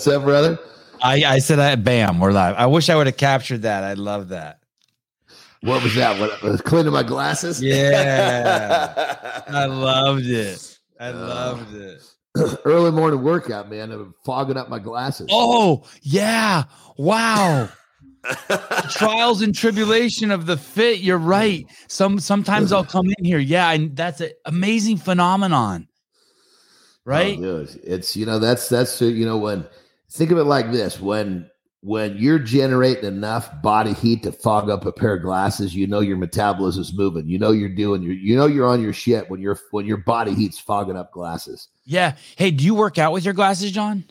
What's up, brother? I, I said, I, bam, we're live. I wish I would have captured that. I love that. What was that? What was cleaning my glasses? Yeah. I loved it. I loved it. Early morning workout, man. I'm fogging up my glasses. Oh, yeah. Wow. Trials and tribulation of the fit. You're right. Some sometimes I'll come in here. Yeah, and that's an amazing phenomenon. Right? Oh, it's you know, that's that's uh, you know, when think of it like this when when you're generating enough body heat to fog up a pair of glasses, you know your metabolism is moving. You know you're doing your you know you're on your shit when you're when your body heat's fogging up glasses. Yeah. Hey, do you work out with your glasses, Jon?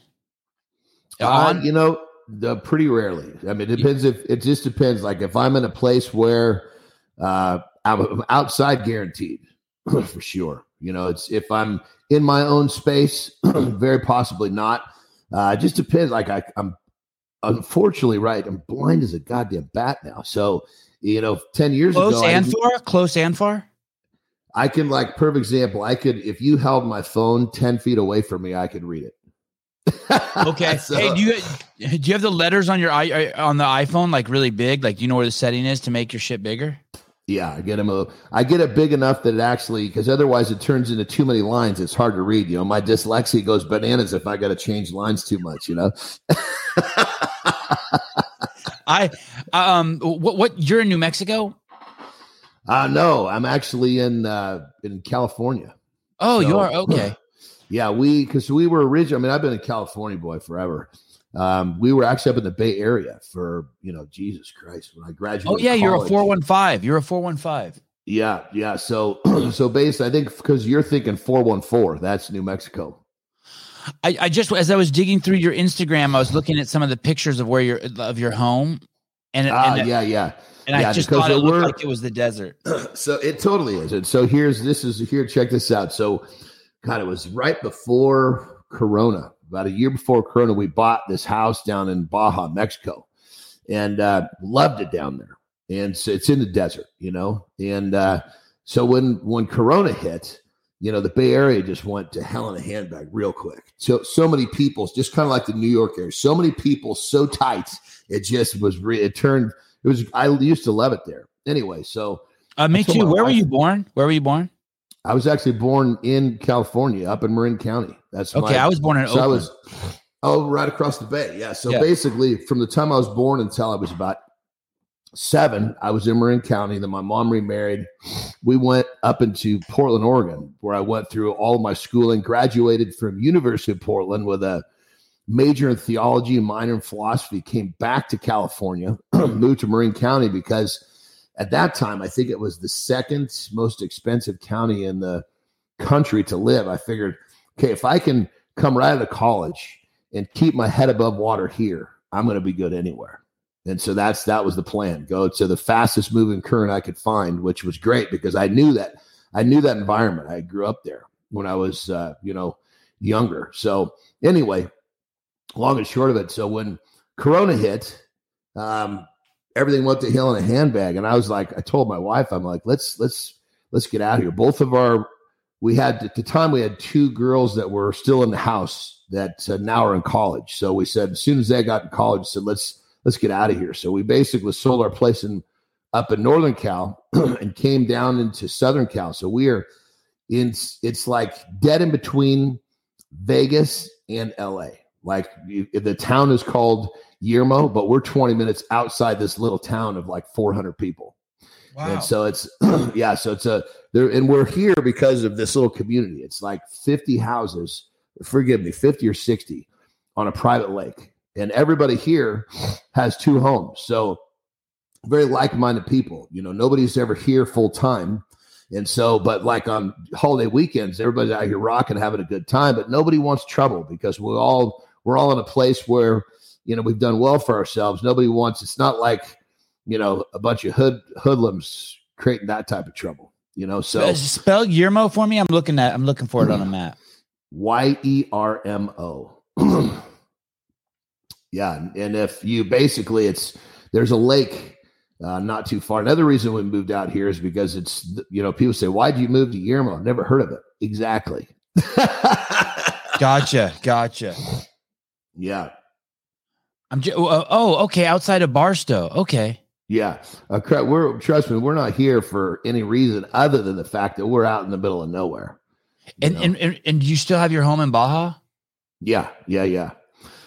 Uh, you know, the, pretty rarely. I mean, it depends if it just depends. Like if I'm in a place where uh, I'm outside, guaranteed for sure. You know, it's if I'm in my own space, very possibly not. Uh, it just depends. Like I, I'm unfortunately right. I'm blind as a goddamn bat now. So you know, ten years close ago, and far, close and far. I can like perfect example. I could if you held my phone ten feet away from me, I could read it. okay. so, hey, do you do you have the letters on your i on the iPhone like really big? Like, do you know where the setting is to make your shit bigger? Yeah, I get them. A, I get it big enough that it actually, because otherwise it turns into too many lines. It's hard to read. You know, my dyslexia goes bananas if I got to change lines too much. You know. I um what what you're in New Mexico? Uh no, I'm actually in uh in California. Oh, so, you are okay. Yeah, we because we were originally. I mean, I've been a California boy forever. Um, we were actually up in the Bay Area for you know Jesus Christ when I graduated. Oh yeah, you're a four one five. You're a four one five. Yeah, yeah. So so based, I think because you're thinking four one four. That's New Mexico. I, I just as I was digging through your Instagram, I was looking at some of the pictures of where your of your home, and, ah, and yeah, yeah. And yeah, I just thought it looked like it was the desert. So it totally is. And so here's this is here. Check this out. So, God, it was right before Corona, about a year before Corona. We bought this house down in Baja, Mexico, and uh, loved it down there. And so it's in the desert, you know. And uh, so when when Corona hit, you know, the Bay Area just went to hell in a handbag real quick. So so many people, just kind of like the New York area, so many people, so tight, it just was. Re- it turned. It was. I used to love it there. Anyway, so uh, me too. Where were you born? Where were you born? I was actually born in California, up in Marin County. That's okay. My, I was born in. So Oakland. I was. Oh, right across the bay. Yeah. So yeah. basically, from the time I was born until I was about seven, I was in Marin County. Then my mom remarried. We went up into Portland, Oregon, where I went through all my schooling, graduated from University of Portland with a major in theology, minor in philosophy, came back to California, moved to Marin County because at that time, I think it was the second most expensive county in the country to live. I figured, okay, if I can come right out of college and keep my head above water here, I'm going to be good anywhere. And so that's that was the plan. Go to the fastest moving current I could find, which was great because I knew that I knew that environment. I grew up there when I was uh, you know younger. So anyway, long and short of it. So when Corona hit, um, everything went to hell in a handbag, and I was like, I told my wife, I'm like, let's let's let's get out of here. Both of our we had at the time we had two girls that were still in the house that uh, now are in college. So we said as soon as they got in college, said let's let's get out of here. So we basically sold our place in up in Northern Cal and came down into Southern Cal. So we are in it's like dead in between Vegas and LA. Like you, the town is called Yermo, but we're 20 minutes outside this little town of like 400 people. Wow. And so it's yeah, so it's a there and we're here because of this little community. It's like 50 houses, forgive me, 50 or 60 on a private lake and everybody here has two homes. So very like-minded people. You know, nobody's ever here full time. And so, but like on holiday weekends, everybody's out here rocking, having a good time, but nobody wants trouble because we're all we're all in a place where, you know, we've done well for ourselves. Nobody wants it's not like, you know, a bunch of hood hoodlums creating that type of trouble. You know, so spell Yermo for me. I'm looking at I'm looking for it on a map. Y E R M O. Yeah, and if you basically it's there's a lake uh, not too far. Another reason we moved out here is because it's you know people say why do you move to Yermo? I've never heard of it. Exactly. gotcha, gotcha. Yeah, I'm just, oh, oh, okay, outside of Barstow. Okay. Yeah, uh, we're trust me, we're not here for any reason other than the fact that we're out in the middle of nowhere. And, and and and you still have your home in Baja? Yeah, yeah, yeah,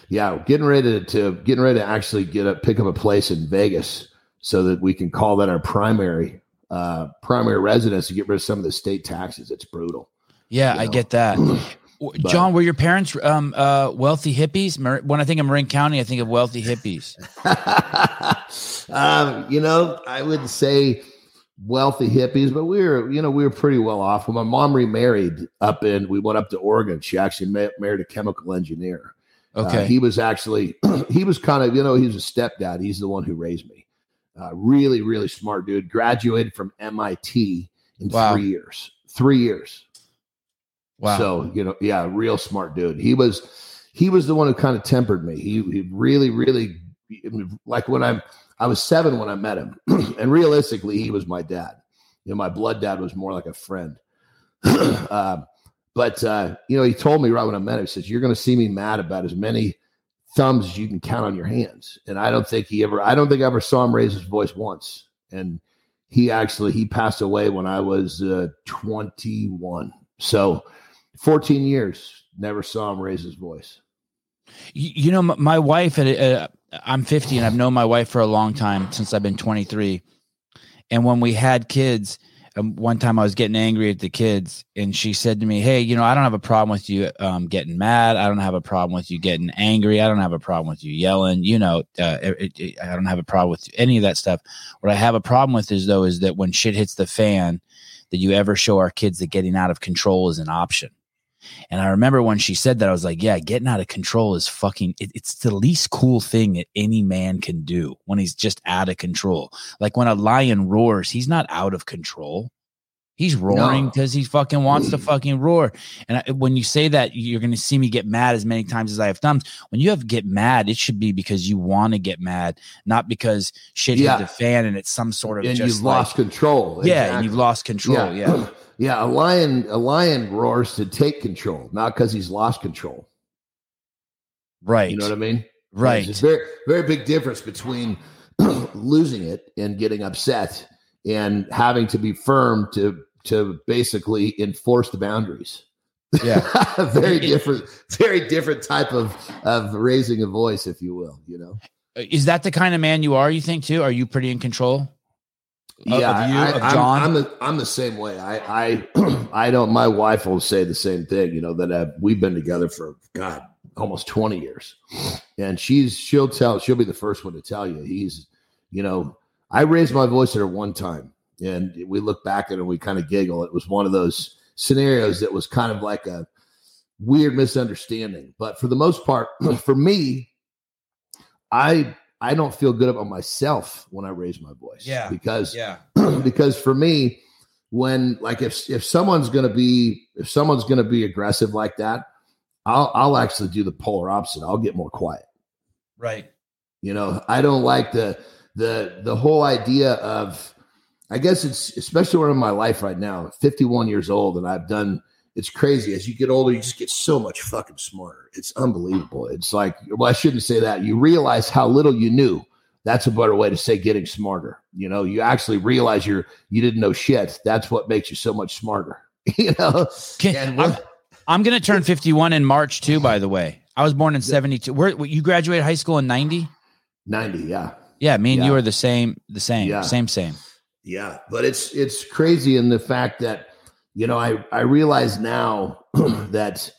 yeah. Getting ready to, to getting ready to actually get a pick up a place in Vegas so that we can call that our primary uh primary residence to get rid of some of the state taxes. It's brutal. Yeah, I get that. But, Jon, were your parents um, uh, wealthy hippies? When I think of Marin County, I think of wealthy hippies. um, you know, I would say wealthy hippies, but we were, you know, we were pretty well off. When my mom remarried up in, we went up to Oregon. She actually ma- married a chemical engineer. Uh, okay. Uh, he was actually, he was kind of, you know, he's a stepdad. He's the one who raised me. Uh, really, really smart dude. Graduated from MIT in wow. three years. Three years. Wow. So, you know, yeah, real smart dude. He was he was the one who kind of tempered me. He, he really, really like when I'm I was seven when I met him. and realistically, he was my dad. You know, my blood dad was more like a friend. uh, but uh, you know, he told me right when I met him, he says, You're gonna see me mad about as many thumbs as you can count on your hands. And I don't think he ever I don't think I ever saw him raise his voice once. And he actually he passed away when I was uh, 21. So 14 years, never saw him raise his voice. You, you know, my wife, uh, I'm 50 and I've known my wife for a long time since I've been 23. And when we had kids, um, one time I was getting angry at the kids, and she said to me, "Hey, you know, I don't have a problem with you um, getting mad. I don't have a problem with you getting angry. I don't have a problem with you yelling. You know, uh, it, it, I don't have a problem with any of that stuff. What I have a problem with is though is that when shit hits the fan, that you ever show our kids that getting out of control is an option." And I remember when she said that, I was like, yeah, getting out of control is fucking, it, it's the least cool thing that any man can do when he's just out of control. Like when a lion roars, he's not out of control. He's roaring because no. he fucking wants to fucking roar. And I, when you say that, you're going to see me get mad as many times as I have thumbs. When you have get mad, it should be because you want to get mad, not because shit yeah. hit the fan and it's some sort of and you've like, lost control. Yeah, exactly. and you've lost control. Yeah. yeah. Yeah, a lion a lion roars to take control, not because he's lost control. Right. You know what I mean? Right. There's a very very big difference between losing it and getting upset and having to be firm to to basically enforce the boundaries. Yeah. very different, very different type of of raising a voice, if you will, you know. Is that the kind of man you are, you think too? Are you pretty in control? yeah, you, I, Jon? I'm, I'm, the I'm the same way. I I I don't. My wife will say the same thing. You know that uh, we've been together for God almost 20 years, and she's she'll tell she'll be the first one to tell you he's you know I raised my voice at her one time, and we look back at it and we kind of giggle. It was one of those scenarios that was kind of like a weird misunderstanding, but for the most part, for me, I I don't feel good about myself when I raise my voice. Yeah. Because yeah. because for me, when like if if someone's gonna be if someone's gonna be aggressive like that, I'll I'll actually do the polar opposite. I'll get more quiet. Right. You know, I don't like the the the whole idea of I guess it's especially where in my life right now, 51 years old, and I've done it's crazy. As you get older, you just get so much fucking smarter. It's unbelievable. It's like, well, I shouldn't say that. You realize how little you knew. That's a better way to say getting smarter. You know, you actually realize you're you didn't know shit. That's what makes you so much smarter. you know, I'm, I'm going to turn 51 in March too. By the way, I was born in 72. Where you graduated high school in 90? 90, yeah. Yeah, me and yeah. you are the same, the same, yeah. same, same. Yeah, but it's it's crazy in the fact that you know, I, I realize now that,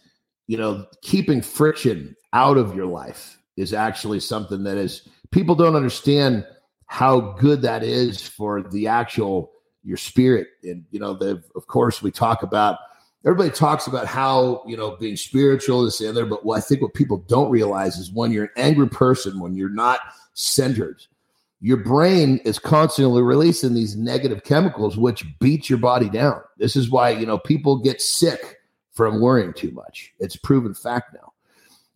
you know, keeping friction out of your life is actually something that is, people don't understand how good that is for the actual, your spirit. And, you know, the, of course, we talk about, everybody talks about how, you know, being spiritual is in there. But what I think what people don't realize is when you're an angry person, when you're not centered, your brain is constantly releasing these negative chemicals which beat your body down. This is why you know people get sick from worrying too much. It's proven fact now.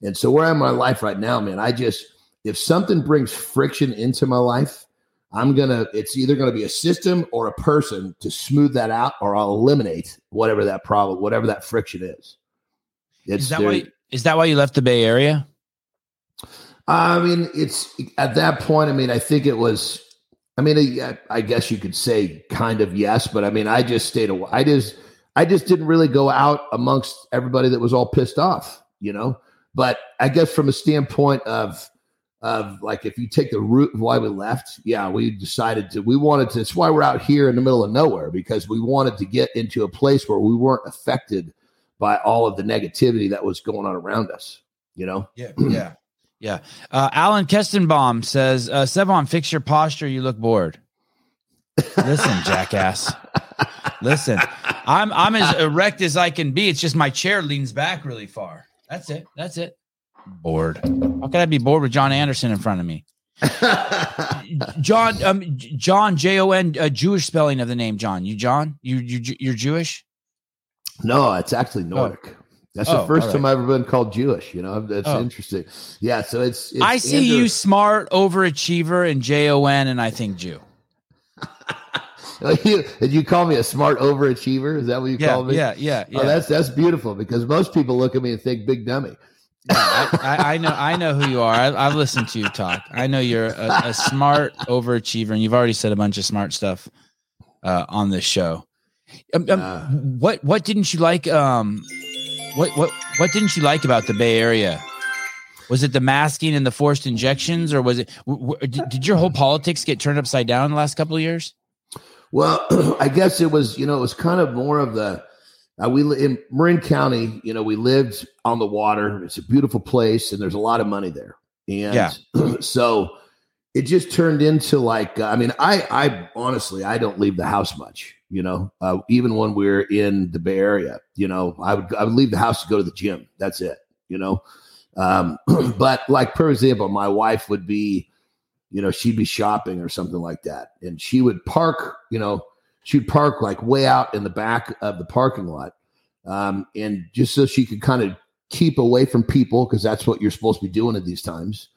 And so where i'm in my life right now man i just if something brings friction into my life i'm gonna it's either gonna be a system or a person to smooth that out or i'll eliminate whatever that problem whatever that friction is. It's is that why is that why you left the bay area I mean, it's at that point. I mean, I think it was. I mean, I, I guess you could say kind of yes, but I mean, I just stayed away. I just, I just didn't really go out amongst everybody that was all pissed off, you know. But I guess from a standpoint of, of like if you take the route of why we left, yeah, we decided to. We wanted to. That's why we're out here in the middle of nowhere because we wanted to get into a place where we weren't affected by all of the negativity that was going on around us. You know. Yeah. Yeah. Yeah. Uh, Alan Kestenbaum says, uh, Sevan, fix your posture. You look bored. Listen, jackass. Listen, I'm I'm as erect as I can be. It's just my chair leans back really far. That's it. That's it. Bored. How could I be bored with Jon Andersen in front of me? Jon, um, Jon, J O N, uh, Jewish spelling of the name John. You John? You you you're Jewish? No, it's actually Nordic. Oh. That's oh, the first right. time I've ever been called Jewish. You know, that's oh. interesting. Yeah, so it's, it's I see Andrew. you smart overachiever and J O N, and I think Jew. did you call me a smart overachiever? Is that what you yeah, call me? Yeah, yeah, yeah. Oh, that's that's beautiful because most people look at me and think big dummy. Yeah, I, I, I, know I know who you are. I, have listened to you talk. I know you're a, a, smart overachiever, and you've already said a bunch of smart stuff uh, on this show. Um, um, uh, what what didn't you like? Um, what what what didn't you like about the Bay Area? Was it the masking and the forced injections, or was it? W- w- did your whole politics get turned upside down in the last couple of years? Well, I guess it was. You know, it was kind of more of the. Uh, we in Marin County. You know, we lived on the water. It's a beautiful place, and there's a lot of money there. And yeah. so it just turned into like. Uh, I mean, I I honestly I don't leave the house much you know uh, even when we are in the bay area you know i would i would leave the house to go to the gym. That's it you know? Um, but like for example my wife would be you know she'd be shopping or something like that. And she would park you know she'd park like way out in the back of the parking lot um, and just so she could kind of keep away from people because that's what you're supposed to be doing at these times.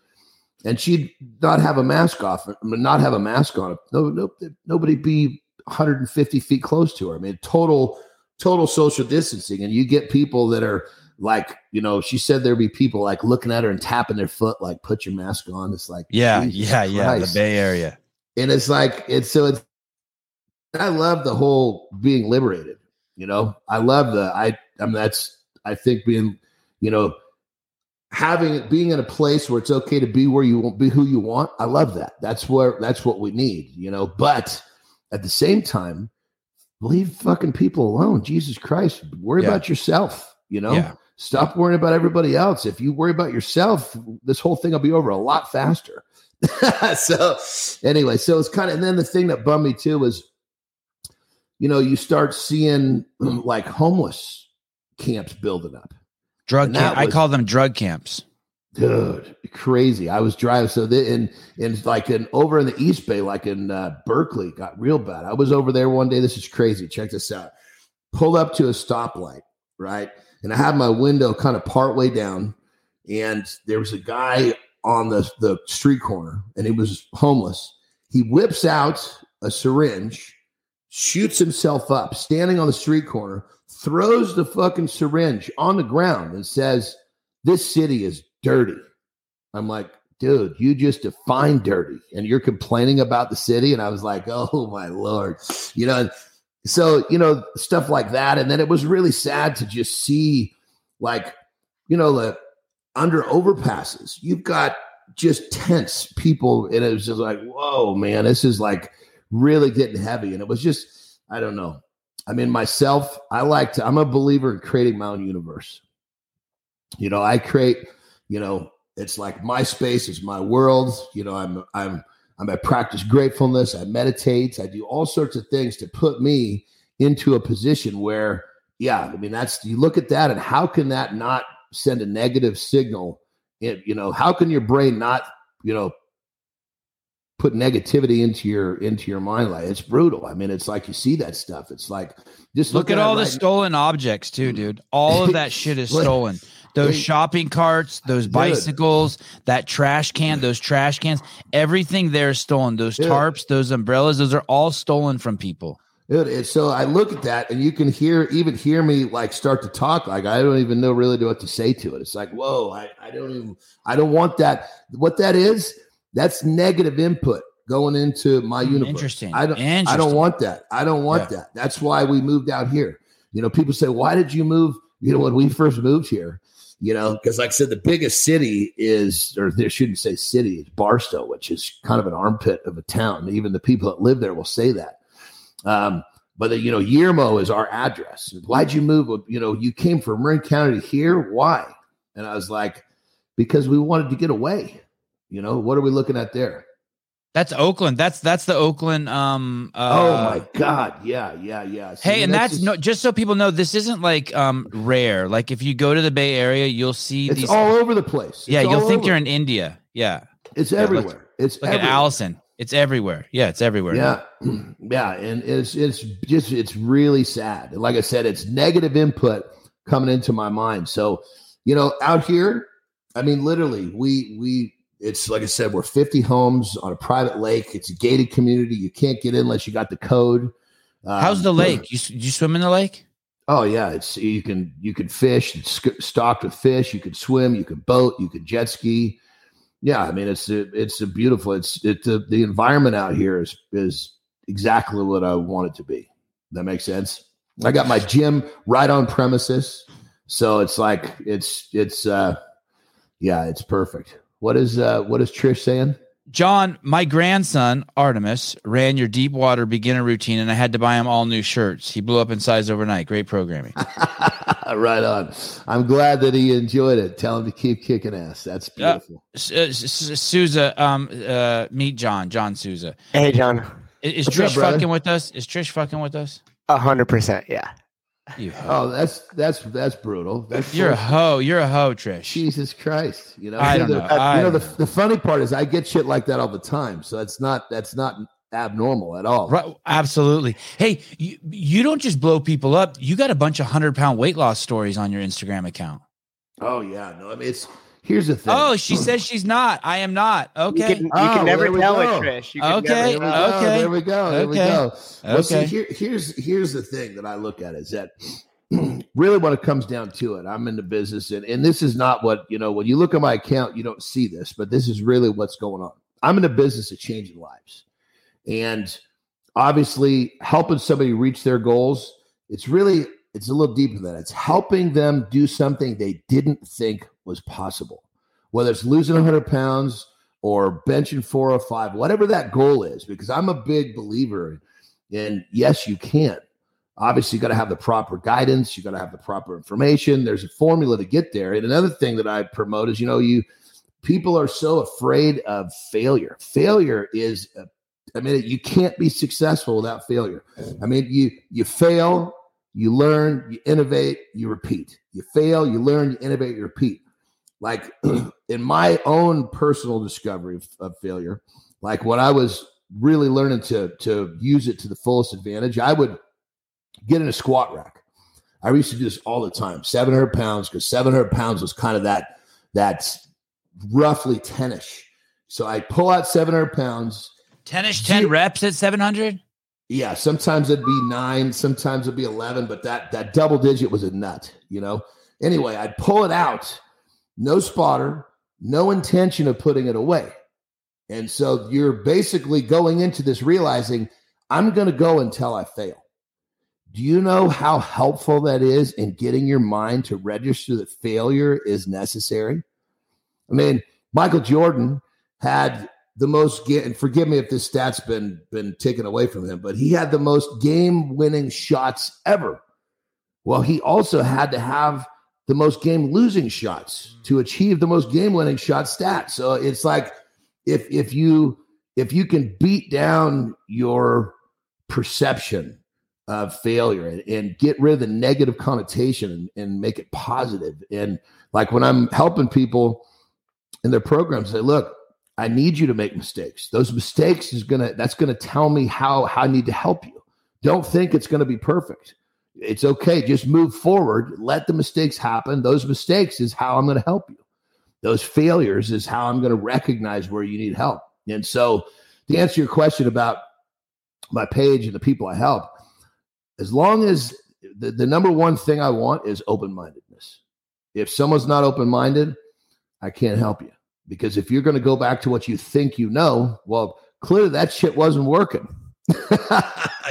And she'd not have a mask off not have a mask on. No, no nobody be 150 feet close to her. I mean, total, total social distancing. And you get people that are like, you know, she said there'd be people like looking at her and tapping their foot, like, put your mask on. It's like, yeah, yeah, yeah. The Bay Area. And it's like, it's so it's, I love the whole being liberated. You know, I love the, I, I mean, that's, I think being, you know, having being in a place where it's okay to be where you want be who you want i love that that's where that's what we need you know but at the same time, leave fucking people alone. Jesus Christ, worry yeah. about yourself. You know, yeah. stop worrying about everybody else. If you worry about yourself, this whole thing will be over a lot faster. so, anyway, so it's kind of, and then the thing that bummed me too was, you know, you start seeing like homeless camps building up. Drug camp. Was, I call them drug camps dude crazy. I was driving so the, in in like in over in the east bay like in uh, berkeley got real bad. I was over there one day this is crazy check this out. Pulled up to a stoplight right? And i had my window kind of part way down and there was a guy on the the street corner and he was homeless. He whips out a syringe shoots himself up standing on the street corner throws the fucking syringe on the ground and says this city is dirty. I'm like, dude, you just define dirty and you're complaining about the city. And I was like, oh my Lord. You know, so, you know, stuff like that. And then it was really sad to just see, like, you know, the under overpasses. You've got just tense people. And it was just like, whoa, man, this is like really getting heavy. And it was just, I don't know. I mean, myself, I like to, I'm a believer in creating my own universe. You know, I create you know, it's like my space is my world. You know, I'm I'm I'm I practice gratefulness. I meditate. I do all sorts of things to put me into a position where, yeah, I mean, that's you look at that and how can that not send a negative signal? It, you know, how can your brain not, you know, put negativity into your into your mind like it's brutal i mean it's like you see that stuff it's like just look at all the stolen objects too mm. dude all of that shit is stolen those shopping carts, those bicycles, that trash can, those trash cans, everything there is stolen. Those tarps, those umbrellas, those are all stolen from people. It, so I look at that, and you can hear even hear me like start to talk. Like I don't even know really what to say to it. It's like, whoa, I, I don't even I don't want that. What that is, that's negative input going into my hmm, universe. Interesting. I don't Interesting. I don't want that. I don't want yeah. that. That's why we moved out here. You know, people say, why did you move? You know, when we first moved here, you know, because like I said, the biggest city is, or they shouldn't say city, is Barstow, which is kind of an armpit of a town. Even the people that live there will say that. Um, but the, you know, Yermo is our address. Why'd you move? You know, you came from Marin County here. Why? And I was like, because we wanted to get away. You know, what are we looking at there? That's Oakland. That's that's the Oakland. Um. Uh, oh my God! Yeah, yeah, yeah. So, hey, and that's, that's just, no. Just so people know, this isn't like um rare. Like if you go to the Bay Area, you'll see it's these all over the place. It's yeah, you'll think over. you're in India. Yeah, it's everywhere. Look, it's look everywhere. at Allison. It's everywhere. Yeah, it's everywhere. Yeah, yeah, and it's it's just it's really sad. Like I said, it's negative input coming into my mind. So, you know, out here, I mean, literally, we we it's like I said, we're 50 homes on a private lake. It's a gated community. You can't get in unless you got the code. Um, How's the lake? You you swim in the lake? Oh yeah, it's you can you can fish. It's stocked with fish. You can swim. You can boat. You can jet ski yeah, I mean it's a, it's a beautiful. It's it the, the environment out here is is exactly what I want it to be. That makes sense. I got my gym right on premises, so it's like it's it's uh yeah, it's perfect. What is uh what is Trish saying? Jon, my grandson Artemis ran your deep water beginner routine, and I had to buy him all new shirts. He blew up in size overnight. Great programming. right on. I'm glad that he enjoyed it. Tell him to keep kicking ass. That's beautiful. Uh, Souza, um, uh, meet John. John Souza. Hey, John. Is, is Trish up, fucking with us? Is Trish fucking with us? A hundred percent. Yeah. You oh, that's that's that's brutal. That's you're a hoe. You're a hoe, Trish. Jesus Christ. You know, I don't the, know. I you know, the, the funny part is I get shit like that all the time. So that's not that's not abnormal at all. Right. Absolutely. Hey, you, you don't just blow people up. You got a bunch of hundred pound weight loss stories on your Instagram account. Oh yeah. No, I mean it's Here's the thing. Oh, she says she's not. I am not. Okay. You can, you oh, can never tell it, Trish. You okay. Never, okay. There we go. There okay. we go. Well, okay. see, here, here's here's the thing that I look at is that really when it comes down to it, I'm in the business and, and this is not what, you know, when you look at my account, you don't see this, but this is really what's going on. I'm in the business of changing lives. And obviously helping somebody reach their goals, it's really it's a little deeper than that. It's helping them do something they didn't think was possible. Whether it's losing 100 pounds or benching 405, whatever that goal is, because I'm a big believer in yes, you can. Obviously, you got to have the proper guidance, you got to have the proper information. There's a formula to get there. And another thing that I promote is, you know, you people are so afraid of failure. Failure is I mean, you can't be successful without failure. I mean, you you fail, you learn, you innovate, you repeat. You fail, you learn, you innovate, you repeat. Like in my own personal discovery of, of failure, like when I was really learning to to use it to the fullest advantage, I would get in a squat rack. I used to do this all the time, 700 pounds, because 700 pounds was kind of that that's roughly 10ish. So I pull out 700 pounds 10 ish, 10 reps at 700? Yeah, sometimes it'd be nine, sometimes it'd be 11, but that, that double digit was a nut, you know? Anyway, I'd pull it out, no spotter, no intention of putting it away. And so you're basically going into this realizing I'm going to go until I fail. Do you know how helpful that is in getting your mind to register that failure is necessary? I mean, Michael Jordan had the most and forgive me if this stat's been been taken away from him, but he had the most game winning shots ever. Well, he also had to have the most game losing shots to achieve the most game winning shot stat. So it's like if if you if you can beat down your perception of failure and, and get rid of the negative connotation and, and make it positive. And like when I'm helping people in their programs, say, look, I need you to make mistakes. Those mistakes is gonna that's gonna tell me how how I need to help you. Don't think it's gonna be perfect. It's okay. Just move forward. Let the mistakes happen. Those mistakes is how I'm gonna help you. Those failures is how I'm gonna recognize where you need help. And so to answer your question about my page and the people I help, as long as the, the number one thing I want is open mindedness. If someone's not open minded, I can't help you because if you're going to go back to what you think you know, well, clearly that shit wasn't working.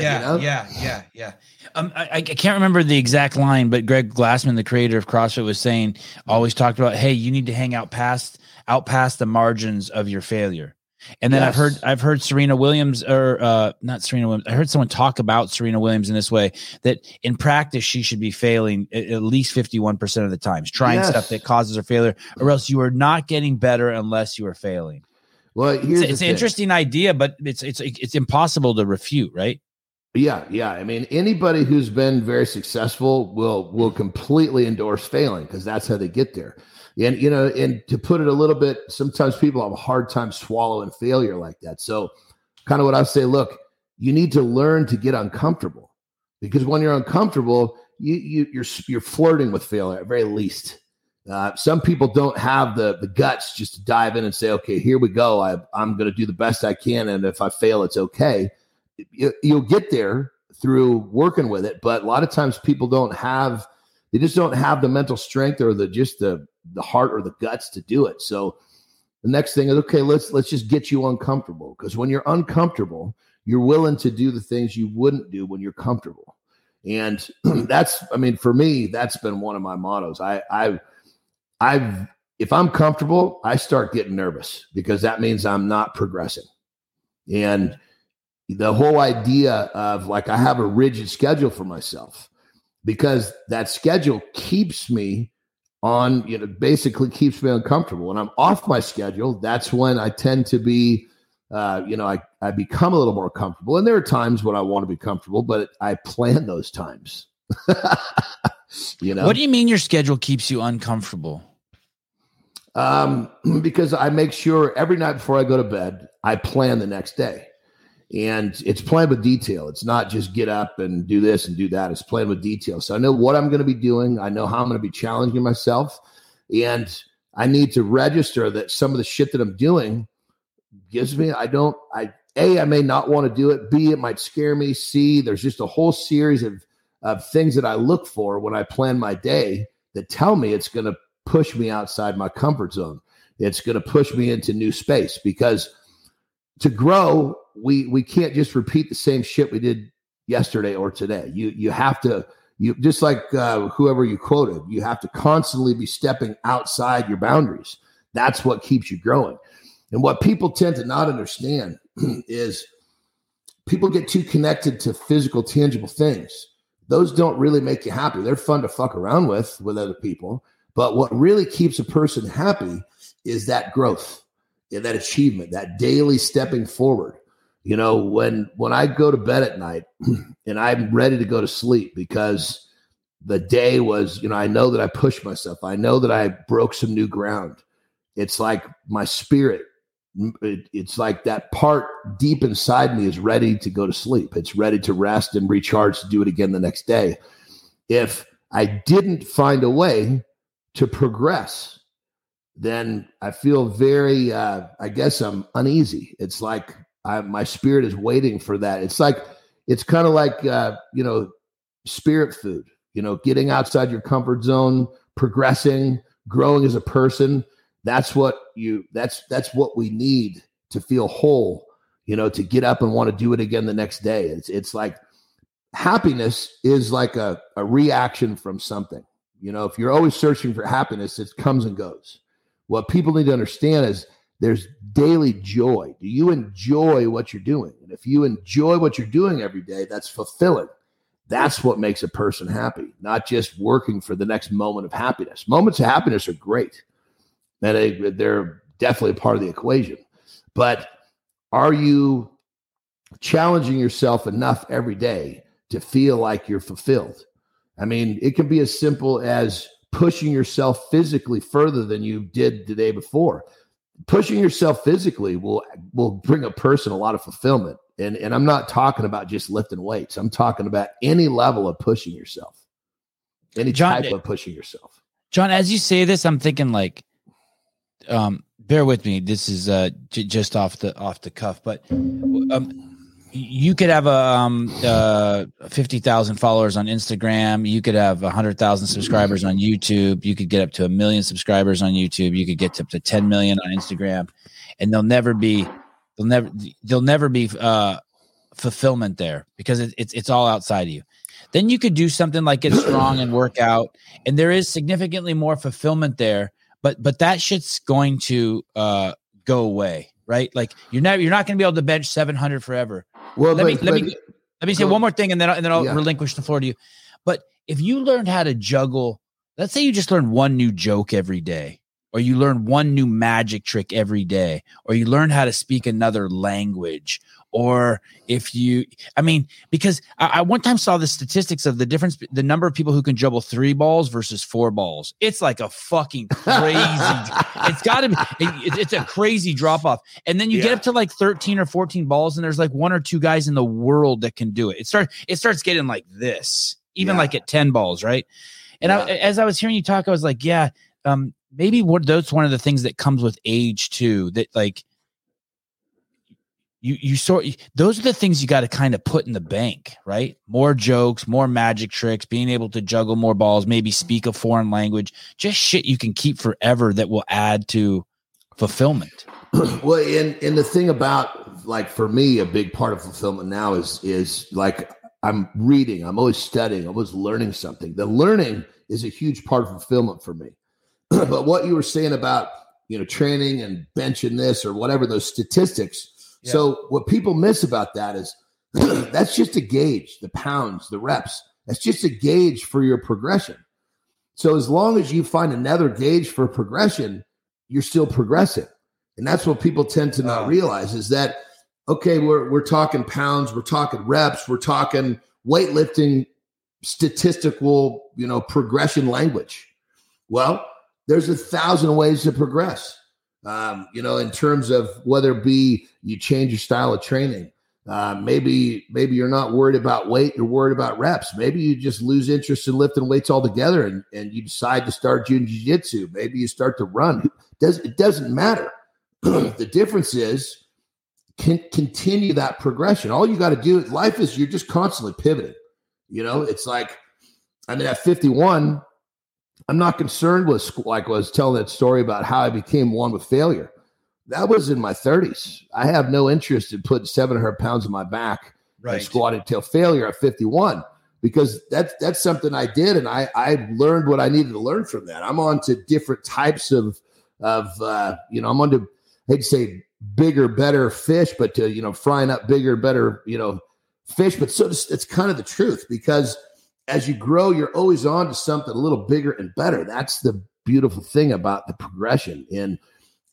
yeah, you know? yeah, yeah, yeah. Um, I, I, can't remember the exact line, but Greg Glassman, the creator of CrossFit, was saying always talked about, hey, you need to hang out past out past the margins of your failure. And then yes. I've heard I've heard Serena Williams or uh, not Serena Williams. I heard someone talk about Serena Williams in this way that in practice she should be failing at, at least fifty one percent of the times, trying yes. stuff that causes her failure, or else you are not getting better unless you are failing. Well, here's it's, it's an interesting idea, but it's it's it's impossible to refute, right? Yeah, yeah. I mean, anybody who's been very successful will will completely endorse failing because that's how they get there. And you know, and to put it a little bit, sometimes people have a hard time swallowing failure like that. So, kind of what I say, look, you need to learn to get uncomfortable because when you're uncomfortable, you, you you're you're flirting with failure at very least. Uh, some people don't have the the guts just to dive in and say, okay, here we go. I, I'm going to do the best I can, and if I fail, it's okay. You, you'll get there through working with it, but a lot of times people don't have they just don't have the mental strength or the just the the heart or the guts to do it. So the next thing is okay, let's let's just get you uncomfortable because when you're uncomfortable, you're willing to do the things you wouldn't do when you're comfortable. And that's I mean for me that's been one of my mottos. I I I've if I'm comfortable, I start getting nervous because that means I'm not progressing. And the whole idea of like I have a rigid schedule for myself because that schedule keeps me on, you know, basically keeps me uncomfortable. When I'm off my schedule, that's when I tend to be, uh, you know, I, I become a little more comfortable. And there are times when I want to be comfortable, but I plan those times. you know, what do you mean your schedule keeps you uncomfortable? Um, because I make sure every night before I go to bed, I plan the next day and it's planned with detail. It's not just get up and do this and do that. It's planned with detail. So I know what I'm going to be doing. I know how I'm going to be challenging myself, and I need to register that some of the shit that I'm doing gives me. I don't. I a I may not want to do it. B it might scare me. C there's just a whole series of of things that I look for when I plan my day that tell me it's going to push me outside my comfort zone. It's going to push me into new space because to grow we we can't just repeat the same shit we did yesterday or today. You you have to you just like uh, whoever you quoted, you have to constantly be stepping outside your boundaries. That's what keeps you growing. And what people tend to not understand is people get too connected to physical, tangible things. Those don't really make you happy. They're fun to fuck around with with other people. But what really keeps a person happy is that growth, and that achievement, that daily stepping forward. You know when when i go to bed at night and i'm ready to go to sleep because the day was you know i know that i pushed myself. I know that i broke some new ground. It's like my spirit it, it's like that part deep inside me is ready to go to sleep. It's ready to rest and recharge to do it again the next day. If i didn't find a way to progress then i feel very uh, i guess i'm uneasy it's like I, my spirit is waiting for that. It's like it's kind of like uh, you know spirit food. You know, getting outside your comfort zone, progressing, growing as a person. That's what you. That's that's what we need to feel whole. You know, to get up and want to do it again the next day. It's it's like happiness is like a, a reaction from something. You know, if you're always searching for happiness, it comes and goes. What people need to understand is there's daily joy. Do you enjoy what you're doing? And if you enjoy what you're doing every day, that's fulfilling. That's what makes a person happy, not just working for the next moment of happiness. Moments of happiness are great, and they, they're definitely a part of the equation. But are you challenging yourself enough every day to feel like you're fulfilled? I mean, it can be as simple as pushing yourself physically further than you did the day before pushing yourself physically will will bring a person a lot of fulfillment. And and I'm not talking about just lifting weights. I'm talking about any level of pushing yourself. Any Jon, type of pushing yourself. Jon, as you say this, I'm thinking like um bear with me. This is uh j- just off the off the cuff, but um you could have a um, uh, 50,000 followers on Instagram. You could have 100,000 subscribers on YouTube. You could get up to a million subscribers on YouTube. You could get up to 10 million on Instagram. And they'll never be, they'll never, they'll never be uh, fulfillment there because it, it's, it's all outside of you. Then you could do something like get strong and work out. And there is significantly more fulfillment there. But, but that shit's going to uh, go away right? Like you're not you're not going to be able to bench 700 forever. Well, let but, me let but, me let me say one more thing, and then and then I'll yeah. relinquish the floor to you. But if you learned how to juggle, let's say you just learn one new joke every day, or you learn one new magic trick every day, or you learn how to speak another language, or if you i mean because I, I, one time saw the statistics of the difference the number of people who can juggle three balls versus four balls it's like a fucking crazy it's got to be it, it's a crazy drop off and then you yeah. get up to like 13 or 14 balls and there's like one or two guys in the world that can do it it starts it starts getting like this even yeah. like at 10 balls right and yeah. I, as i was hearing you talk i was like yeah um maybe what that's one of the things that comes with age too that like you you sort those are the things you got to kind of put in the bank, right? More jokes, more magic tricks, being able to juggle more balls, maybe speak a foreign language, just shit you can keep forever that will add to fulfillment. well, and and the thing about like for me, a big part of fulfillment now is is like I'm reading, I'm always studying, I'm always learning something. The learning is a huge part of fulfillment for me. but what you were saying about you know training and benching this or whatever those statistics so what people miss about that is that's just a gauge, the pounds, the reps. That's just a gauge for your progression. So as long as you find another gauge for progression, you're still progressing. And that's what people tend to not realize is that okay, we're we're talking pounds, we're talking reps, we're talking weightlifting statistical, you know, progression language. Well, there's a thousand ways to progress um, you know, in terms of whether it be you change your style of training. Uh, maybe maybe you're not worried about weight, you're worried about reps. Maybe you just lose interest in lifting weights altogether and, and you decide to start doing jiu-jitsu. Maybe you start to run. It, does, it doesn't matter. the difference is can continue that progression. All you got to do, life is you're just constantly pivoting. You know, it's like, I mean, at 51, I'm not concerned with like I was telling that story about how I became one with failure. That was in my 30s. I have no interest in putting 700 pounds on my back right. and squatting till failure at 51 because that's that's something I did and I I learned what I needed to learn from that. I'm on to different types of of uh, you know I'm on to I'd say bigger better fish, but to you know frying up bigger better you know fish. But so it's, it's kind of the truth because as you grow, you're always on to something a little bigger and better. That's the beautiful thing about the progression. And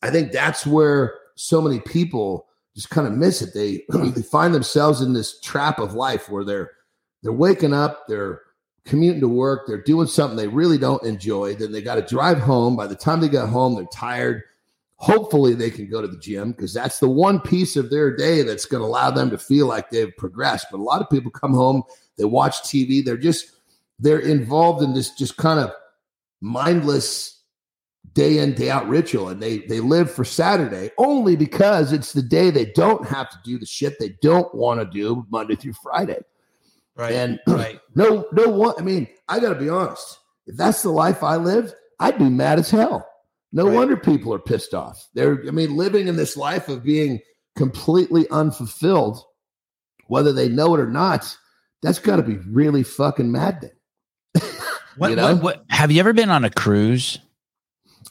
I think that's where so many people just kind of miss it. They they find themselves in this trap of life where they're they're waking up, they're commuting to work, they're doing something they really don't enjoy. Then they got to drive home. By the time they get home, they're tired. Hopefully, they can go to the gym because that's the one piece of their day that's going to allow them to feel like they've progressed. But a lot of people come home, they watch TV. They're just they're involved in this just kind of mindless day in day out ritual. And they they live for saturday only because it's the day they don't have to do the shit they don't want to do monday through friday. Right and right. no no one i mean i gotta be honest. If that's the life i lived i'd be mad as hell. No right. wonder people are pissed off. They're i mean living in this life of being completely unfulfilled whether they know it or not that's got to be really fucking maddening. what, you know? what, what, have you ever been on a cruise?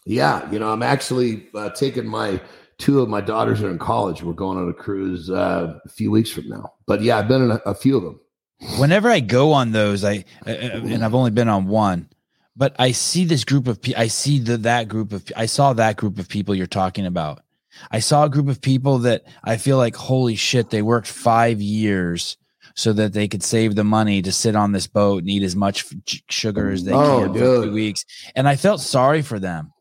Yeah, you know, I'm actually uh, taking my two of my daughters are in college. We're going on a cruise uh, a few weeks from now. But yeah, I've been in a, a few of them. Whenever I go on those, I uh, and I've only been on one, but I see this group of people. I see the that group of I saw that group of people you're talking about. I saw a group of people that I feel like holy shit, they worked five years so that they could save the money to sit on this boat and eat as much sugar as they oh, can for two weeks. And I felt sorry for them,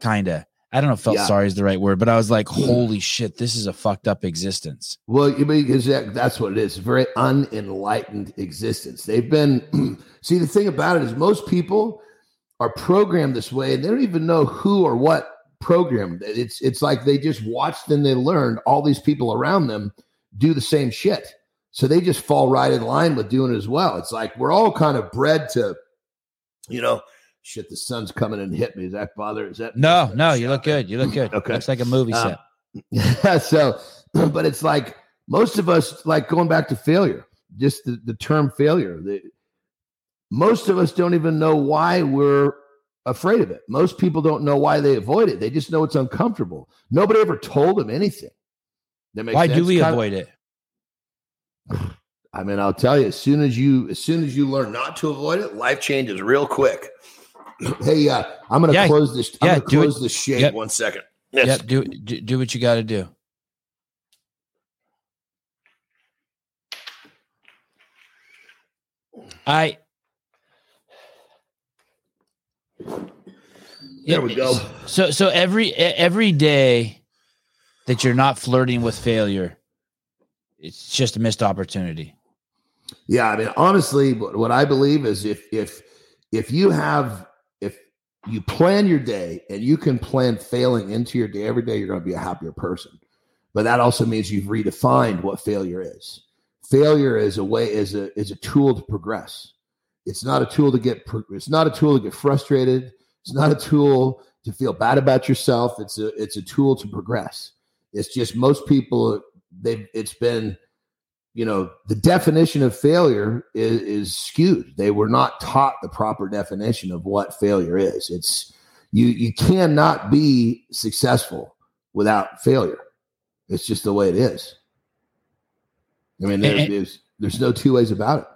kind of. I don't know if felt yeah. sorry is the right word, but I was like, holy shit, this is a fucked up existence. Well, because that's what it is. very unenlightened existence. They've been, see, the thing about it is most people are programmed this way and they don't even know who or what programmed. It's, it's like they just watched and they learned all these people around them do the same shit So they just fall right in line with doing it as well. It's like we're all kind of bred to, you know, shit, the sun's coming and hit me. Is that bother? Is that no, no, you look good. You look good. Okay. Looks like a movie Uh, set. Yeah. So, but it's like most of us, like going back to failure, just the, the term failure. The, most of us don't even know why we're afraid of it. Most people don't know why they avoid it. They just know it's uncomfortable. Nobody ever told them anything. Why do we Kind of- avoid it? I mean, I'll tell you, as soon as you as soon as you learn not to avoid it, life changes real quick. hey, uh, I'm gonna Yeah. close this. I'm Yeah, gonna do it. close this shade Yep. one second. Yep, do, do do what you got to do. I There we go. So so every every day that you're not flirting with failure, it's just a missed opportunity. Yeah, I mean, honestly, what I believe is if if if you have if you plan your day and you can plan failing into your day every day, you're going to be a happier person. But that also means you've redefined what failure is. Failure is a way is a is a tool to progress. It's not a tool to get it's not a tool to get frustrated. It's not a tool to feel bad about yourself. It's a it's a tool to progress. It's just most people they it's been you know the definition of failure is, is skewed. They were not taught the proper definition of what failure is. It's you you cannot be successful without failure. It's just the way it is. I mean there, And- there's there's no two ways about it.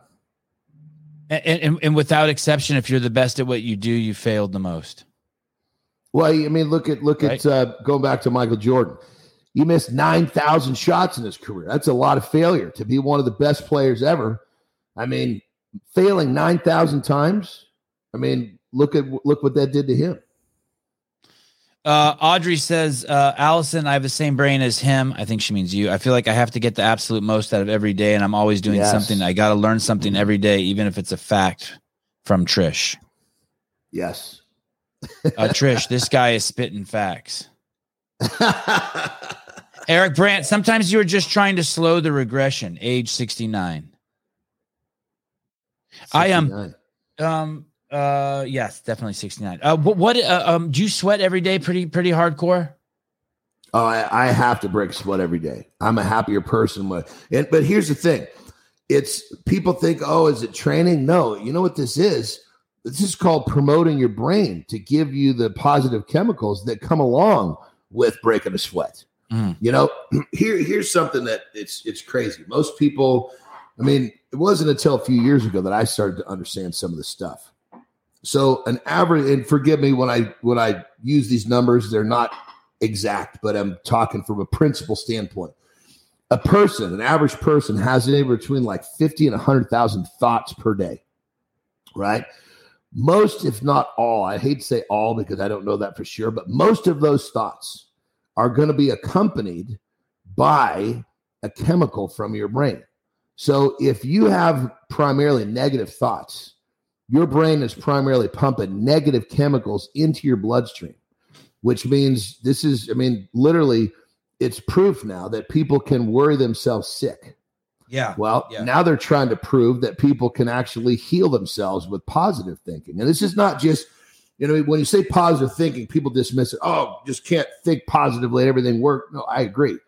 And, and and without exception, if you're the best at what you do, you failed the most. well i mean look at look at uh, going back to michael jordan he missed 9000 shots in his career that's a lot of failure to be one of the best players ever i mean failing 9000 times i mean look at look what that did to him Uh, Audrey says, uh, Allison, I have the same brain as him. I think she means you. I feel like I have to get the absolute most out of every day, and I'm always doing Yes. something. I got to learn something every day, even if it's a fact from Trish. yes Uh, Trish, this guy is spitting facts. Eric Brandt, sometimes you are just trying to slow the regression. Age 69. I am- 69. Um, uh, yes, definitely 69. Uh, what, what, uh, um, do you sweat every day pretty, pretty hardcore? Oh, I, I have to break sweat every day. I'm a happier person with it. But here's the thing: it's people think, oh, is it training? No, you know what this is. This is called promoting your brain to give you the positive chemicals that come along with breaking a sweat. Mhm. You know, here here's something that it's it's crazy. Most people, I mean, it wasn't until a few years ago that I started to understand some of the stuff. So an average, and forgive me when I when I use these numbers, they're not exact, but I'm talking from a principle standpoint. A person, an average person, has anywhere between like 50 and 100,000 thoughts per day, right? Most, if not all, I hate to say all because I don't know that for sure, but most of those thoughts are going to be accompanied by a chemical from your brain. So if you have primarily negative thoughts, your brain is primarily pumping negative chemicals into your bloodstream which means this is, I mean, literally, it's proof now that people can worry themselves sick. Yeah. Well, Yeah. now they're trying to prove that people can actually heal themselves with positive thinking. And this is not just, you know, when you say positive thinking, people dismiss it. Oh, just can't think positively, and everything work. No, I agree.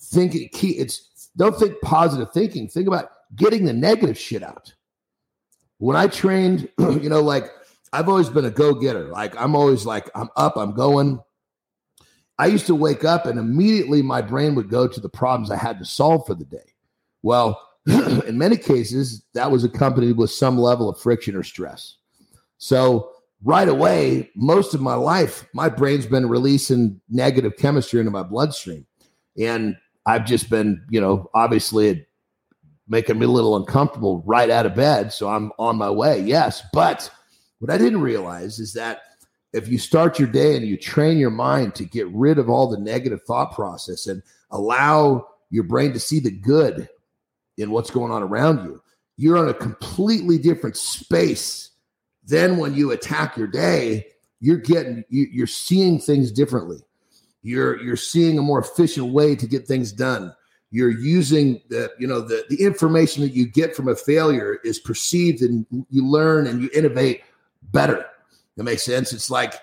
Thinking key, it's don't think positive thinking. Think about getting the negative shit out. When I trained, you know, like I've always been a go getter. Like I'm always like, I'm up, I'm going. I used to wake up and immediately my brain would go to the problems I had to solve for the day. Well, in many cases, that was accompanied with some level of friction or stress. So, right away, most of my life, my brain's been releasing negative chemistry into my bloodstream. And I've just been, you know, obviously making me a little uncomfortable right out of bed. So, I'm on my way. Yes. But what I didn't realize is that if you start your day and you train your mind to get rid of all the negative thought process and allow your brain to see the good in what's going on around you, you're in a completely different space than when you attack your day. You're getting you, you're seeing things differently. You're you're seeing a more efficient way to get things done. you're using the you know the the information that you get from a failure is perceived and you learn and you innovate better that makes sense it's like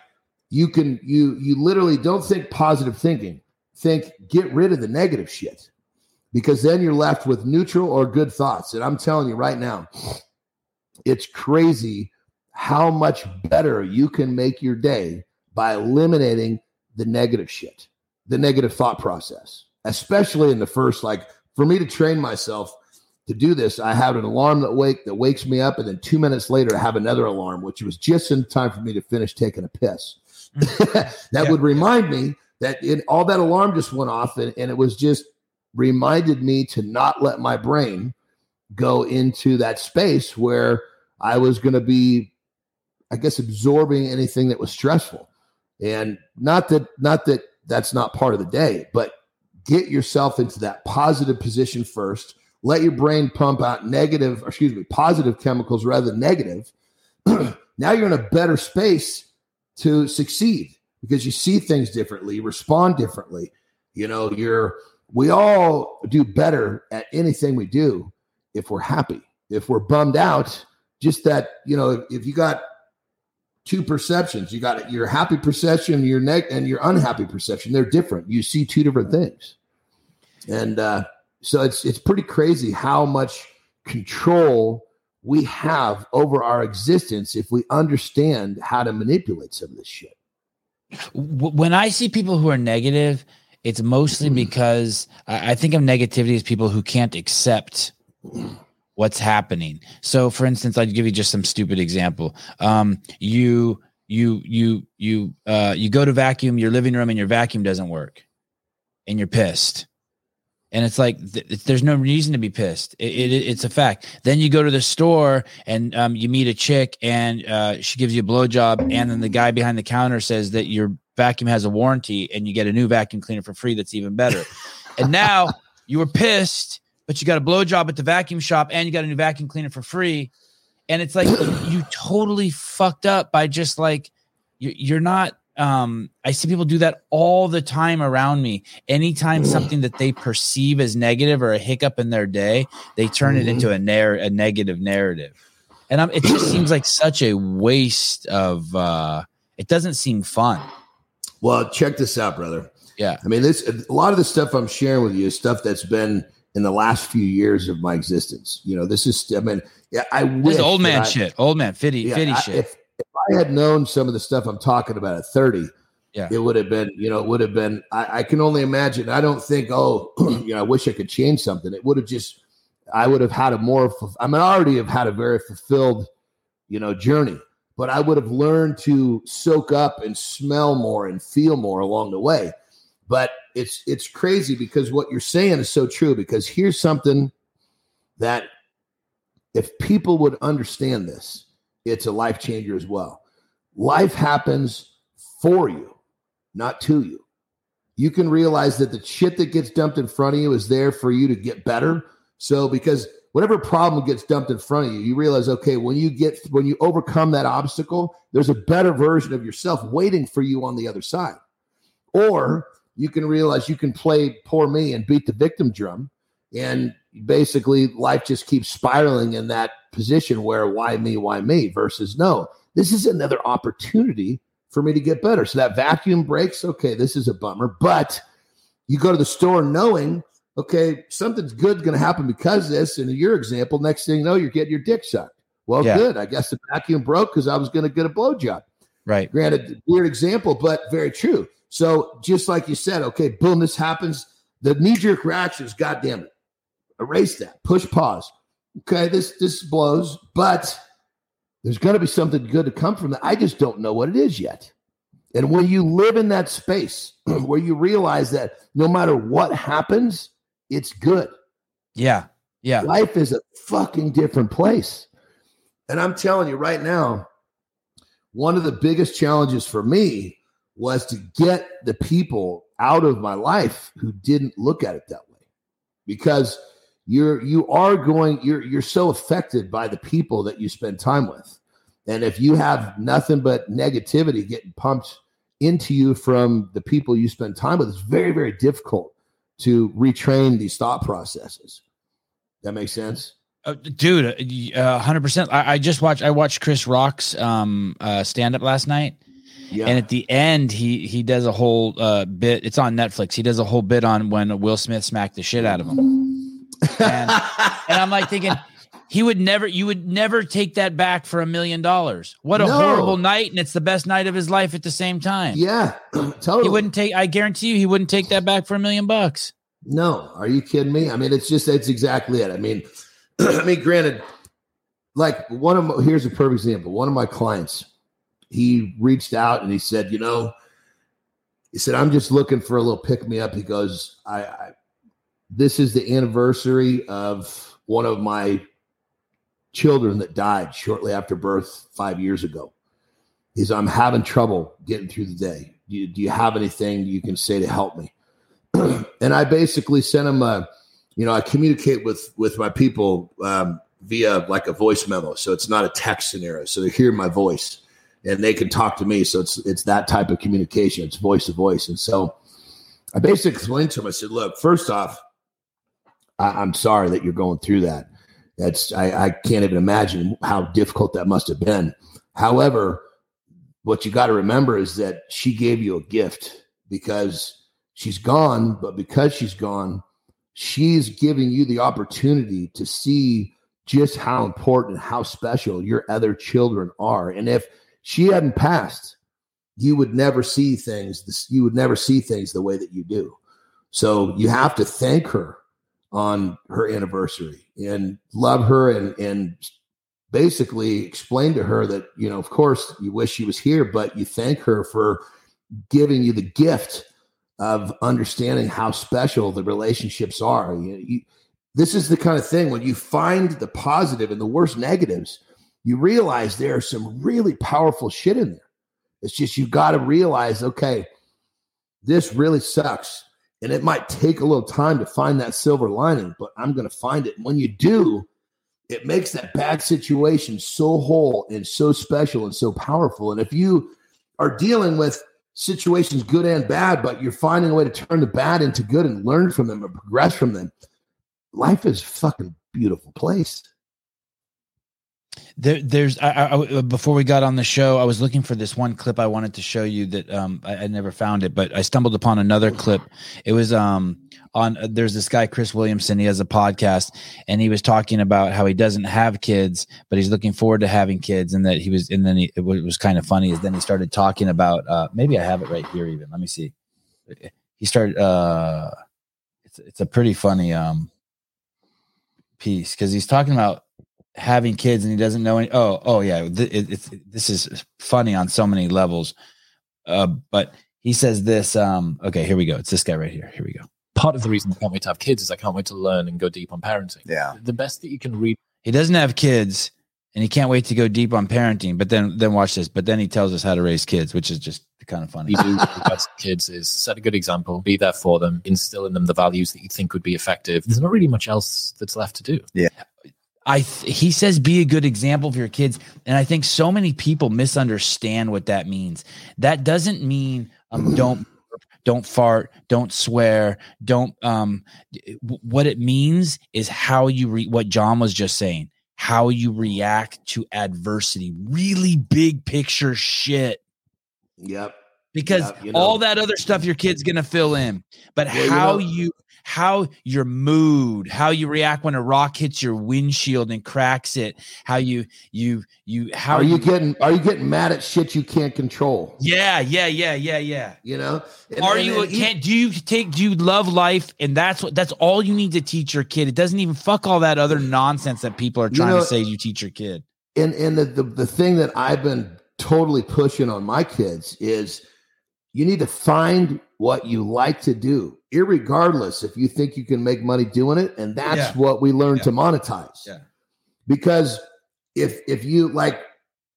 you can you you literally don't think positive thinking think get rid of the negative shit because then you're left with neutral or good thoughts and i'm telling you right now it's crazy how much better you can make your day by eliminating the negative shit the negative thought process especially in the first like for me to train myself to do this i have an alarm that wake that wakes me up and then two minutes later i have another alarm which was just in time for me to finish taking a piss mm. that yeah. would remind me that it, all that alarm just went off and, and it was just reminded me to not let my brain go into that space where i was going to be i guess absorbing anything that was stressful and not that not that that's not part of the day but get yourself into that positive position first. Let your brain pump out negative, excuse me, positive chemicals rather than negative. now you're in a better space to succeed because you see things differently, respond differently. You know, you're we all do better at anything we do if we're happy. If we're bummed out, just that, you know, if you got two perceptions, you got your happy perception, your neck and your unhappy perception, they're different. You see two different things. And uh, so it's it's pretty crazy how much control we have over our existence if we understand how to manipulate some of this shit. When I see people who are negative, it's mostly mm. because I think of negativity as people who can't accept what's happening. So, for instance, I'd give you just some stupid example. Um, you you you you uh, you go to vacuum your living room and your vacuum doesn't work, and you're pissed and it's like th- there's no reason to be pissed. It, it, it's a fact. Then you go to the store and um, you meet a chick and uh, she gives you a blowjob, and then the guy behind the counter says that your vacuum has a warranty, and you get a new vacuum cleaner for free. That's even better. and now you were pissed, but you got a blowjob at the vacuum shop, and you got a new vacuum cleaner for free. And it's like you totally fucked up by just like you're not um, I see people do that all the time around me. Anytime something that they perceive as negative or a hiccup in their day, they turn mm-hmm. it into a, narr- a negative narrative. And I'm, it just seems like such a waste of, uh, it doesn't seem fun. Well, check this out, brother. Yeah. I mean, this, a lot of the stuff I'm sharing with you is stuff that's been in the last few years of my existence. You know, this is, I mean, yeah, I wish old man I, shit, old man, fitty, yeah, fitty I, shit. If, I had known some of the stuff I'm talking about at 30, yeah. it would have been, you know, it would have been, I, I can only imagine. I don't think, oh, you know, I wish I could change something. It would have just, I would have had a more, I mean, I already have had a very fulfilled, you know, journey, but I would have learned to soak up and smell more and feel more along the way. But it's, it's crazy because what you're saying is so true because here's something that if people would understand this, it's a life changer as well. Life happens for you, not to you. You can realize that the shit that gets dumped in front of you is there for you to get better. So, because whatever problem gets dumped in front of you, you realize, okay, when you get, when you overcome that obstacle, there's a better version of yourself waiting for you on the other side. Or you can realize you can play poor me and beat the victim drum and basically life just keeps spiraling in that position where why me, why me versus no, this is another opportunity for me to get better. So that vacuum breaks. Okay, this is a bummer, but you go to the store knowing, okay, something's good going to happen because of this. And in your example, next thing you know, you're getting your dick sucked. Well, yeah. good. I guess the vacuum broke because I was going to get a blowjob. Right. Granted, weird example, but very true. So just like you said, okay, boom, this happens. The knee jerk reaction is, God damn it erase that, push pause. Okay, this this blows, but there's going to be something good to come from that. I just don't know what it is yet. And when you live in that space where you realize that no matter what happens, it's good. Yeah. Yeah. Life is a fucking different place. And I'm telling you right now, one of the biggest challenges for me was to get the people out of my life who didn't look at it that way. Because you're you are going you're you're so affected by the people that you spend time with and if you have nothing but negativity getting pumped into you from the people you spend time with it's very very difficult to retrain these thought processes. That makes sense. Uh, dude, uh, hundred uh, percent. I, I, just watched. I watched Chris Rock's um, uh, stand up last night, yeah. and at the end, he he does a whole uh, bit. It's on Netflix. He does a whole bit on when Will Smith smacked the shit out of him, and, and I'm like thinking, he would never, you would never take that back for a million dollars. What a no. horrible night, and it's the best night of his life at the same time. Yeah, totally. He wouldn't take. I guarantee you, he wouldn't take that back for a million bucks. No, are you kidding me? I mean, it's just it's exactly it. I mean, I mean, granted, like one of my, here's a perfect example. One of my clients, he reached out and he said, you know, he said, I'm just looking for a little pick me up. He goes, I, I this is the anniversary of one of my children that died shortly after birth five years ago. He's, I'm having trouble getting through the day. Do you, do you have anything you can say to help me? and I basically sent him a, you know, I communicate with with my people um, via like a voice memo, so it's not a text scenario. So they hear my voice and they can talk to me. So it's it's that type of communication. It's voice to voice. And so I basically explained to him. I said, "Look, first off, I, am sorry that you're going through that. That's I, I can't even imagine how difficult that must have been. However, what you got to remember is that she gave you a gift because she's gone, but because she's gone, she's giving you the opportunity to see just how important, how special your other children are. And if she hadn't passed, you would never see things. You would never see things the way that you do. So you have to thank her on her anniversary and love her and and basically explain to her that you know of course you wish she was here but you thank her for giving you the gift of understanding how special the relationships are you, you, this is the kind of thing when you find the positive and the worst negatives you realize there's some really powerful shit in there it's just you got to realize okay this really sucks and it might take a little time to find that silver lining, but I'm going to find it. And when you do, it makes that bad situation so whole and so special and so powerful. And if you are dealing with situations good and bad, but you're finding a way to turn the bad into good and learn from them and progress from them, life is a fucking beautiful place. There, there's I, I, uh, before we got on the show, I was looking for this one clip I wanted to show you that um, I, I, never found it, but I stumbled upon another clip. It was um, on uh, there's this guy Chris Williamson. He has a podcast, and he was talking about how he doesn't have kids, but he's looking forward to having kids, and that he was. And then he, it was, kind of funny is then he started talking about uh, maybe I have it right here. Even let me see. He started. Uh, it's it's a pretty funny um piece because he's talking about having kids and he doesn't know any. Oh, oh yeah, th- it, it's this is funny on so many levels. Uh, but he says this. Um, okay, here we go. It's this guy right here. Here we go. Part of the reason I can't wait to have kids is I can't wait to learn and go deep on parenting. Yeah, the best that you can read. He doesn't have kids, and he can't wait to go deep on parenting. But then, then watch this. But then he tells us how to raise kids, which is just kind of funny. You do kids is set a good example, be there for them, instill in them the values that you think would be effective. There's not really much else that's left to do. Yeah. I he says be a good example for your kids, and I think so many people misunderstand what that means. That doesn't mean um, don't don't fart, don't swear, don't um. What it means is how you re- what Jon was just saying, how you react to adversity, really big picture shit. Yep. Because yep, you know. all that other stuff your kid's gonna fill in, but well, how you, know, you how your mood, how you react when a rock hits your windshield and cracks it, how you you you how are you, you getting are you getting mad at shit you can't control? Yeah, yeah, yeah, yeah, yeah. You know, and, are and, you and can't do you take do you love life and that's what that's all you need to teach your kid. It doesn't even fuck all that other nonsense that people are trying you know, to say you teach your kid. And and the, the the thing that I've been totally pushing on my kids is you need to find what you like to do, regardless if you think you can make money doing it. And that's yeah. what we learn yeah. to monetize. Yeah. Because if if you like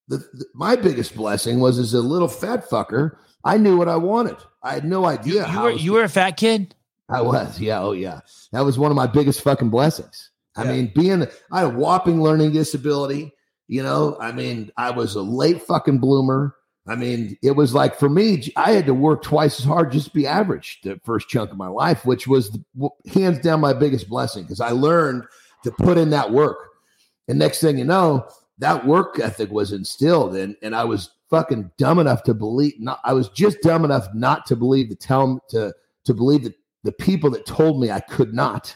the, the, my biggest blessing was as a little fat fucker, I knew what I wanted. I had no idea. You, you were you were a fat kid. I was, yeah, oh yeah. That was one of my biggest fucking blessings. I mean, being I had a whopping learning disability. You know, I mean, I was a late fucking bloomer. I mean, it was like for me, I had to work twice as hard just to be average the first chunk of my life, which was the, hands down my biggest blessing because I learned to put in that work. And next thing you know, that work ethic was instilled, and and I was fucking dumb enough to believe. Not, I was just dumb enough not to believe the tell to to believe that the people that told me I could not.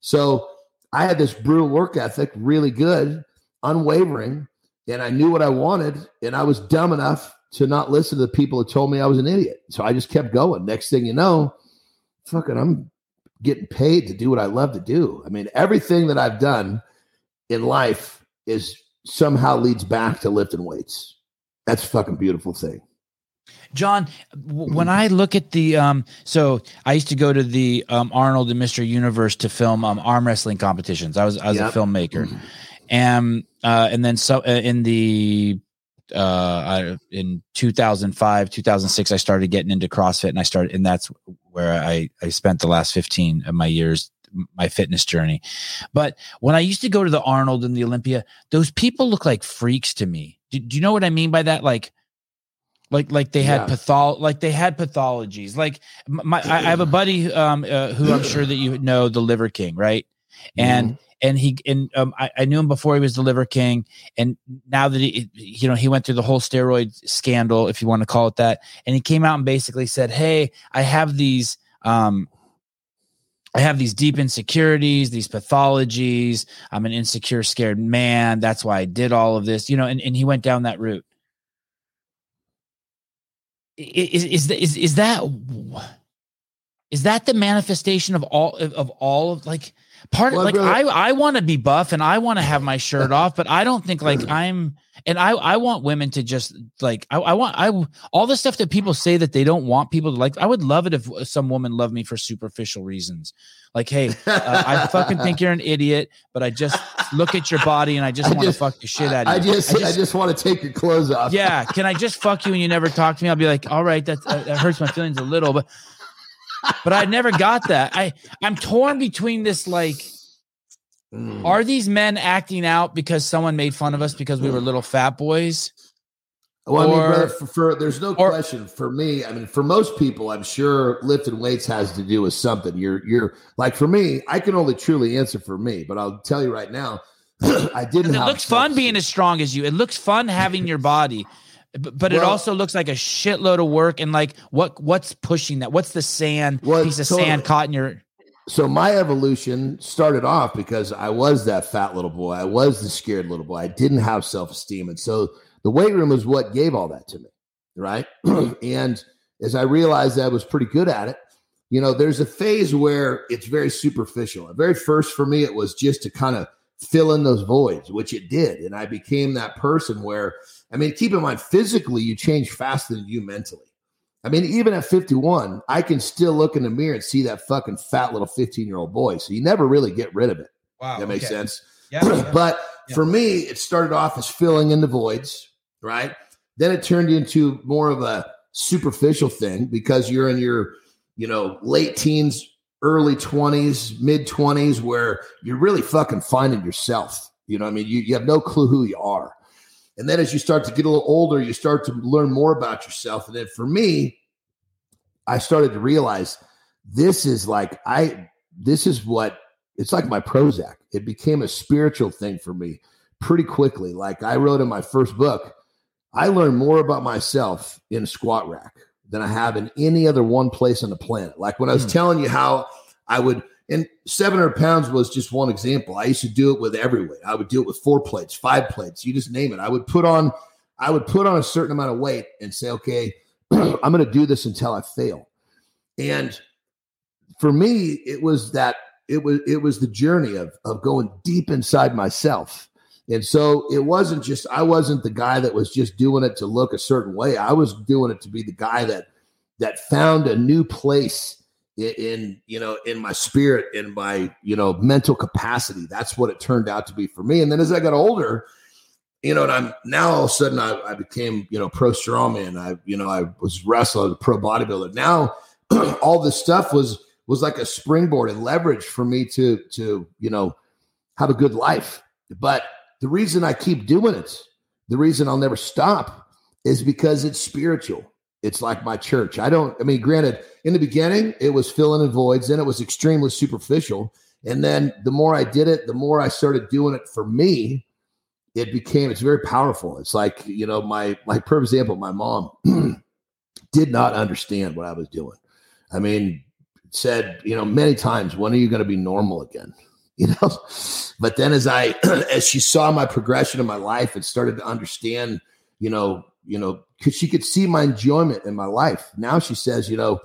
So I had this brutal work ethic, really good, unwavering, and I knew what I wanted, and I was dumb enough to not listen to the people that told me I was an idiot. So I just kept going. Next thing you know, fucking, I'm getting paid to do what I love to do. I mean, everything that I've done in life is somehow leads back to lifting weights. That's a fucking beautiful thing. Jon, when I look at the um, so I used to go to the um, Arnold and Mr. Universe to film um, arm wrestling competitions. I was I was yep. a filmmaker, mm-hmm. and uh, and then so uh, in the uh, I, in 2005, 2006, I started getting into CrossFit, and I started, and that's where I I spent the last 15 of my years my fitness journey. But when I used to go to the Arnold and the Olympia, those people look like freaks to me. Do, do you know what I mean by that? Like, like like they had yeah. pathol like they had pathologies. Like my I, I have a buddy um uh, who I'm sure that you know, the Liver King, right? And mm-hmm and he and um, I, I, knew him before he was the Liver King, and now that he, you know, he went through the whole steroid scandal, if you want to call it that, and he came out and basically said, "Hey, I have these." Um, I have these deep insecurities, these pathologies. I'm an insecure, scared man. That's why I did all of this, you know. And, and he went down that route. Is is is is that is that the manifestation of all of all of like part well, like I I want to be buff and I want to have my shirt off, but I don't think like I'm and I I want women to just like I, I want I all the stuff that people say that they don't want people to like. I would love it if some woman loved me for superficial reasons. Like, hey, uh, I fucking think you're an idiot, but I just look at your body and I just want to fuck the shit out of you. I just I just, just want to take your clothes off. Yeah, can I just fuck you and you never talk to me? I'll be like, all right, that uh, that hurts my feelings a little, but but I never got that. I I'm torn between this like mm. are these men acting out because someone made fun of us because we were little fat boys? Well, or, I mean, brother, for, for there's no or, question for me. I mean, for most people, I'm sure lifting weights has to do with something. You're, you're like for me, I can only truly answer for me, but I'll tell you right now, I didn't. It looks fun being as strong as you. It looks fun having your body but, but well, it also looks like a shitload of work and like what what's pushing that? What's the sand well, piece of totally. sand caught in your so my evolution started off because i was that fat little boy. I was the scared little boy. I didn't have self-esteem. And so the weight room is what gave all that to me right? And as i realized i was pretty good at it you know there's a phase where it's very superficial. At very first for me it was just to kind of fill in those voids which it did. And i became that person where I mean, keep in mind, physically, you change faster than you mentally. I mean, even at 51, I can still look in the mirror and see that fucking fat little 15 year old boy. So you never really get rid of it. Wow. That makes okay. sense. Yeah, yeah. but yeah. for me, it started off as filling in the voids, right? Then it turned into more of a superficial thing because you're in your, you know, late teens, early 20s, mid 20s, where you're really fucking finding yourself. You know, I mean, you, you have no clue who you are. And then as you start to get a little older, you start to learn more about yourself. And then for me, I started to realize this is like I this is what it's like my Prozac. It became a spiritual thing for me pretty quickly. Like I wrote in my first book, I learned more about myself in a squat rack than I have in any other one place on the planet. Like when I was mm. telling you how I would and 700 pounds was just one example. I used to do it with every weight. I would do it with four plates, five plates, you just name it. I would put on, I would put on a certain amount of weight and say, okay, I'm going to do this until I fail. And for me, it was that it was it was the journey of of going deep inside myself. And so it wasn't just I wasn't the guy that was just doing it to look a certain way. I was doing it to be the guy that that found a new place in, you know in my spirit in my you know mental capacity. That's what it turned out to be for me. And then as i got older you know and i'm now all of a sudden i, I became you know pro strongman i you know i was wrestling a pro bodybuilder. Now all this stuff was was like a springboard and leverage for me to to you know have a good life. But the reason i keep doing it the reason i'll never stop is because it's spiritual. It's like my church. I don't, I mean, granted, in the beginning, it was filling in voids, then it was extremely superficial. And then the more I did it, the more I started doing it for me, it became, it's very powerful. It's like, you know, my, like, for example, my mom did not understand what I was doing. I mean, said, you know, many times, when are you going to be normal again? You know, but then as I, as she saw my progression in my life and started to understand, you know, you know, because she could see my enjoyment in my life. Now she says, you know,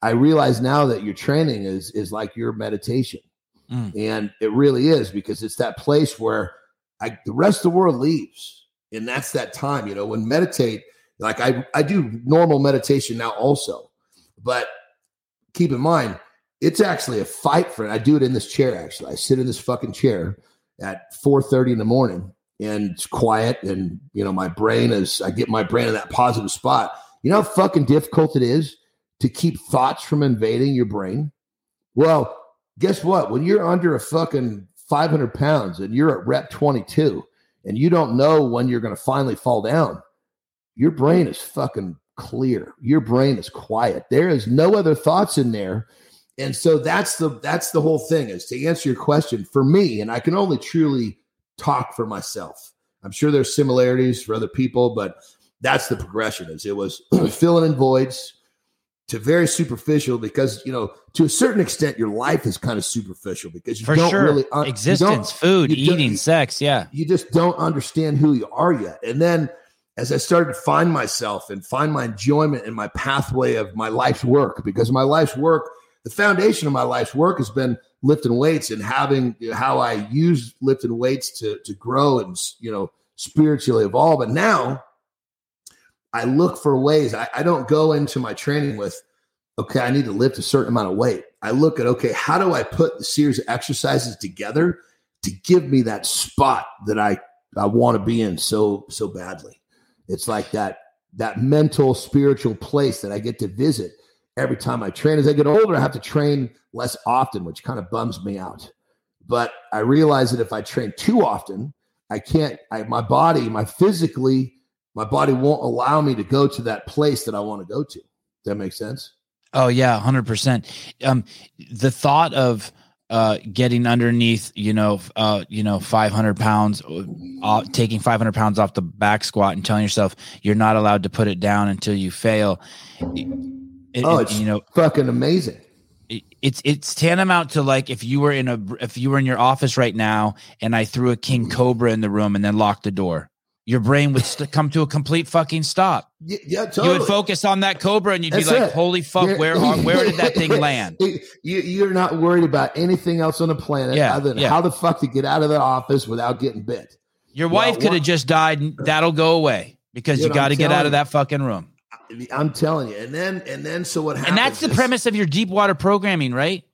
I realize now that your training is is like your meditation. Mm. And it really is because it's that place where I, the rest of the world leaves. And that's that time, you know, when meditate, like I, I do normal meditation now also, but keep in mind, it's actually a fight for it. I do it in this chair. Actually, I sit in this fucking chair at 4:30 in the morning, and it's quiet. And you know, my brain is. I get my brain in that positive spot. You know how fucking difficult it is to keep thoughts from invading your brain. Well, guess what? When you're under a fucking 500 pounds and you're at rep 22, and you don't know when you're going to finally fall down, your brain is fucking clear. Your brain is quiet. There is no other thoughts in there. And so that's the that's the whole thing is to answer your question for me and I can only truly talk for myself. I'm sure there's similarities for other people, but that's the progression is it was filling in voids to very superficial because you know to a certain extent your life is kind of superficial because you for don't sure. really un- existence food eating sex yeah you just don't understand who you are yet and then as I started to find myself and find my enjoyment in my pathway of my life's work, because my life's work, the foundation of my life's work has been lifting weights and having how I use lifting weights to to grow and you know spiritually evolve. And now I look for ways. I, I don't go into my training with, okay, I need to lift a certain amount of weight. I look at okay, how do I put the series of exercises together to give me that spot that I I want to be in so so badly. It's like that that mental spiritual place that I get to visit every time I train. As I get older, I have to train less often, which kind of bums me out. But I realize that if I train too often, I can't. I, my body, my physically, my body won't allow me to go to that place that I want to go to. That make sense? Oh yeah, hundred percent. Um, the thought of uh, getting underneath, you know, uh, you know, 500 pounds, uh, taking 500 pounds off the back squat and telling yourself you're not allowed to put it down until you fail. It, oh, it's you know, fucking amazing. It, it's it's tantamount to like if you were in a if you were in your office right now and I threw a king mm-hmm. cobra in the room and then locked the door your brain would st- come to a complete fucking stop. Yeah, yeah totally. You would focus on that cobra, and you'd That's be like, it. "Holy fuck, you're, where where did that thing land?" You, are not worried about anything else on the planet yeah, other than yeah. how the fuck to get out of the office without getting bit. Your well, wife could have just died, and that'll go away because you, you got to get out of that fucking room. I'm telling you, and then and then so what happens? And that's the is, premise of your deep water programming, right?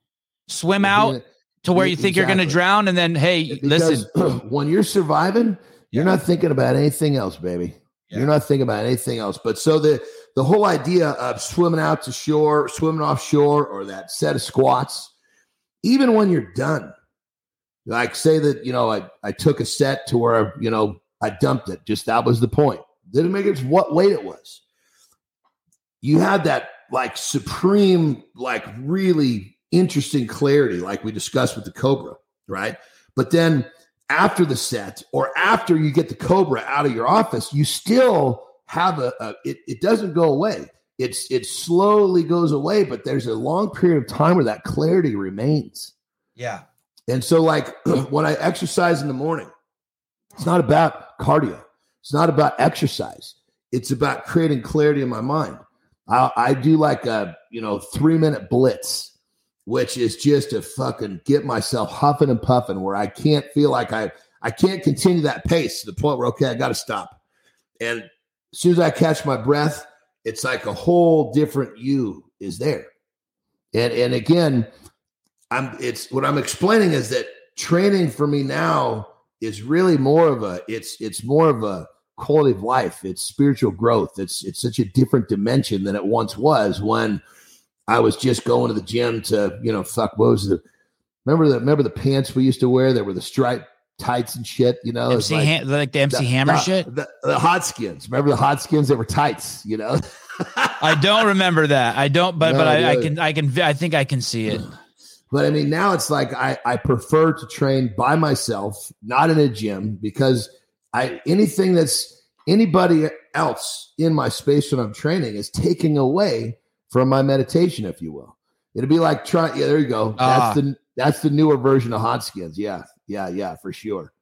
Swim out to where you think exactly. you're going to drown, and then hey, because listen, when you're surviving you're not thinking about anything else, baby. Yeah. You're not thinking about anything else. But so the the whole idea of swimming out to shore, swimming offshore, or that set of squats, even when you're done, like say that you know I I took a set to where you know I dumped it. Just that was the point. Didn't make it what weight it was. You had that like supreme, like really interesting clarity, like we discussed with the Cobra, right? But then after the set or after you get the Cobra out of your office, you still have a, a it, it doesn't go away. It's it slowly goes away, but there's a long period of time where that clarity remains. Yeah. And so, like when I exercise in the morning, it's not about cardio. It's not about exercise. It's about creating clarity in my mind. I, I do like a you know three minute blitz which is just to fucking get myself huffing and puffing where I can't feel like I I can't continue that pace to the point where okay, I got to stop. And as soon as I catch my breath, it's like a whole different you is there. And and again, I'm it's what I'm explaining is that training for me now is really more of a it's it's more of a quality of life. It's spiritual growth. It's it's such a different dimension than it once was when I was just going to the gym to, you know, fuck, what was the, remember the, remember the pants we used to wear that were the stripe tights and shit. You know, MC like, Ham- like the MC the, Hammer the, shit. The, the, hot skins. Remember the hot skins? They were tights. You know. I don't remember that. I don't, but no, but I, I, can I can I think I can see it. But I mean, now it's like I I prefer to train by myself, not in a gym, because I anything that's anybody else in my space when I'm training is taking away from my meditation, if you will. It'd be like trying. Yeah, there you go. That's uh, the that's the newer version of hot skins. Yeah, yeah, yeah, for sure.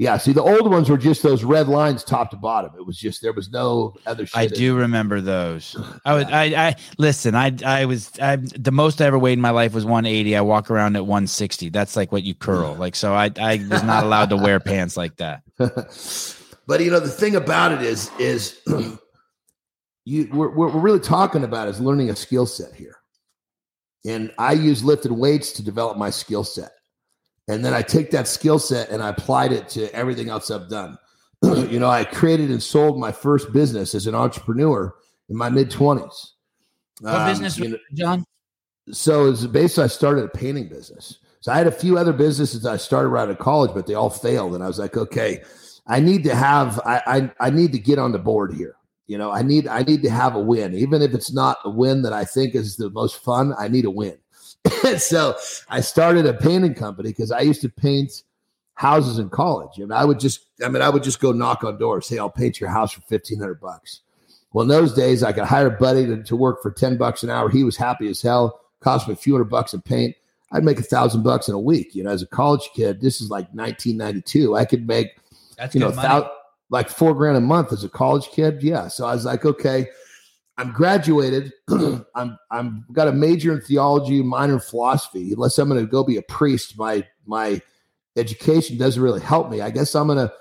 Yeah, see, the old ones were just those red lines top to bottom. It was just there was no other. I do remember those. I was, I, I listen. I, I was, I, the most I ever weighed in my life was 180. I walk around at 160. That's like what you curl. Like, so I, I was not allowed to wear pants like that. but you know, the thing about it is, is you, we're, we're really talking about is learning a skill set here, and I use lifted weights to develop my skill set. And then I take that skill set and I applied it to everything else I've done. you know, I created and sold my first business as an entrepreneur in my mid 20s. What um, business, you know, Jon? So it's basically, I started a painting business. So I had a few other businesses I started right out of college, but they all failed. And I was like, okay, I need to have, I, I, I need to get on the board here. You know, I need, I need to have a win, even if it's not a win that I think is the most fun. I need a win. so I started a painting company because I used to paint houses in college. And I would just, I mean, I would just go knock on doors, say, I'll paint your house for 1500 bucks. Well, in those days, I could hire a buddy to, to work for 10 bucks an hour. He was happy as hell, cost me a few hundred bucks to paint. I'd make a thousand bucks in a week. You know, as a college kid, this is like 1992. I could make, That's you know, thou- like four grand a month as a college kid. Yeah. So I was like, okay, I'm graduated. I'm I'm got a major in theology, minor in philosophy. Unless I'm going to go be a priest, my my education doesn't really help me. I guess I'm going to,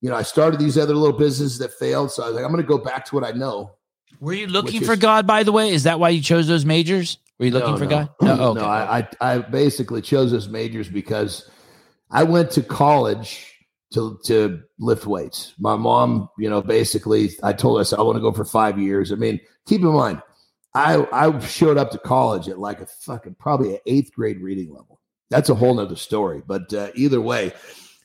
you know, I started these other little businesses that failed, so I was like, I'm going to go back to what I know. Were you looking for is, God, by the way? Is that why you chose those majors? Were you looking no, for no. God? No, oh, okay. no. I, I I basically chose those majors because I went to college to to lift weights. My mom, you know, basically, I told her I, said, I want to go for five years. I mean, keep in mind, I I showed up to college at like a fucking probably an eighth grade reading level. That's a whole nother story. But uh, either way,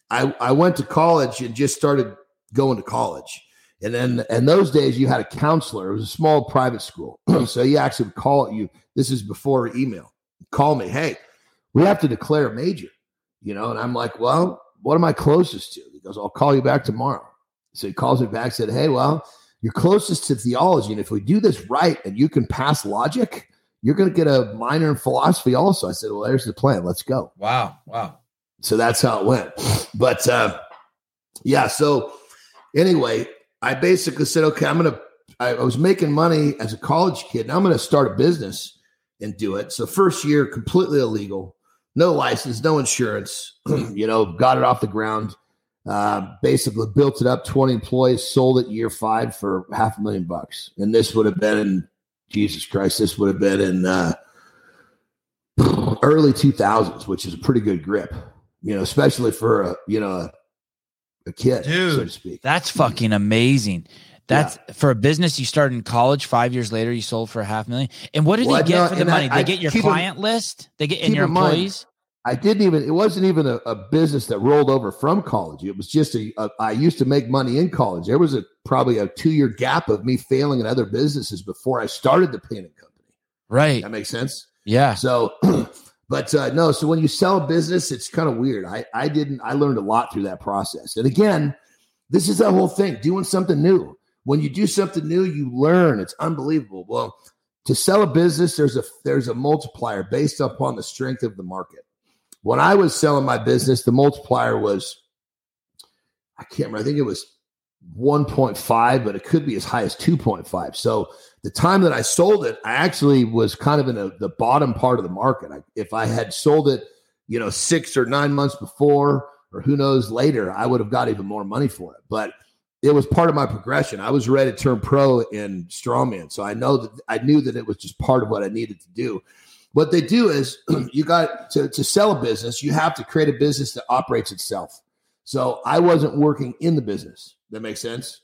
I I went to college and just started going to college. And then in those days, you had a counselor. It was a small private school, so you actually would call you. This is before email. Call me, hey, we have to declare a major, you know. And I'm like, well, what am I closest to? He goes, I'll call you back tomorrow. So he calls me back, said, Hey, well, you're closest to theology. And if we do this right and you can pass logic, you're going to get a minor in philosophy also. I said, Well, there's the plan. Let's go. Wow. Wow. So that's how it went. But uh, yeah. So anyway, I basically said, Okay, I'm going to, I was making money as a college kid. Now I'm going to start a business and do it. So first year, completely illegal no license, no insurance. you know, got it off the ground. Uh, basically built it up, 20 employees, sold it year five for half a million bucks. And this would have been in Jesus Christ, this would have been in uh, early 2000s, which is a pretty good grip, you know, especially for a, you know, a, a kid, Dude, so to speak. That's fucking amazing. That's yeah. for a business you started in college. Five years later, you sold for a half million. And what did well, they get no, for the money? I, they get your client list. They get in your employees. Mind, I didn't even. It wasn't even a, a, business that rolled over from college. It was just a, a. I used to make money in college. There was a probably a two year gap of me failing in other businesses before I started the painting company. Right. That makes sense. Yeah. So, but uh, no. So when you sell a business, it's kind of weird. I I didn't. I learned a lot through that process. And again, this is that whole thing. Doing something new when you do something new, you learn. It's unbelievable. Well, to sell a business, there's a there's a multiplier based upon the strength of the market. When I was selling my business, the multiplier was I can't remember. I think it was 1.5, but it could be as high as 2.5. So the time that I sold it, I actually was kind of in a, the bottom part of the market. I, if I had sold it, you know, six or nine months before, or who knows later, I would have got even more money for it. But it was part of my progression. I was ready to turn pro in strongman, so I know that I knew that it was just part of what I needed to do. What they do is you got to, to sell a business, you have to create a business that operates itself. So I wasn't working in the business. That makes sense.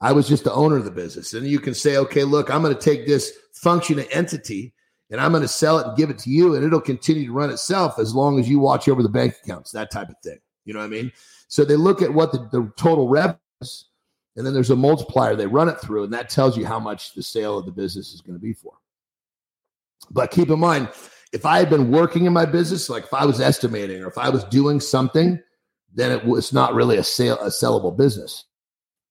I was just the owner of the business. And you can say, okay, look, I'm going to take this function functioning entity and I'm going to sell it and give it to you, and it'll continue to run itself as long as you watch over the bank accounts, that type of thing. You know what I mean? So they look at what the, the total revenue and then there's a multiplier they run it through, and that tells you how much the sale of the business is going to be for. But keep in mind, if I had been working in my business, like if I was estimating or if I was doing something, then it was not really a sale a sellable business.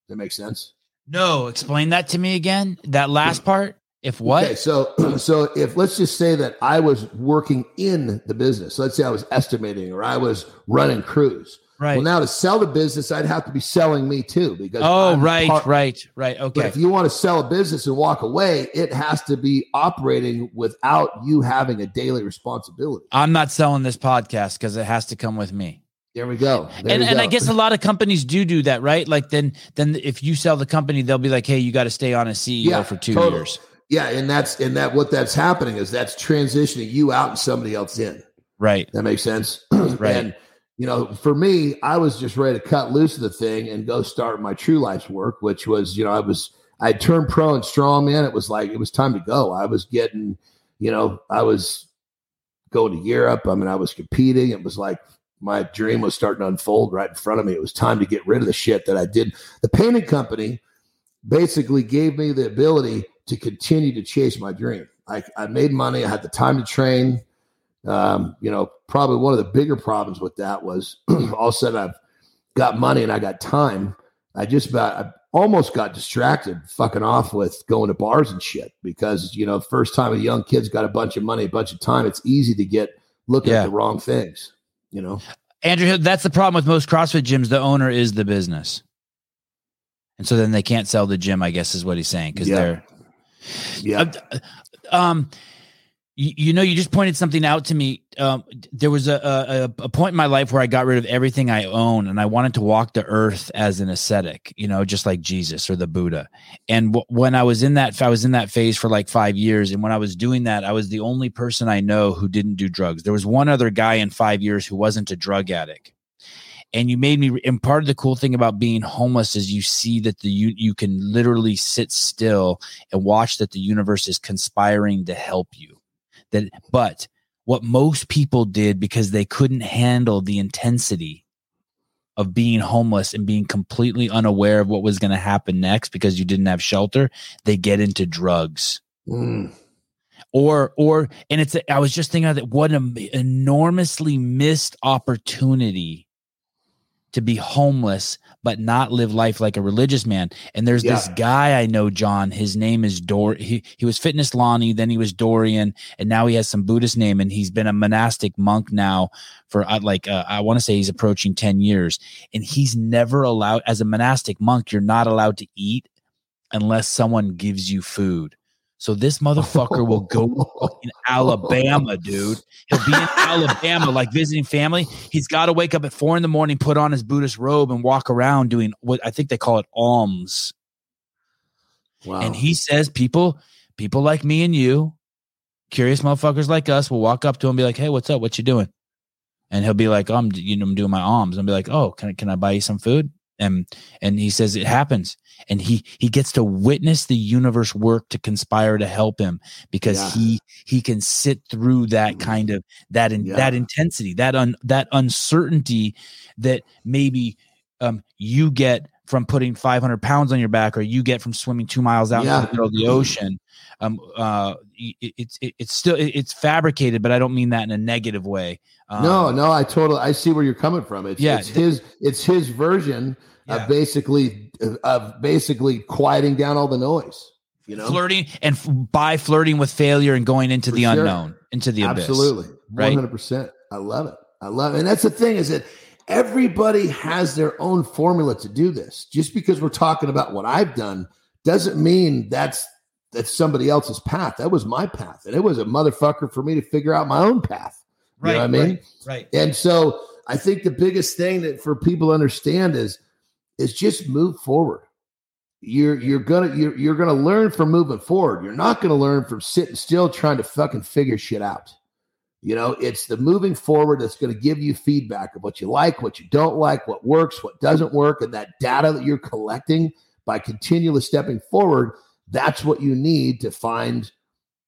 That makes sense. No, explain that to me again. That last part. If what? Okay, so so if let's just say that I was working in the business. Let's say I was estimating or I was running crews. Right. Well, now to sell the business, I'd have to be selling me too because oh, I'm right, part- right, right. Okay. But if you want to sell a business and walk away, it has to be operating without you having a daily responsibility. I'm not selling this podcast because it has to come with me. There we go. There and we and I guess a lot of companies do do that, right? Like then then if you sell the company, they'll be like, "Hey, you got to stay on as CEO Yeah, for two totally. years." yeah, and that's and that what that's happening is that's transitioning you out and somebody else in. Right. That makes sense. Right. And you know, for me, I was just ready to cut loose of the thing and go start my true life's work, which was, you know, I was I turned pro and strongman. It was like it was time to go. I was getting, you know, I was going to Europe. I mean, I was competing. It was like my dream was starting to unfold right in front of me. It was time to get rid of the shit that I did. The painting company basically gave me the ability to continue to chase my dream. I, I made money. I had the time to train. Um, you know, probably one of the bigger problems with that was all of a sudden I've got money and I got time. I just about, I almost got distracted fucking off with going to bars and shit because, you know, first time a young kid's got a bunch of money, a bunch of time, it's easy to get looking Yeah. at the wrong things, you know? Andrew, that's the problem with most CrossFit gyms. The owner is the business. And so then they can't sell the gym, I guess is what he's saying. Cause Yeah. they're, Yeah. Uh, um, you, you know, you just pointed something out to me. Um, there was a, a a point in my life where I got rid of everything I own, and I wanted to walk the earth as an ascetic. You know, just like Jesus or the Buddha. And w- when I was in that, I was in that phase for like five years. And when I was doing that, I was the only person I know who didn't do drugs. There was one other guy in five years who wasn't a drug addict and you made me and part of the cool thing about being homeless is you see that the you you can literally sit still and watch that the universe is conspiring to help you that but what most people did because they couldn't handle the intensity of being homeless and being completely unaware of what was going to happen next because you didn't have shelter they get into drugs Mm. or or and it's i was just thinking of that what an enormously missed opportunity to be homeless but not live life like a religious man. And there's this guy i know Jon. His name is dor he, he was fitness lonnie then he was dorian and now he has some buddhist name and he's been a monastic monk now for uh, like uh, i want to say he's approaching 10 years. And he's never allowed as a monastic monk you're not allowed to eat unless someone gives you food so this motherfucker will go in Alabama, dude. He'll be in Alabama, like visiting family. He's got to wake up at four in the morning, put on his Buddhist robe, and walk around doing what I think they call it alms. Wow. And he says people, people like me and you, curious motherfuckers like us, will walk up to him and be like, "Hey, what's up? What you doing?" And he'll be like, "I'm, you know, I'm doing my alms." And be like, "Oh, can I, can I buy you some food?" And and he says it happens, and he he gets to witness the universe work to conspire to help him because Yeah. he he can sit through that kind of that in, Yeah. that intensity, that un, that uncertainty that maybe um you get from putting 500 pounds on your back or you get from swimming two miles out Yeah. in the middle of the ocean um uh it, it's it, it's still it- it's fabricated but i don't mean that in a negative way um, no, no, I totally I see where you're coming from. It's Yeah. it's his it's his version Yeah. of basically of basically quieting down all the noise. You know, flirting and f- by flirting with failure and going into For the sure. unknown into the abyss absolutely, one hundred percent. I love it. I love it, and that's the thing is that everybody has their own formula to do this. Just because we're talking about what I've done doesn't mean that's that's somebody else's path. That was my path, and it was a motherfucker for me to figure out my own path. You know what I mean? right right And so I think the biggest thing that for people to understand is is just move forward. You're you're gonna you're you're gonna learn from moving forward. You're not gonna learn from sitting still trying to fucking figure shit out. You know, it's the moving forward that's going to give you feedback of what you like, what you don't like, what works, what doesn't work, and that data that you're collecting by continually stepping forward. That's what you need to find,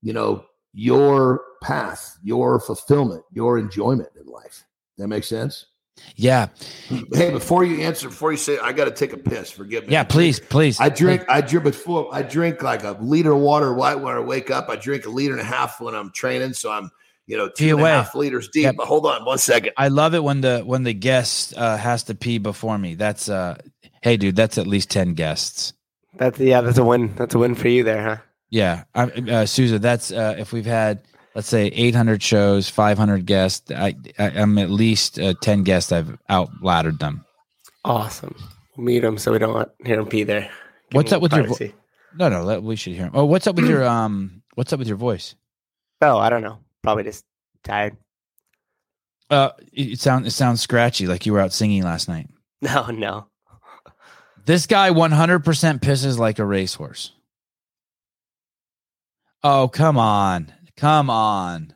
you know, your path, your fulfillment, your enjoyment in life. That makes sense. Yeah. Hey, before you answer, before you say, I got to take a piss. Forgive me. Yeah, please, please. I drink. I drink before. I drink like a liter of water white when I wake up. I drink a liter and a half when I'm training. So I'm, you know, two Pee and a half liters deep. Yep. But hold on one second. I love it when the when the guest uh, has to pee before me. That's uh, hey, dude, that's at least ten guests. That's yeah, that's a win. That's a win for you there, huh? Yeah, I, uh, Souza. That's uh, if we've had let's say 800 shows, 500 guests. I, I I'm at least uh, 10 guests. I've out laddered them. Awesome. We'll mute him so we don't hear them pee there. Give What's up with your vo- No, no, let, we should hear him. Oh, what's up with your um? What's up with your voice? Oh, I don't know. Probably just tired. Uh, it, it sounds it sounds scratchy, like you were out singing last night. No, no. This guy 100% pisses like a racehorse. Oh, come on. Come on.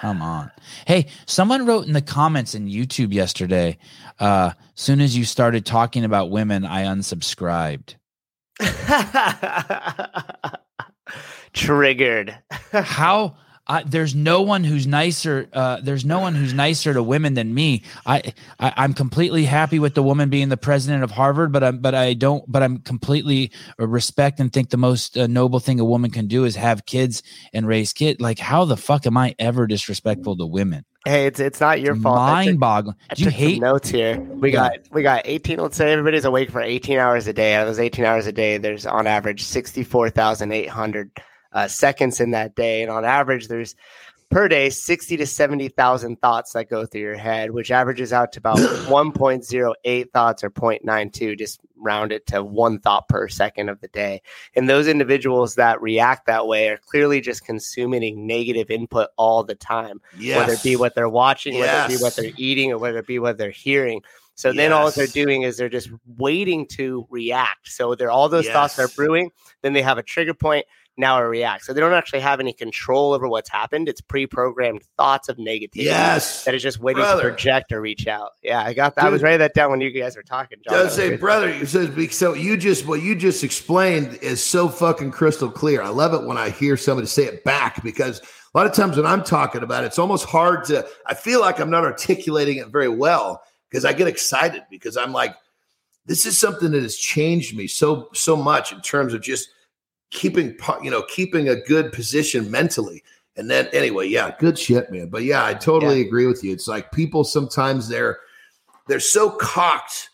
Come on. Hey, someone wrote in the comments in YouTube yesterday, uh, soon as you started talking about women, I unsubscribed. Triggered. How I, there's no one who's nicer. Uh, there's no one who's nicer to women than me. I, I I'm completely happy with the woman being the president of Harvard, but I'm but I don't. But I'm completely respect and think the most uh, noble thing a woman can do is have kids and raise kids. Like how the fuck am I ever disrespectful to women? Hey, it's it's not your fault. Mind boggling. Do you hate? notes here? We got we got 18. Let's say everybody's awake for 18 hours a day. Out of those 18 hours a day, there's on average 64,800 uh, seconds in that day, and on average, there's per day 60 to 70,000 thoughts that go through your head, which averages out to about 1.08 thoughts or 0.92. Just round it to one thought per second of the day. And those individuals that react that way are clearly just consuming negative input all the time Yes. whether it be what they're watching, whether it be what they're eating, or whether it be what they're hearing. So then all they're doing is they're just waiting to react. So they're all those thoughts are brewing. Then they have a trigger point. Now it react. So they don't actually have any control over what's happened. It's pre-programmed thoughts of negativity Yes. that is just waiting Brother. to project or reach out. Yeah, I got that. I was writing that down when you guys were talking. Jon. I was say, brother, you said so. You just what you just explained is so fucking crystal clear. I love it when I hear somebody say it back because a lot of times when I'm talking about it, it's almost hard to. I feel like I'm not articulating it very well because I get excited because I'm like, this is something that has changed me so so much in terms of just keeping you know keeping a good position mentally. And then anyway, yeah, good shit, man. But yeah, I totally agree with you. It's like people sometimes they're they're so cocked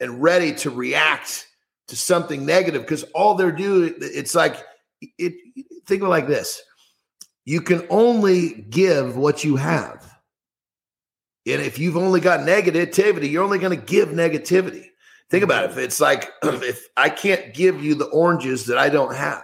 and ready to react to something negative because all they're doing it's like it think of it like this you can only give what you have and if you've only got negativity you're only going to give negativity think about it. If it's like if i can't give you the oranges that i don't have.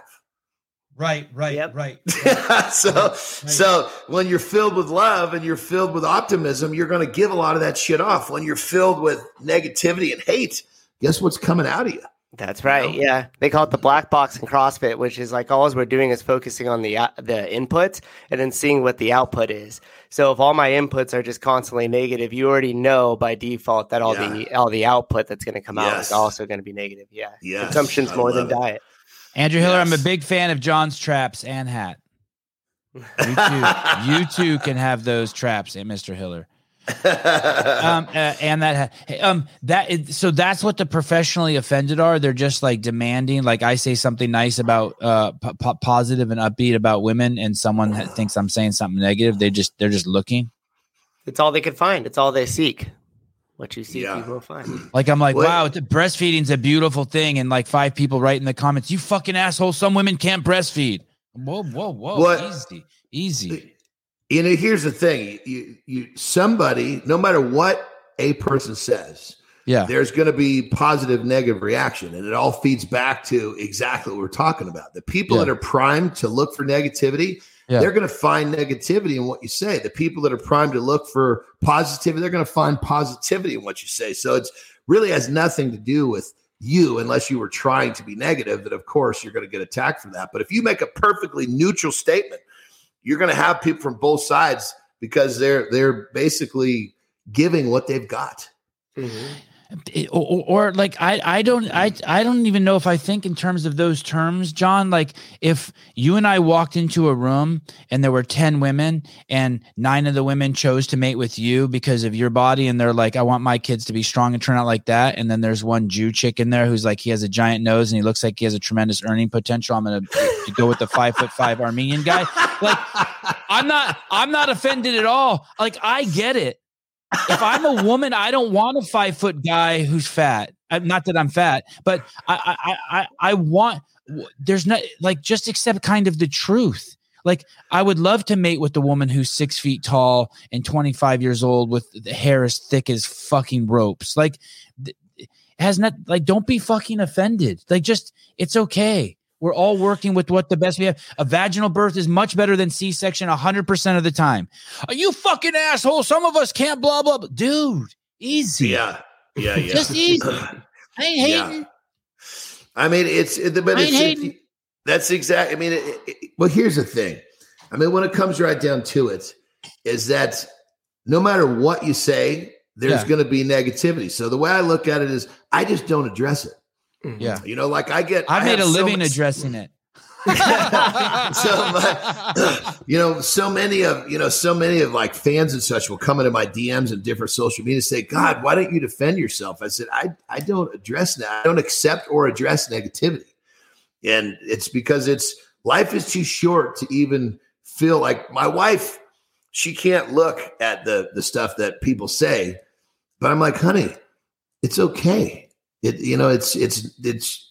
Right, right, Yep. right. so so when you're filled with love and you're filled with optimism you're going to give a lot of that shit off. When you're filled with negativity and hate guess what's coming out of you That's right. know? Yeah, they call it the black box in CrossFit, which is like all we're doing is focusing on the uh, the inputs and then seeing what the output is. So if all my inputs are just constantly negative, you already know by default that all the all the output that's going to come out is also going to be negative. Yeah, Yes, consumption's I more than it. diet. Andrew Hiller, I'm a big fan of Jon's traps and hat. You too, you too can have those traps, eh, Mr. Hiller. Um, uh, and that ha- um that is, so that's what the professionally offended are. They're just like demanding. Like I say something nice about uh p- p- positive and upbeat about women, and someone ha- thinks I'm saying something negative. They just they're just looking. It's all they can find. It's all they seek. What you seek, Yeah. you will find. Like I'm like, What- wow, the breastfeeding's a beautiful thing, and like five people write in the comments, "You fucking asshole! Some women can't breastfeed." Whoa, whoa, whoa! What- Easy, easy. You know here's the thing. You you somebody no matter what a person says Yeah, there's going to be positive negative reaction and it all feeds back to exactly what we're talking about. The people Yeah. that are primed to look for negativity Yeah. they're going to find negativity in what you say. The people that are primed to look for positivity they're going to find positivity in what you say. So it's really has nothing to do with you unless you were trying to be negative that of course you're going to get attacked for that. But if you make a perfectly neutral statement you're going to have people from both sides because they're they're basically giving what they've got Mhm. Or, or, like I I don't I I don't even know if I think in terms of those terms, Jon. Like if you and I walked into a room and there were ten women and nine of the women chose to mate with you because of your body, and they're like, I want my kids to be strong and turn out like that, and then there's one Jew chick in there who's like he has a giant nose and he looks like he has a tremendous earning potential. I'm gonna go with the five foot five Armenian guy. Like I'm not I'm not offended at all. Like I get it if I'm a woman, I don't want a five foot guy who's fat. Uh, not that I'm fat, but I, I, I, I want. There's not like just accept kind of the truth. Like I would love to mate with the woman who's six feet tall and 25 years old with hair as thick as fucking ropes. Like has not like don't be fucking offended. Like just it's okay. We're all working with what the best we have. A vaginal birth is much better than C section 100% of the time. Are you fucking asshole? Some of us can't, blah, blah, blah. Dude, easy. Yeah. Yeah. Yeah. Just easy. I ain't hating. Yeah. I mean, it's, it, but I it's, that's exact. I mean, it, it, well, here's the thing. I mean, when it comes right down to it, is that no matter what you say, there's Yeah. going to be negativity. So the way I look at it is, I just don't address it. Yeah. You know, like I get, I've I made a have so living much- addressing it. so my, you know so many of you know so many of like fans and such will come into my dms and different social media and say god why don't you defend yourself? I said i i don't address that. I don't accept or address negativity. And it's because it's life is too short to even feel like my wife she can't look at the the stuff that people say. But i'm like honey it's okay it you know it's it's it's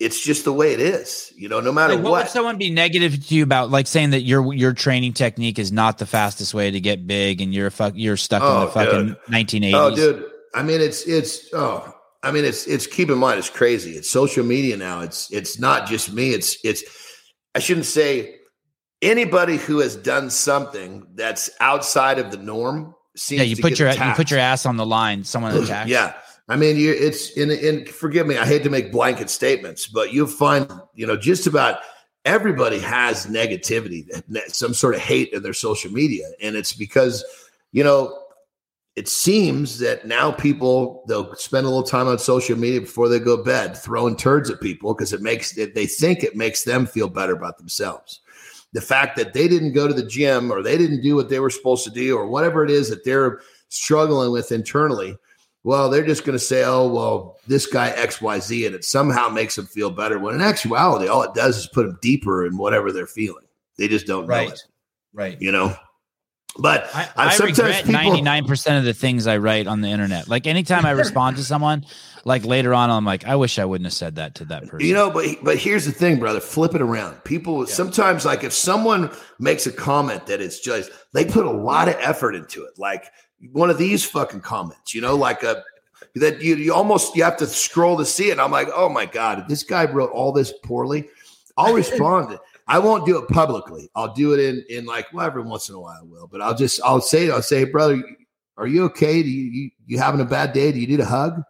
it's just the way it is you know no matter Like, what, what would someone be negative to you about, like saying that your your training technique is not the fastest way to get big, and you're fuck you're stuck in Oh, the fucking dude. 1980s? Oh, dude. I mean, it's it's oh, I mean, it's it's keep in mind, it's crazy. It's social media now. It's it's not just me. It's it's I shouldn't say anybody who has done something that's outside of the norm seems yeah, you to put your you put your ass on the line. Someone attacks. Yeah. I mean, you it's in in forgive me, I hate to make blanket statements, but you'll find, you know, just about everybody has negativity, some sort of hate in their social media. And it's because, you know, it seems that now people they'll spend a little time on social media before they go to bed throwing turds at people because it makes they think it makes them feel better about themselves. The fact that they didn't go to the gym or they didn't do what they were supposed to do or whatever it is that they're struggling with internally, well, they're just going to say, "Oh, well, this guy X Y Z," and it somehow makes them feel better. When in actuality, all it does is put them deeper in whatever they're feeling. They just don't know Right. it, right. you know. But I, I've I sometimes people- ninety nine percent of the things I write on the internet. Like anytime I respond to someone, like later on, I'm like, I wish I wouldn't have said that to that person. You know, but but here's the thing, brother. Flip it around. People sometimes like if someone makes a comment that it's just they put a lot of effort into it. Like one of these fucking comments, you know, like a that you you almost you have to scroll to see it. And I'm like, oh my god, this guy wrote all this poorly. I'll respond. I won't do it publicly. I'll do it in in like well, every once in a while I will. But I'll just I'll say I'll say, brother, are you okay? Do you you, you having a bad day? Do you need a hug?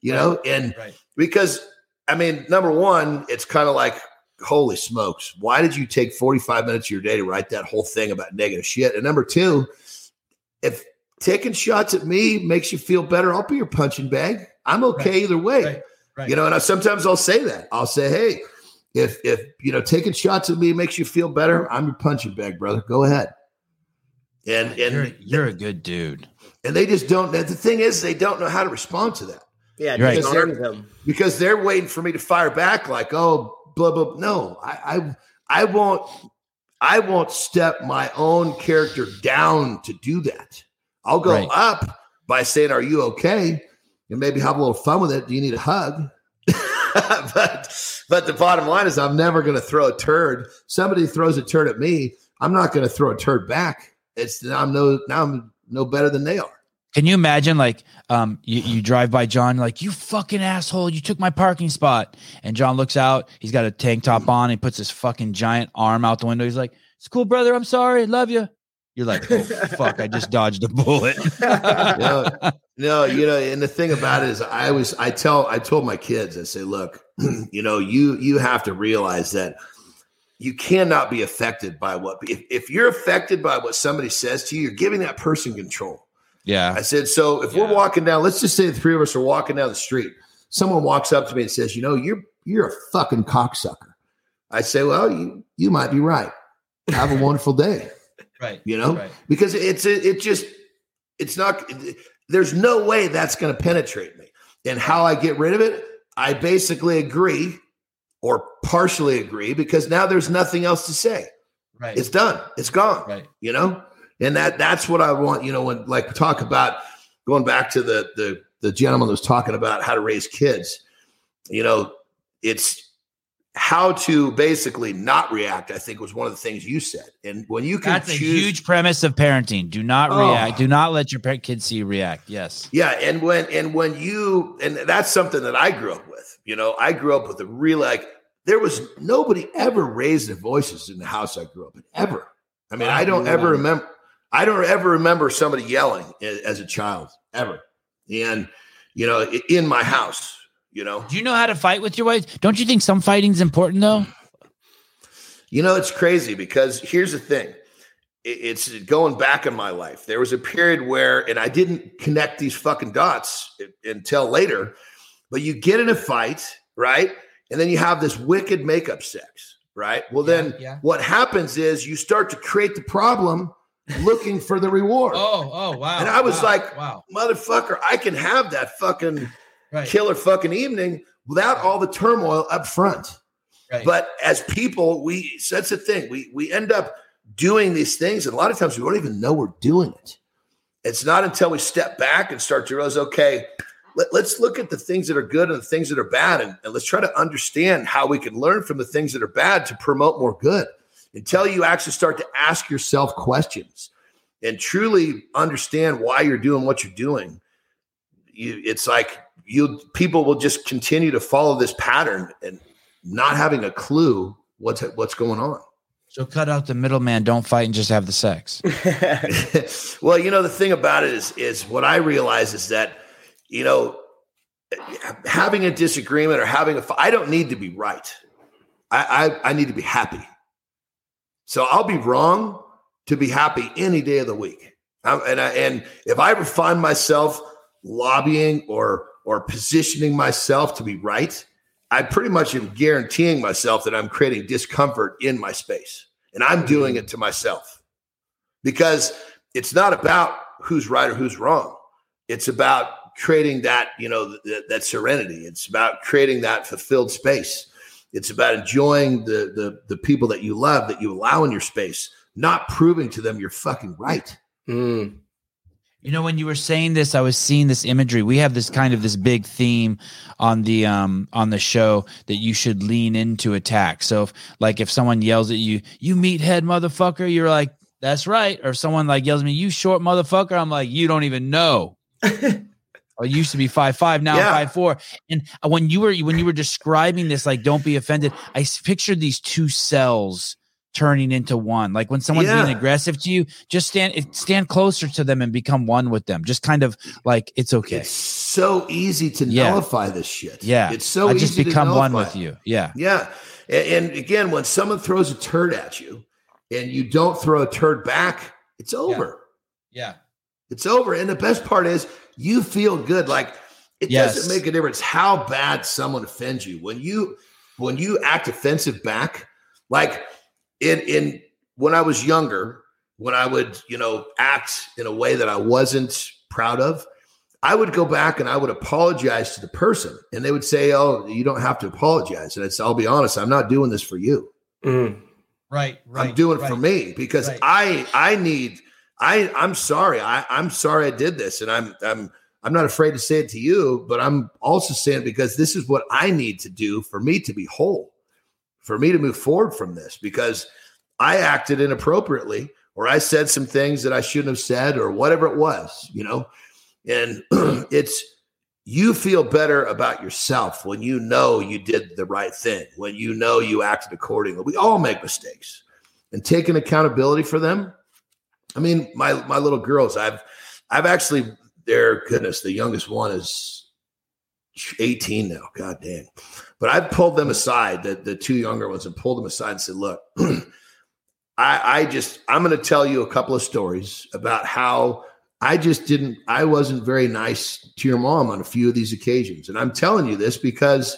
You know, and Right. because I mean, number one, it's kind of like, holy smokes, why did you take 45 minutes of your day to write that whole thing about negative shit? And number two, if taking shots at me makes you feel better, I'll be your punching bag. I'm okay Right. either way. Right. Right. You know, and I, sometimes I'll say that. I'll say, hey, if if you know taking shots at me makes you feel better, I'm your punching bag, brother. Go ahead. And you're, and you're a good dude. and they just don't. The thing is, they don't know how to respond to that Yeah, You're right. just arm them. because they're waiting for me to fire back like oh blah blah no I, I i won't i won't step my own character down to do that i'll go Right. up by saying are you okay? And maybe have a little fun with it. Do you need a hug? But but the bottom line is i'm never going to throw a turd. Somebody throws a turd at me i'm not going to throw a turd back. It's i'm no now i'm no better than they are. Can you imagine like um you, you drive by Jon like you fucking asshole you took my parking spot. And Jon looks out he's got a tank top on he puts his fucking giant arm out the window. He's like it's cool brother I'm sorry love you you're like oh fuck I just dodged a bullet no, no, you know, and the thing about it is, I always, I tell, I told my kids, I say, look, you know, you you have to realize that you cannot be affected by what if, if you're affected by what somebody says to you, you're giving that person control. Yeah. I said, so if Yeah. we're walking down, let's just say the three of us are walking down the street. Someone walks up to me and says, you know, you're you're a fucking cocksucker. I say, well, you you might be right. Have a wonderful day. Right. You know, because it's it, it just it's not. There's no way that's going to penetrate me. And how I get rid of it, I basically agree or partially agree because now there's nothing else to say. Right. It's done. It's gone right. you know and that that's what i want you know when like talk about going back to the the the gentleman that was talking about how to raise kids you know it's how to basically not react i think was one of the things you said and when you can That's a huge premise of parenting. Do not Oh. react. Do not let your kids see you react. Yes. yeah and when and when you and that's something that i grew up with you know i grew up with a real like there was nobody ever raised their voices in the house i grew up in ever i mean i don't ever remember i don't ever remember somebody yelling as a child ever and you know in my house you know Do you know how to fight with your wife? Don't you think some fighting's important though? You know, it's crazy because here's the thing. It's going back in my life. There was a period where, and I didn't connect these fucking dots until later, but you get in a fight, right? And then you have this wicked makeup sex, right? Well, then yeah. what happens is you start to create the problem looking for the reward. Oh, oh, wow. And I was wow, like, wow. Motherfucker, I can have that fucking Right. killer fucking evening without all the turmoil up front. right. But as people, we so that's the thing. We we end up doing these things, and a lot of times we don't even know we're doing it. It's not until we step back and start to realize, okay, let, us look at the things that are good and the things that are bad, and, and let's try to understand how we can learn from the things that are bad to promote more good. Until you actually start to ask yourself questions and truly understand why you're doing what you're doing, you it's like you people will just continue to follow this pattern and not having a clue what's what's going on. so cut out the middleman. Don't fight and just have the sex. well, you know the thing about it is is what I realize is that you know having a disagreement or having a I don't need to be right. I I, I need to be happy. So I'll be wrong to be happy any day of the week. Um, and I, and if I ever find myself lobbying or or positioning myself to be right, I pretty much am guaranteeing myself that I'm creating discomfort in my space, and I'm doing it to myself because it's not about who's right or who's wrong. It's about creating that you know th- that serenity. It's about creating that fulfilled space. It's about enjoying the the the people that you love that you allow in your space, not proving to them you're fucking right. Mm. You know, when you were saying this, I was seeing this imagery. We have this kind of this big theme on the um on the show that you should lean into attack. So if like if someone yells at you, you meathead motherfucker, you're like, that's right. Or if someone like yells at me, you short motherfucker, I'm like, you don't even know. I used to be five five, now Yeah. Five four. And uh, when you were when you were describing this, like, don't be offended. I pictured these two cells turning into one. Like when someone's Yeah. being aggressive to you, just stand stand closer to them and become one with them. Just kind of like it's okay. It's so easy to Yeah. nullify this shit. yeah, it's so I just easy to become one with you. Yeah, Yeah. And, and again, when someone throws a turd at you and you don't throw a turd back, it's over. yeah, It's over. And the best part is you feel good. Like it Yes. doesn't make a difference how bad someone offends you. When you when you act offensive back, like in in when I was younger, when I would, you know, act in a way that I wasn't proud of, I would go back and I would apologize to the person. And they would say, Oh, you don't have to apologize. And I'd say, I'll be honest, I'm not doing this for you. Mm. right, I'm doing it for me because right. I I need I I'm sorry. I I'm sorry I did this and I'm I'm I'm not afraid to say it to you, but I'm also saying it because this is what I need to do for me to be whole, for me to move forward from this because I acted inappropriately or I said some things that I shouldn't have said or whatever it was, you know. And it's you feel better about yourself when you know you did the right thing, when you know you acted accordingly. We all make mistakes and taking accountability for them. I mean, my my little girls, I've I've actually their goodness, the youngest one is 18 now. God damn. But I pulled them aside, the, the two younger ones, and pulled them aside and said, look, I, I just I'm gonna tell you a couple of stories about how I just didn't, I wasn't very nice to your mom on a few of these occasions. And I'm telling you this because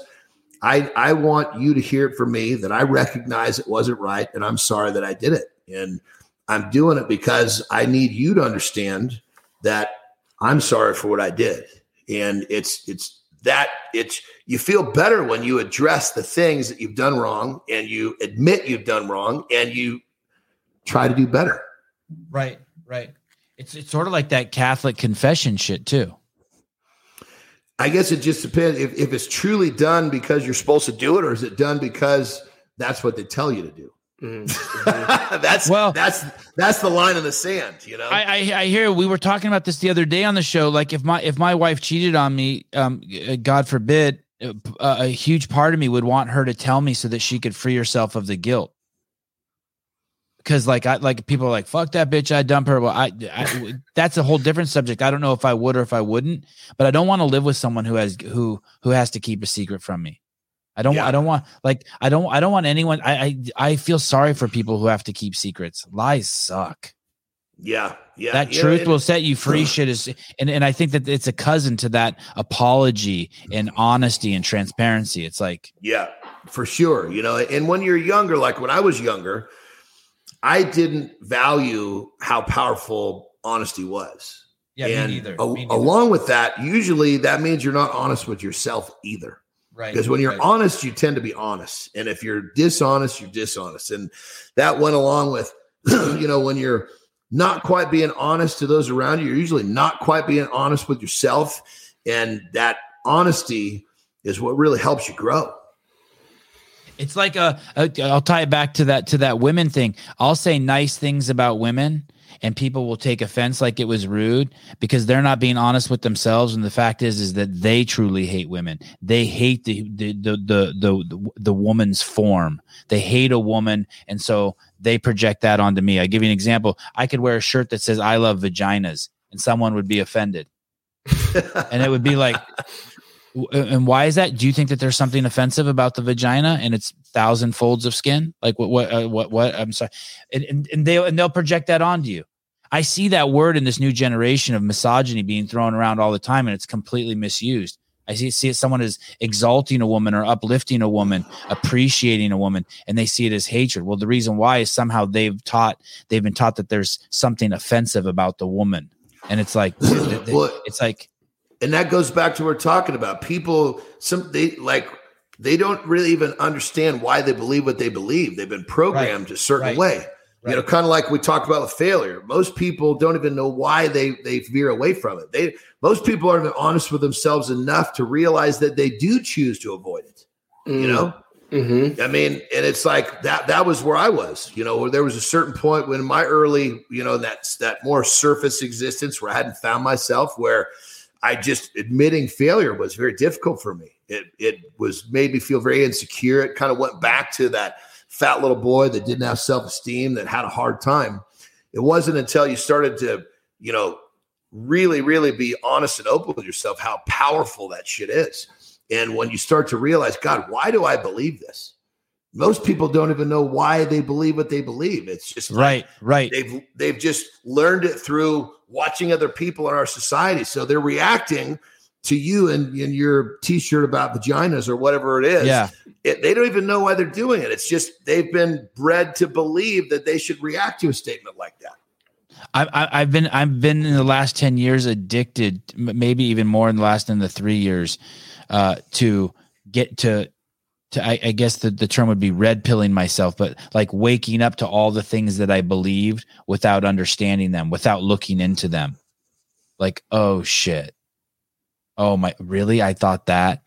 I, I want you to hear it from me that I recognize it wasn't right and I'm sorry that I did it. And I'm doing it because I need you to understand that I'm sorry for what I did. And it's, it's that it's, you feel better when you address the things that you've done wrong and you admit you've done wrong and you try to do better. Right, right. It's it's sort of like that Catholic confession shit too. I guess it just depends if, if it's truly done because you're supposed to do it, or is it done because that's what they tell you to do. Mm-hmm. that's well, that's that's the line in the sand, you know. I, I, I hear we were talking about this the other day on the show. Like if my if my wife cheated on me, um, God forbid, uh, a huge part of me would want her to tell me so that she could free herself of the guilt because like I like people are like fuck that bitch I dump her. Well, I, I that's a whole different subject. I don't know if I would or if I wouldn't, but I don't want to live with someone who has who who has to keep a secret from me. I don't yeah. I don't want like I don't I don't want anyone. I, I I feel sorry for people who have to keep secrets. Lies suck. Yeah, yeah. That yeah, truth will set you free. shit is, and and I think that it's a cousin to that apology and honesty and transparency. It's like, yeah, for sure. You know, and when you're younger, like when I was younger, I didn't value how powerful honesty was. Yeah, and me neither. Me neither. Along with that, usually that means you're not honest with yourself either. Right. Because when you're right. honest, you tend to be honest. And if you're dishonest, you're dishonest. And that went along with, you know, when you're not quite being honest to those around you, you're usually not quite being honest with yourself. And that honesty is what really helps you grow. It's like a, a I'll tie it back to that to that women thing. I'll say nice things about women and people will take offense like it was rude because they're not being honest with themselves and the fact is is that they truly hate women they hate the the the the the, the woman's form they hate a woman and so they project that onto me i give you an example i could wear a shirt that says i love vaginas and someone would be offended and it would be like and why is that? Do you think that there's something offensive about the vagina and its thousand folds of skin? Like what? What? Uh, what? What? I'm sorry, and, and, and they and they'll project that onto you. I see that word in this new generation of misogyny being thrown around all the time, and it's completely misused. I see, see it someone is exalting a woman or uplifting a woman, appreciating a woman, and they see it as hatred. Well, the reason why is somehow they've taught they've been taught that there's something offensive about the woman, and it's like it's like and that goes back to what we're talking about. People, some they like they don't really even understand why they believe what they believe. They've been programmed right. a certain right. way. Right. You know, kind of like we talked about with failure. Most people don't even know why they they veer away from it. They most people aren't even honest with themselves enough to realize that they do choose to avoid it. Mm. You know, mm-hmm. I mean, and it's like that. That was where I was. You know, where there was a certain point when my early, you know, that's that more surface existence where I hadn't found myself where I just admitting failure was very difficult for me. It it was made me feel very insecure. It kind of went back to that fat little boy that didn't have self esteem that had a hard time. It wasn't until you started to, you know, really, really be honest and open with yourself how powerful that shit is. And when you start to realize, God, why do I believe this? Most people don't even know why they believe what they believe. It's just right, right. They've they've just learned it through watching other people in our society. So they're reacting to you and in, in your t-shirt about vaginas or whatever it is. Yeah. It, they don't even know why they're doing it. It's just they've been bred to believe that they should react to a statement like that. I, have been I've been in the last ten years addicted, maybe even more in the last in the three years, uh, to get to to I, I, guess the, the term would be red pilling myself, but like waking up to all the things that I believed without understanding them, without looking into them. Like, oh shit. Oh my really? I thought that.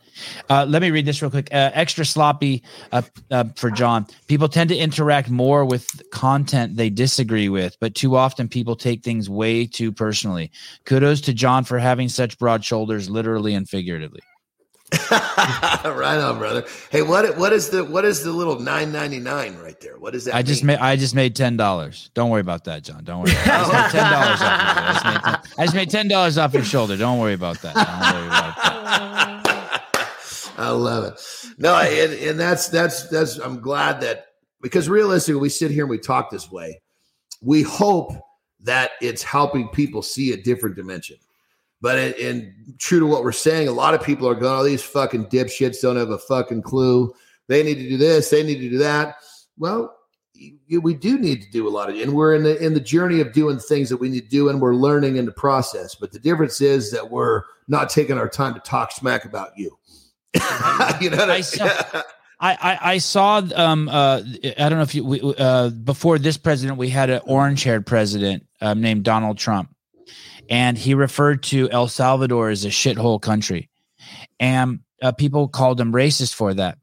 Uh, let me read this real quick. Uh, extra sloppy uh, uh for Jon. People tend to interact more with content they disagree with, but too often people take things way too personally. Kudos to Jon for having such broad shoulders, literally and figuratively. right on, brother. Hey, what what is the what is the little nine ninety nine right there? What is that? I just made I just made ten dollars. Don't worry about that, Jon. Don't worry. About that. I just made ten dollars off. I just made ten dollars off your shoulder. Don't worry about that. Worry about that. I love it. No, and, and that's that's that's. I'm glad that because realistically, we sit here and we talk this way. We hope that it's helping people see a different dimension. But in, in, true to what we're saying, a lot of people are going, "Oh, these fucking dipshits don't have a fucking clue. They need to do this. They need to do that." Well, we do need to do a lot of, and we're in the in the journey of doing things that we need to do, and we're learning in the process. But the difference is that we're not taking our time to talk smack about you. you know, what I, saw, I, I, I saw um uh I don't know if you we, uh before this president we had an orange haired president um, named Donald Trump, and he referred to El Salvador as a shithole country, and uh, people called him racist for that.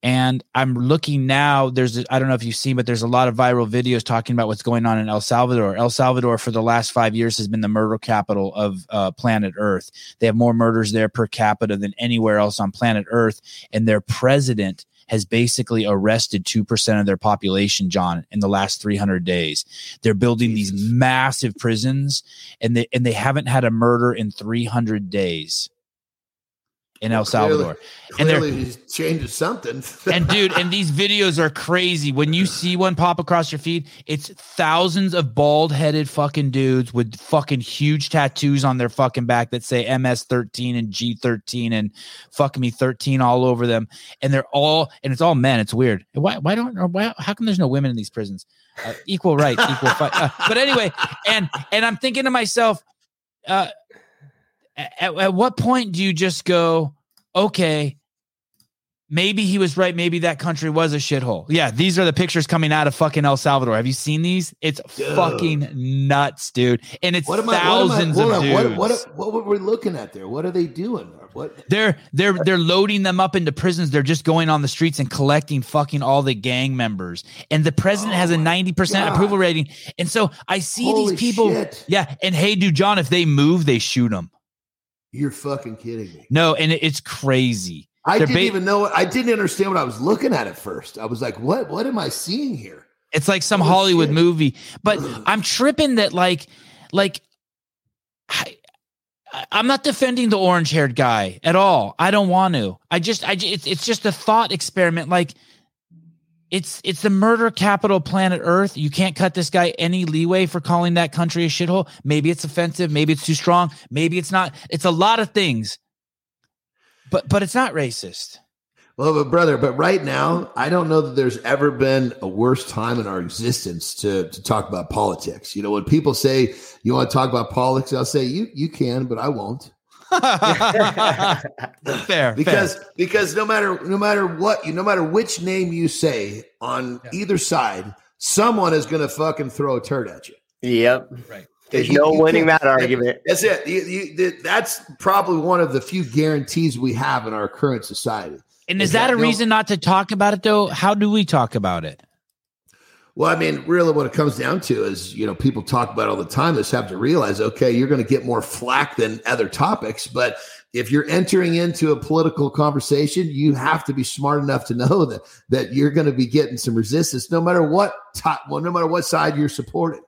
And I'm looking now. There's, I don't know if you've seen, but there's a lot of viral videos talking about what's going on in El Salvador. El Salvador, for the last five years, has been the murder capital of uh, planet Earth. They have more murders there per capita than anywhere else on planet Earth. And their president has basically arrested 2% of their population, Jon, in the last 300 days. They're building these massive prisons and they, and they haven't had a murder in 300 days in well, El Salvador. Clearly, and they're he's changing something. and dude, and these videos are crazy. When you see one pop across your feed, it's thousands of bald headed fucking dudes with fucking huge tattoos on their fucking back that say MS 13 and G 13 and fuck me 13 all over them. And they're all, and it's all men. It's weird. Why, why don't, why, how come there's no women in these prisons? Uh, equal rights, equal fight. Uh, but anyway, and, and I'm thinking to myself, uh, at, at what point do you just go, okay, maybe he was right. Maybe that country was a shithole. Yeah, these are the pictures coming out of fucking El Salvador. Have you seen these? It's dude. fucking nuts, dude. And it's what thousands I, what I, of dudes. What, what, what, were we looking at there? What are they doing? What they're they're they're loading them up into prisons. They're just going on the streets and collecting fucking all the gang members. And the president oh has a 90% approval rating. And so I see Holy these people. Shit. Yeah. And hey, dude, Jon, if they move, they shoot them. You're fucking kidding me. No, and it's crazy. I They're didn't ba- even know. I didn't understand what I was looking at at first. I was like, "What? What am I seeing here?" It's like some Holy Hollywood shit. movie. But I'm tripping that like, like, I, I'm not defending the orange haired guy at all. I don't want to. I just, I, it's, it's just a thought experiment. Like, it's it's the murder capital planet Earth. You can't cut this guy any leeway for calling that country a shithole. Maybe it's offensive, maybe it's too strong, maybe it's not. It's a lot of things. But but it's not racist. Well, but brother, but right now, I don't know that there's ever been a worse time in our existence to to talk about politics. You know, when people say you want to talk about politics, I'll say you you can, but I won't. fair, because fair. because no matter no matter what you no matter which name you say on yeah. either side, someone is going to fucking throw a turd at you. Yep. Right. There's you, no you winning that argument. That's it. You, that's probably one of the few guarantees we have in our current society. And is, is that, that, a reason not to talk about it, though? How do we talk about it? Well, I mean, really, what it comes down to is, you know, people talk about all the time. Just have to realize, okay, you're going to get more flack than other topics, but if you're entering into a political conversation, you have to be smart enough to know that that you're going to be getting some resistance, no matter what top, well, no matter what side you're supporting.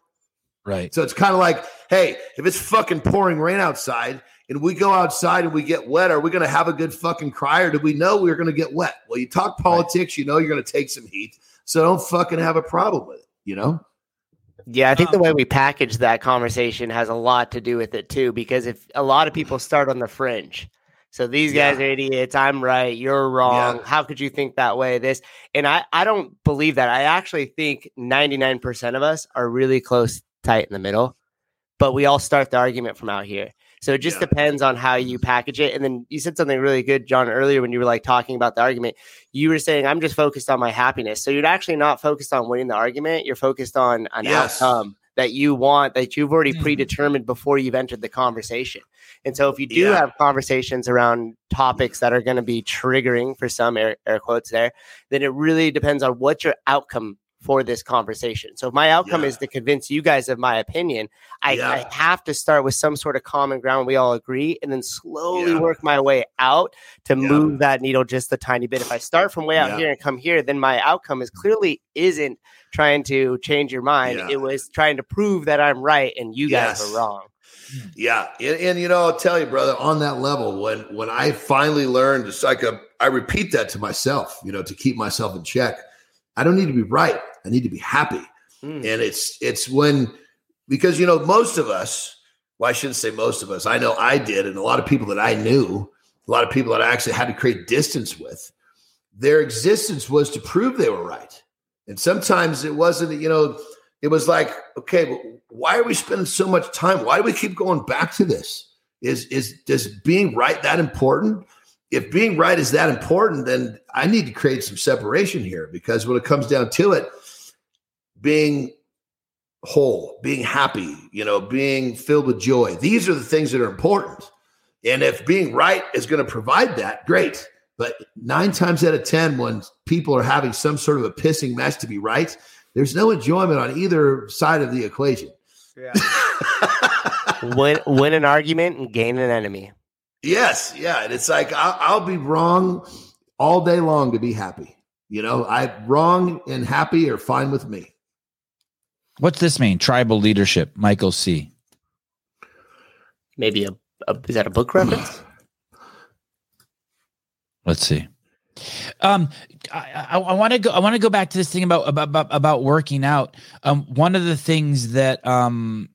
Right. So it's kind of like, hey, if it's fucking pouring rain outside and we go outside and we get wet, are we going to have a good fucking cry, or do we know we're going to get wet? Well, you talk politics, right. you know you're going to take some heat. So don't fucking have a problem with it, you know? Yeah, I think the way we package that conversation has a lot to do with it too, because if a lot of people start on the fringe, so these guys yeah. are idiots, I'm right, you're wrong. Yeah. How could you think that way? This and I, I don't believe that. I actually think 99% of us are really close, tight in the middle, but we all start the argument from out here. So it just yeah. depends on how you package it. And then you said something really good, Jon, earlier when you were like talking about the argument. You were saying, I'm just focused on my happiness. So you're actually not focused on winning the argument. You're focused on an yes. outcome that you want that you've already mm-hmm. predetermined before you've entered the conversation. And so if you do yeah. have conversations around topics that are going to be triggering for some air, air quotes there, then it really depends on what your outcome for this conversation. So if my outcome yeah. is to convince you guys of my opinion, I, yeah. I, have to start with some sort of common ground we all agree and then slowly yeah. work my way out to move that needle just a tiny bit. If I start from way out here and come here, then my outcome is clearly isn't trying to change your mind. It was trying to prove that I'm right and you yes. guys are wrong. Yeah, and, and, you know, I'll tell you, brother, on that level, when when I finally learned, it's like a, I repeat that to myself, you know, to keep myself in check. I don't need to be right. I need to be happy. Mm. And it's it's when because you know most of us well i shouldn't say most of us i know i did and a lot of people that i knew a lot of people that i actually had to create distance with their existence was to prove they were right and sometimes it wasn't you know it was like okay why are we spending so much time why do we keep going back to this is is does being right that important if being right is that important then i need to create some separation here because when it comes down to it being whole, being happy, you know, being filled with joy. These are the things that are important. And if being right is going to provide that, great. But nine times out of 10, when people are having some sort of a pissing match to be right, there's no enjoyment on either side of the equation. Yeah. win, win an argument and gain an enemy. Yes. Yeah. And it's like, I'll, I'll be wrong all day long to be happy. You know, I wrong and happy are fine with me. What's this mean? Tribal leadership, Michael C. Maybe a, a is that a book reference? Let's see. Um, I, I, I want to go. I want to go back to this thing about about about working out. Um, one of the things that um,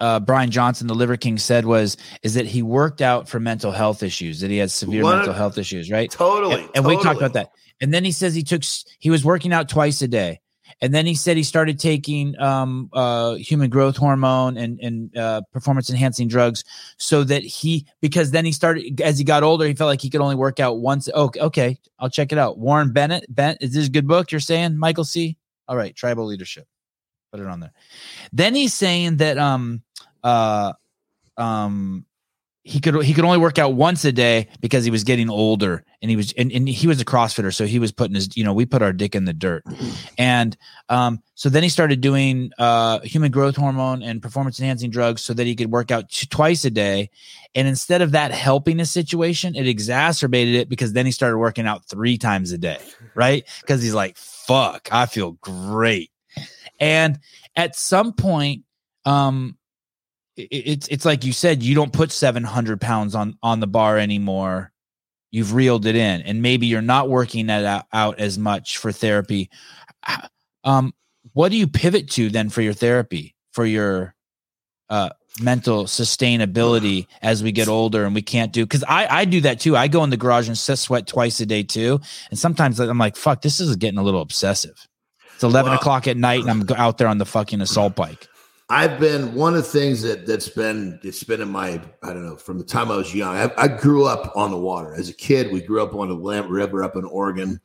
uh, Brian Johnson, the Liver King, said was is that he worked out for mental health issues. That he had severe what? mental health issues, right? Totally. And, and totally. we talked about that. And then he says he took he was working out twice a day. And then he said he started taking um, uh, human growth hormone and, and uh, performance enhancing drugs so that he, because then he started, as he got older, he felt like he could only work out once. Oh, okay. I'll check it out. Warren Bennett, Bent, is this a good book you're saying, Michael C? All right. Tribal leadership. Put it on there. Then he's saying that, um, uh, um, he could he could only work out once a day because he was getting older and he was and, and he was a crossfitter so he was putting his you know we put our dick in the dirt. And um so then he started doing uh human growth hormone and performance enhancing drugs so that he could work out t- twice a day. And instead of that helping his situation it exacerbated it because then he started working out three times a day right? Because he's like fuck i feel great and at some point um it's it's like you said you don't put 700 pounds on on the bar anymore you've reeled it in and maybe you're not working that out, out as much for therapy um what do you pivot to then for your therapy for your uh mental sustainability as we get older and we can't do because I I do that too. I go in the garage and sweat twice a day too, and sometimes I'm like, fuck, this is getting a little obsessive. It's eleven wow. o'clock at night and I'm out there on the fucking assault bike. I've been one of the things that that's been it's been in my I don't know from the time I was young. I, I grew up on the water as a kid. We grew up on the Willamette River up in Oregon.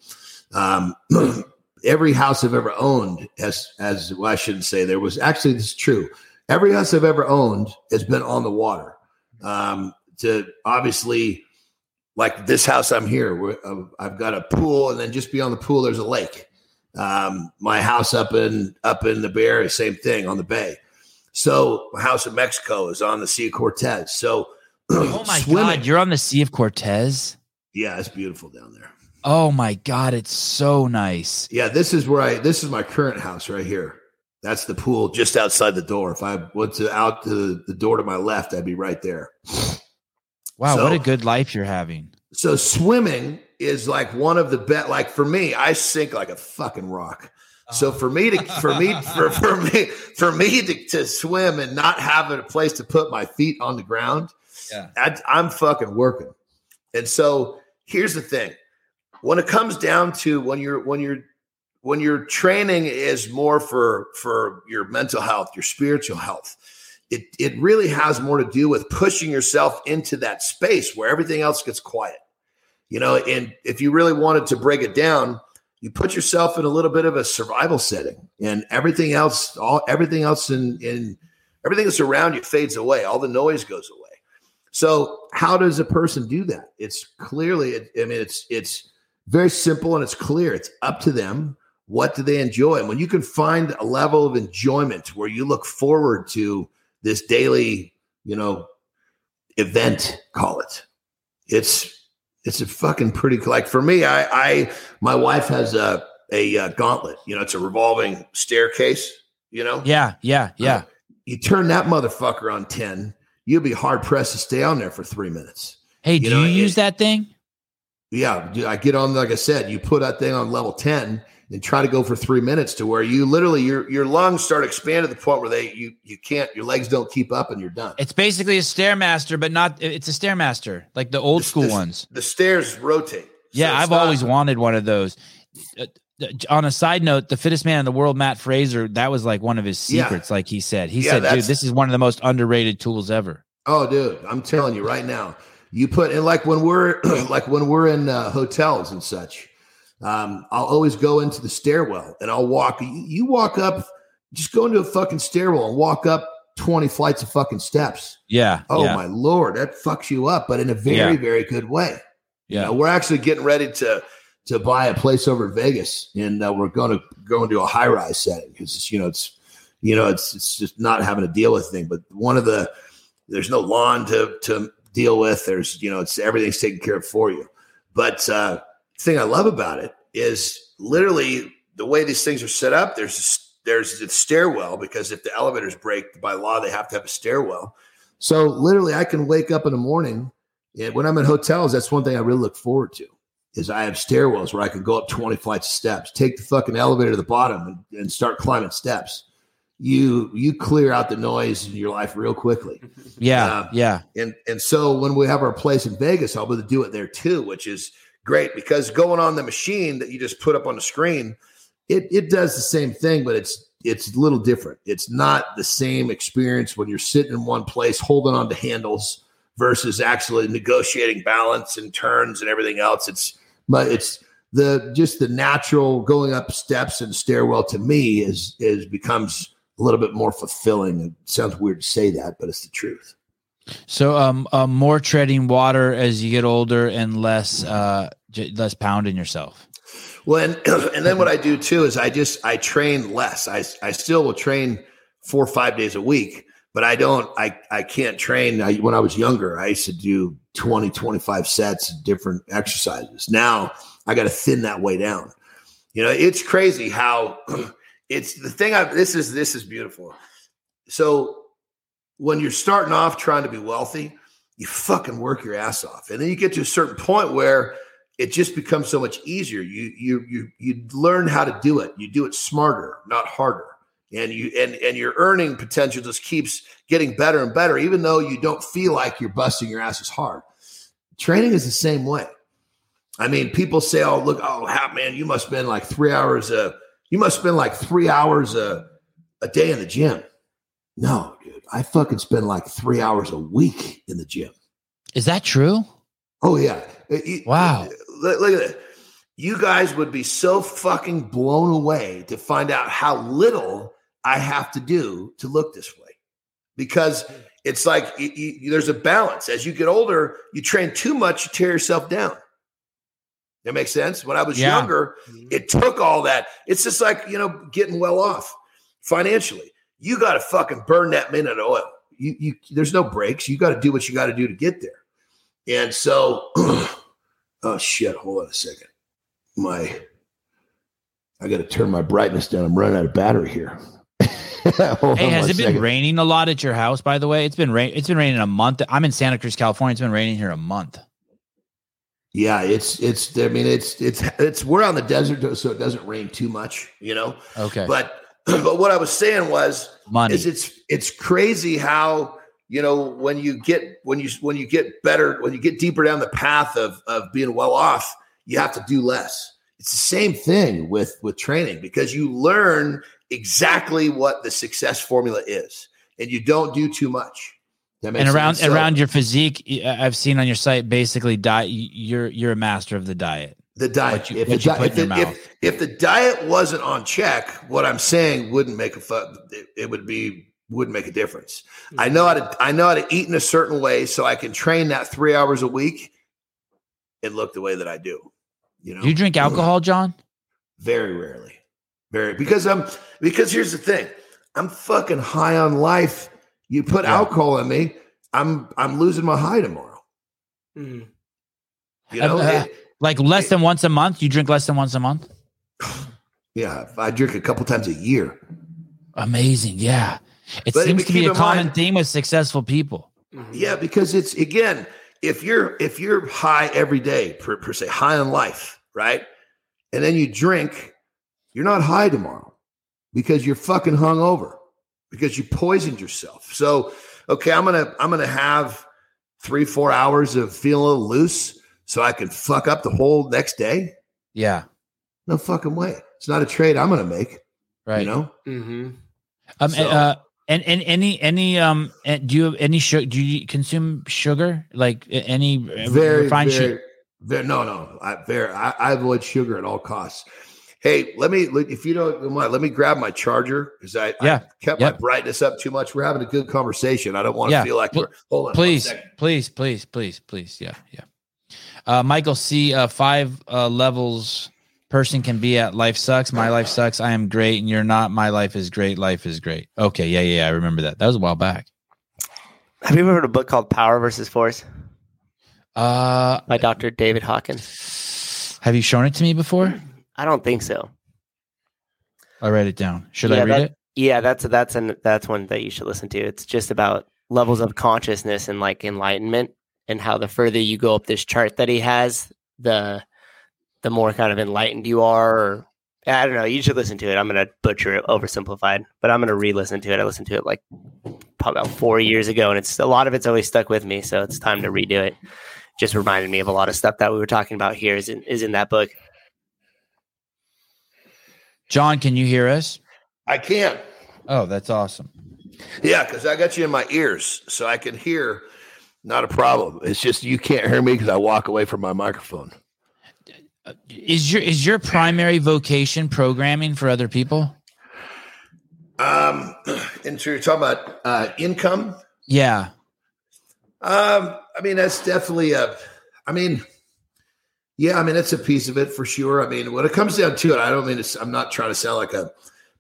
Um, every house I've ever owned has as well, I shouldn't say there was actually this is true. Every house I've ever owned has been on the water. Um, to obviously like this house I'm here, where uh, I've got a pool, and then just beyond the pool there's a lake. Um, my house up in up in the Bay Area, same thing on the bay. So my House in Mexico is on the Sea of Cortez. So oh my swimming, god, you're on the Sea of Cortez. Yeah, it's beautiful down there. Oh my god, it's so nice. Yeah, this is where I. This is my current house right here. That's the pool just outside the door. If I went to out to the door to my left, I'd be right there. Wow, so, what a good life you're having. So swimming is like one of the best. Like for me, I sink like a fucking rock. So uh-huh. for me to for me for, for me for me to, to swim and not have a place to put my feet on the ground, yeah. I, I'm fucking working. And so here's the thing: when it comes down to when you're when you're when your training is more for for your mental health, your spiritual health, it it really has more to do with pushing yourself into that space where everything else gets quiet. You know, and if you really wanted to break it down, you put yourself in a little bit of a survival setting and everything else all everything else in in everything that's around you fades away. All the noise goes away. So how does a person do that? It's clearly i mean it's it's very simple and it's clear. It's up to them. What do they enjoy? And when you can find a level of enjoyment where you look forward to this daily you know event call it it's it's a fucking pretty like for me. I, I my wife has a a, a gauntlet. You know, it's a revolving staircase. You know. Yeah, yeah, yeah. Uh, you turn that motherfucker on ten, you'll be hard pressed to stay on there for three minutes. Hey, do you, know, you use that thing? Yeah, I get on. Like I said, you put that thing on level ten, and try to go for three minutes to where you literally your your lungs start expanding to the point where they you you can't your legs don't keep up and you're done. It's basically a stairmaster, but not. It's a stairmaster, like the old The- school the- ones. The stairs rotate. Yeah, So I've not- always wanted one of those. Uh, On a side note, the fittest man in the world, Matt Fraser, that was like one of his Yeah. secrets. Like he said, he Yeah, said, "Dude, this is one of the most underrated tools ever." Oh, dude, I'm telling you right now. You put in like when we're like when we're in uh, hotels and such. Um, I'll always go into the stairwell and I'll walk. You, you walk up, just go into a fucking stairwell and walk up 20 flights of fucking steps. Yeah. Oh yeah, my lord, that fucks you up, but in a very, Yeah. very good way. You yeah. know, we're actually getting ready to to buy a place over in Vegas, and uh, we're going to go into a high rise setting because you know it's you know it's it's just not having to deal with thing. But one of the there's no lawn to to deal with. There's you know it's everything's taken care of for you. But uh, thing I love about it is literally the way these things are set up. There's there's a stairwell because if the elevators break by law, they have to have a stairwell. So literally, I can wake up in the morning, and when I'm in hotels, that's one thing I really look forward to. Is I have stairwells where I can go up 20 flights of steps, take the fucking elevator to the bottom, and, and start climbing steps. You you clear out the noise in your life real quickly. yeah, uh, yeah. And and so when we have our place in Vegas, I'll be able to do it there too, which is great because going on the machine that you just put up on the screen, it it does the same thing, but it's it's a little different. It's not the same experience when you're sitting in one place holding on to handles versus actually negotiating balance and turns and everything else. It's but it's the just the natural going up steps and stairwell to me is is becomes a little bit more fulfilling. It sounds weird to say that, but it's the truth. So, um, uh, more treading water as you get older and less, uh, j- less pounding yourself. Well, and, and then what I do too is I just I train less. I I still will train four or five days a week, but I don't I I can't train. I, when I was younger, I used to do 20, 25 sets of different exercises. Now I got to thin that way down. You know, it's crazy how it's the thing. I this is this is beautiful. So when you're starting off trying to be wealthy, you fucking work your ass off, and then you get to a certain point where it just becomes so much easier. You you you you learn how to do it. You do it smarter, not harder. And you and and your earning potential just keeps getting better and better, even though you don't feel like you're busting your ass as hard. Training is the same way. I mean, people say, "Oh, look, oh, how, man, you must spend like three hours a, you must spend like three hours a, a day in the gym." No, I fucking spend like three hours a week in the gym. Is that true? Oh yeah. It- it- Wow. Look, look at it. You guys would be so fucking blown away to find out how little I have to do to look this way. Because it's like y- y- there's a balance. As you get older, you train too much, you tear yourself down. That makes sense. When I was Yeah. younger, mm-hmm. it took all that. It's just like, you know, getting well off financially. You got to fucking burn that minute of oil. You, you, there's no breaks. You got to do what you got to do to get there. And so, oh shit, hold on a second. My, I got to turn my brightness down. I'm running out of battery here. Hey, has it been second. raining a lot at your house? By the way, it's been rain. It's been raining a month. I'm in Santa Cruz, California. It's been raining here a month. Yeah, it's it's. I mean, it's it's it's. We're on the desert, so it doesn't rain too much, you know. Okay, But but what I was saying was, money. is it's it's crazy how you know when you get when you when you get better when you get deeper down the path of of being well off you have to do less it's the same thing with with training because you learn exactly what the success formula is and you don't do too much and around sense? So- around your physique, I've seen on your site basically diet. You're you're a master of the diet. The diet what you- if, what the you di- put if, in the, your if, if the diet wasn't on check what i'm saying wouldn't make a fu- it, it would be wouldn't make a difference I know how to I know how to eat in a certain way so I can train that three hours a week and look the way that I do. You know, Do you drink alcohol, Jon? very rarely, very because I'm because here's the thing, I'm fucking high on life. You put Yeah. alcohol in me, I'm I'm losing my high tomorrow. Mhm. You know, Uh, It- Like less than once a month? You drink less than once a month? yeah. I drink a couple times a year. Amazing. Yeah. It But seems to be a common mind- theme with successful people. Mhm. Yeah, because it's again, if you're if you're high every day per, per se, high on life, right? And then you drink, you're not high tomorrow because you're fucking hungover because you poisoned yourself. So, okay, I'm gonna I'm gonna have three four hours of feeling a little loose so I can fuck up the whole next day. Yeah. No fucking way. It's not a trade I'm gonna make. Right. You know. Mm-hmm. Um. So- uh, and, and any any um uh, do you have any sugar do you consume sugar like any uh, very, refined very, sugar very, no, no. I, very, I, I avoid sugar at all costs. Hey, let me, if you don't mind, let me grab my charger because I, Yeah. I kept Yep. my brightness up too much. We're having a good conversation. I don't want to Yeah. feel like we're, hold on. please please please please please yeah yeah uh michael c uh five uh levels person can be at. Life sucks. My life sucks. I am great and you're not. My life is great. Life is great. Okay. Yeah yeah, yeah. I remember that. That was a while back. Have you ever heard a book called Power versus Force? Uh by Dr. David Hawkins? have you shown it to me before? I don't think so. i write it down. Should i Yeah, read that- it? Yeah, that's that's an that's one that you should listen to. It's just about levels of consciousness and like enlightenment and how the further you go up this chart that he has, the the more kind of enlightened you are or I don't know. You should listen to it. I'm gonna butcher it oversimplified, but I'm gonna re-listen to it. I listened to it like probably about four years ago, and it's a lot of it's always stuck with me. So it's time to redo it. Just reminded me of a lot of stuff that we were talking about here. Is in, is in that book. jon can you hear us I can. oh that's awesome Yeah, because I got you in my ears, so I can hear. Not a problem. It's just you can't hear me because I walk away from my microphone. is your is your primary vocation programming for other people Um, and so you're talking about uh, income. yeah Um, I mean, that's definitely a. I mean, yeah, I mean, it's a piece of it for sure. I mean, when it comes down to it, I don't mean to, I'm not trying to sound like a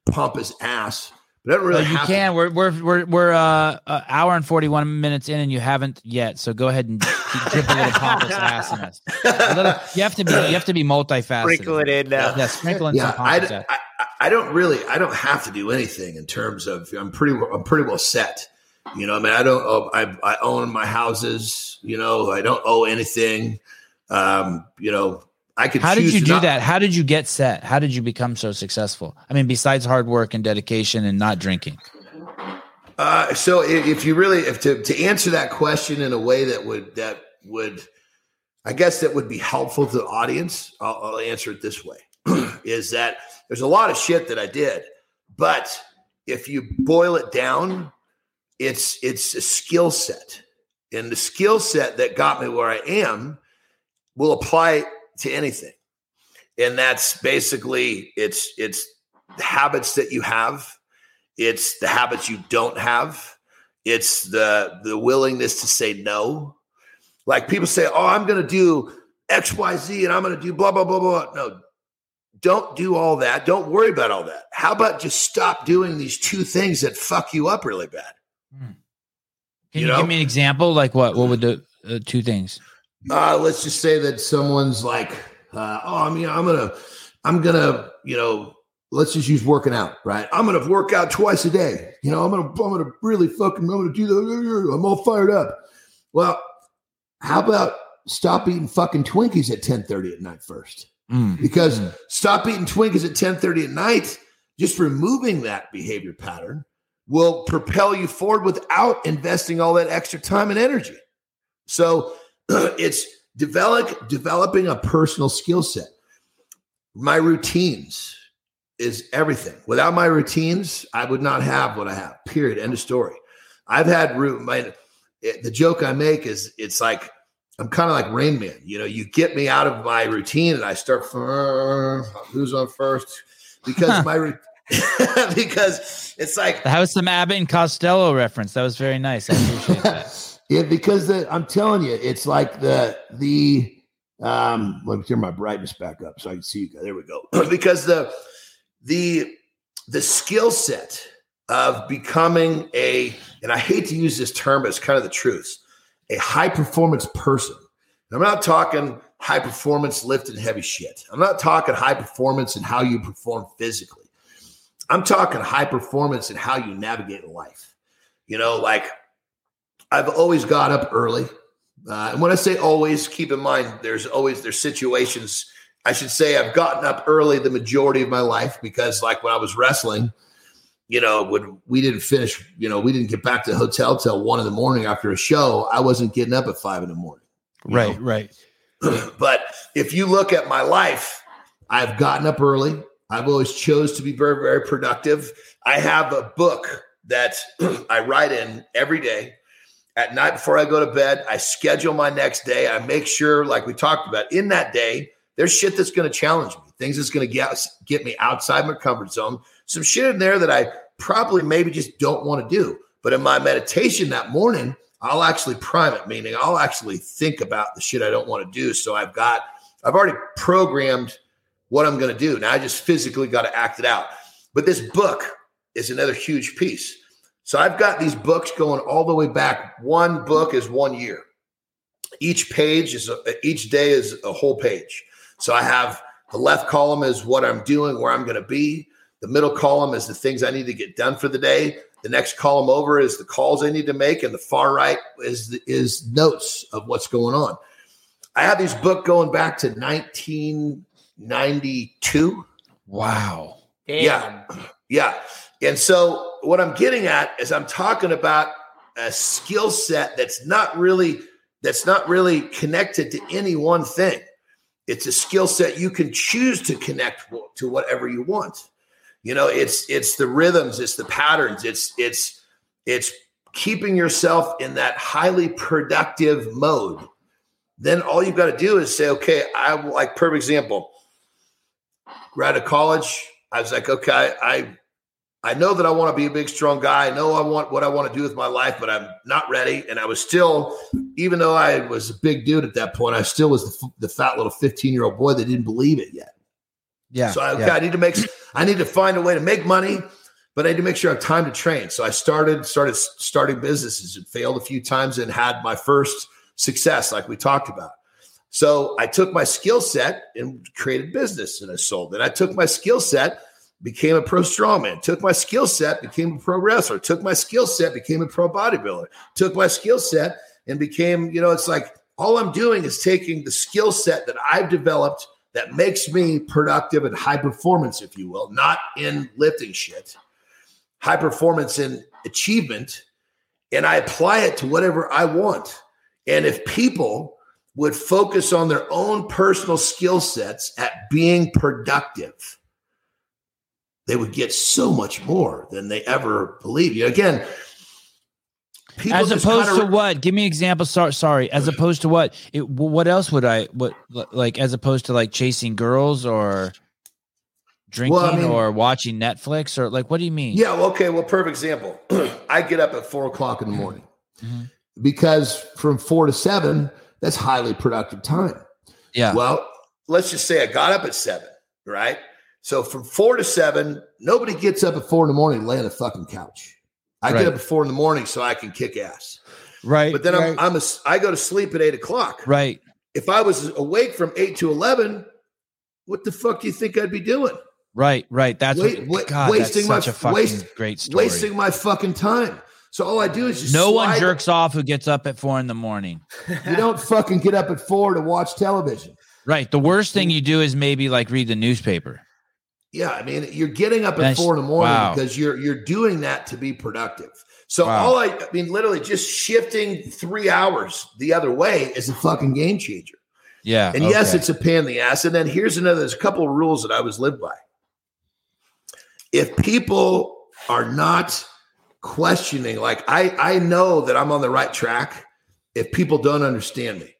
pompous ass, but I don't really Well, you have can. We're we're we're we're uh, uh hour and forty one minutes in, and you haven't yet. So go ahead and drip a little pompous ass in us. Little- you have to be you have to be multifaceted. Sprinkle it in now. Yeah, sprinkle in yeah, some I, pompous ass. I, I don't really, I don't have to do anything in terms of. I'm pretty, I'm pretty well set. You know, I mean, I don't. Oh, I, I own my houses. You know, I don't owe anything. Um, you know, I could. How did you do not- that? How did you get set? How did you become so successful? I mean, besides hard work and dedication and not drinking. Uh, so if you really, if to, to answer that question in a way that would, that would, I guess that would be helpful to the audience, I'll, I'll answer it this way is that there's a lot of shit that I did, but if you boil it down, it's, it's a skill set and the skill set that got me where I am will apply to anything. And that's basically it's, it's the habits that you have it's the habits you don't have it's the the willingness to say no like people say oh i'm going to do xyz and i'm going to do blah blah blah blah no don't do all that don't worry about all that how about just stop doing these two things that fuck you up really bad Can You you, know? give me an example? Like what? What would the uh, two things? Uh, let's just say that someone's like, uh, oh, I mean, I'm gonna, I'm gonna, you know, let's just use working out, right? I'm gonna work out twice a day. You know, I'm gonna, I'm gonna really fucking, I'm gonna do that. I'm all fired up. Well, how about stop eating fucking Twinkies at 10:30 at night first? Mm. Because stop eating Twinkies at 10:30 at night, just removing that behavior pattern will propel you forward without investing all that extra time and energy. So it's develop developing a personal skill set. My routines is everything. Without my routines, I would not have what I have. Period. End of story. I've had root. My it, the joke I make is it's like I'm kind of like Rain Man. You know, you get me out of my routine, and I start "Uh, who's on first because my because it's like That was some Abbott and Costello reference. That was very nice. I appreciate that. yeah, because the, I'm telling you, it's like the the um. Let me turn my brightness back up so I can see you. guys. There we go. because the the the skill set of becoming a, and I hate to use this term, but it's kind of the truth, a high performance person. I'm not talking high performance lifting heavy shit. I'm not talking high performance and how you perform physically. I'm talking high performance and how you navigate life. You know, like I've always got up early. Uh, and when I say always, keep in mind there's always there's situations I should say I've gotten up early the majority of my life because, like, when I was wrestling, you know, when we didn't finish, you know, we didn't get back to the hotel till one in the morning after a show. I wasn't getting up at five in the morning. Right, know? right. but if you look at my life, I've gotten up early. I've always chose to be very, very productive. I have a book that I write in every day. At night before I go to bed, I schedule my next day. I make sure, like we talked about, in that day, there's shit that's going to challenge me, things that's going to get get me outside my comfort zone. Some shit in there that I probably maybe just don't want to do. But in my meditation that morning, I'll actually prime it, meaning I'll actually think about the shit I don't want to do. So I've got, I've already programmed what I'm going to do. Now I just physically got to act it out. But this book is another huge piece. So I've got these books going all the way back. One book is one year. Each page is a, each day is a whole page. So I have the left column is what I'm doing, where I'm going to be. The middle column is the things I need to get done for the day. The next column over is the calls I need to make, and the far right is is notes of what's going on. I have these book going back to 1992. Wow. Damn. Yeah. Yeah. And so what I'm getting at is I'm talking about a skill set that's not really that's not really connected to any one thing. It's a skill set you can choose to connect to whatever you want. You know, it's it's the rhythms, it's the patterns, it's it's it's keeping yourself in that highly productive mode. Then all you've got to do is say, okay, I like perfect example. Right out of college, I was like, okay, I I know that I want to be a big, strong guy. I know I want what I want to do with my life, but I'm not ready. And I was still, even though I was a big dude at that point, I still was the, the fat little 15 year old boy that didn't believe it yet. Yeah. So I, okay, yeah. I need to make I need to find a way to make money, but I need to make sure I have time to train. So I started started starting businesses and failed a few times and had my first success, like we talked about. So I took my skill set and created business and I sold it. I took my skill set, became a pro strongman, took my skill set, became a pro wrestler, took my skill set, became a pro bodybuilder, took my skill set and became, you know, it's like all I'm doing is taking the skill set that I've developed that makes me productive and high performance, if you will, not in lifting shit, high performance in achievement. And I apply it to whatever I want. And if people would focus on their own personal skill sets at being productive, they would get so much more than they ever believe. You again, People as opposed to what? Give me an example. Sorry, sorry. As opposed to what? It, what else would I? What like as opposed to like chasing girls or drinking well, I mean, or watching Netflix or like what do you mean? Yeah. Okay. Well, perfect example. I get up at four o'clock in the morning mm-hmm. because from four to seven, that's highly productive time. Yeah. Well, let's just say I got up at seven, right? So from four to seven, nobody gets up at four in the morning and lay on the fucking couch. I right. get up at four in the morning so I can kick ass. Right. But then right. I'm I'm a I go to sleep at eight o'clock. Right. If I was awake from eight to eleven, what the fuck do you think I'd be doing? Right, right. That's Wait, what, God, wasting that's such my, a fucking waste, great story. Wasting my fucking time. So all I do is just no one jerks off who gets up at four in the morning. you don't fucking get up at four to watch television. Right. The worst thing you do is maybe like read the newspaper. Yeah, I mean, you're getting up at four in the morning wow. because you're you're doing that to be productive. So wow. all I, I mean, literally just shifting three hours the other way is a fucking game changer. Yeah. And okay. yes, it's a pain in the ass. And then here's another, there's a couple of rules that I was lived by. If people are not questioning, like I, I know that I'm on the right track if people don't understand me.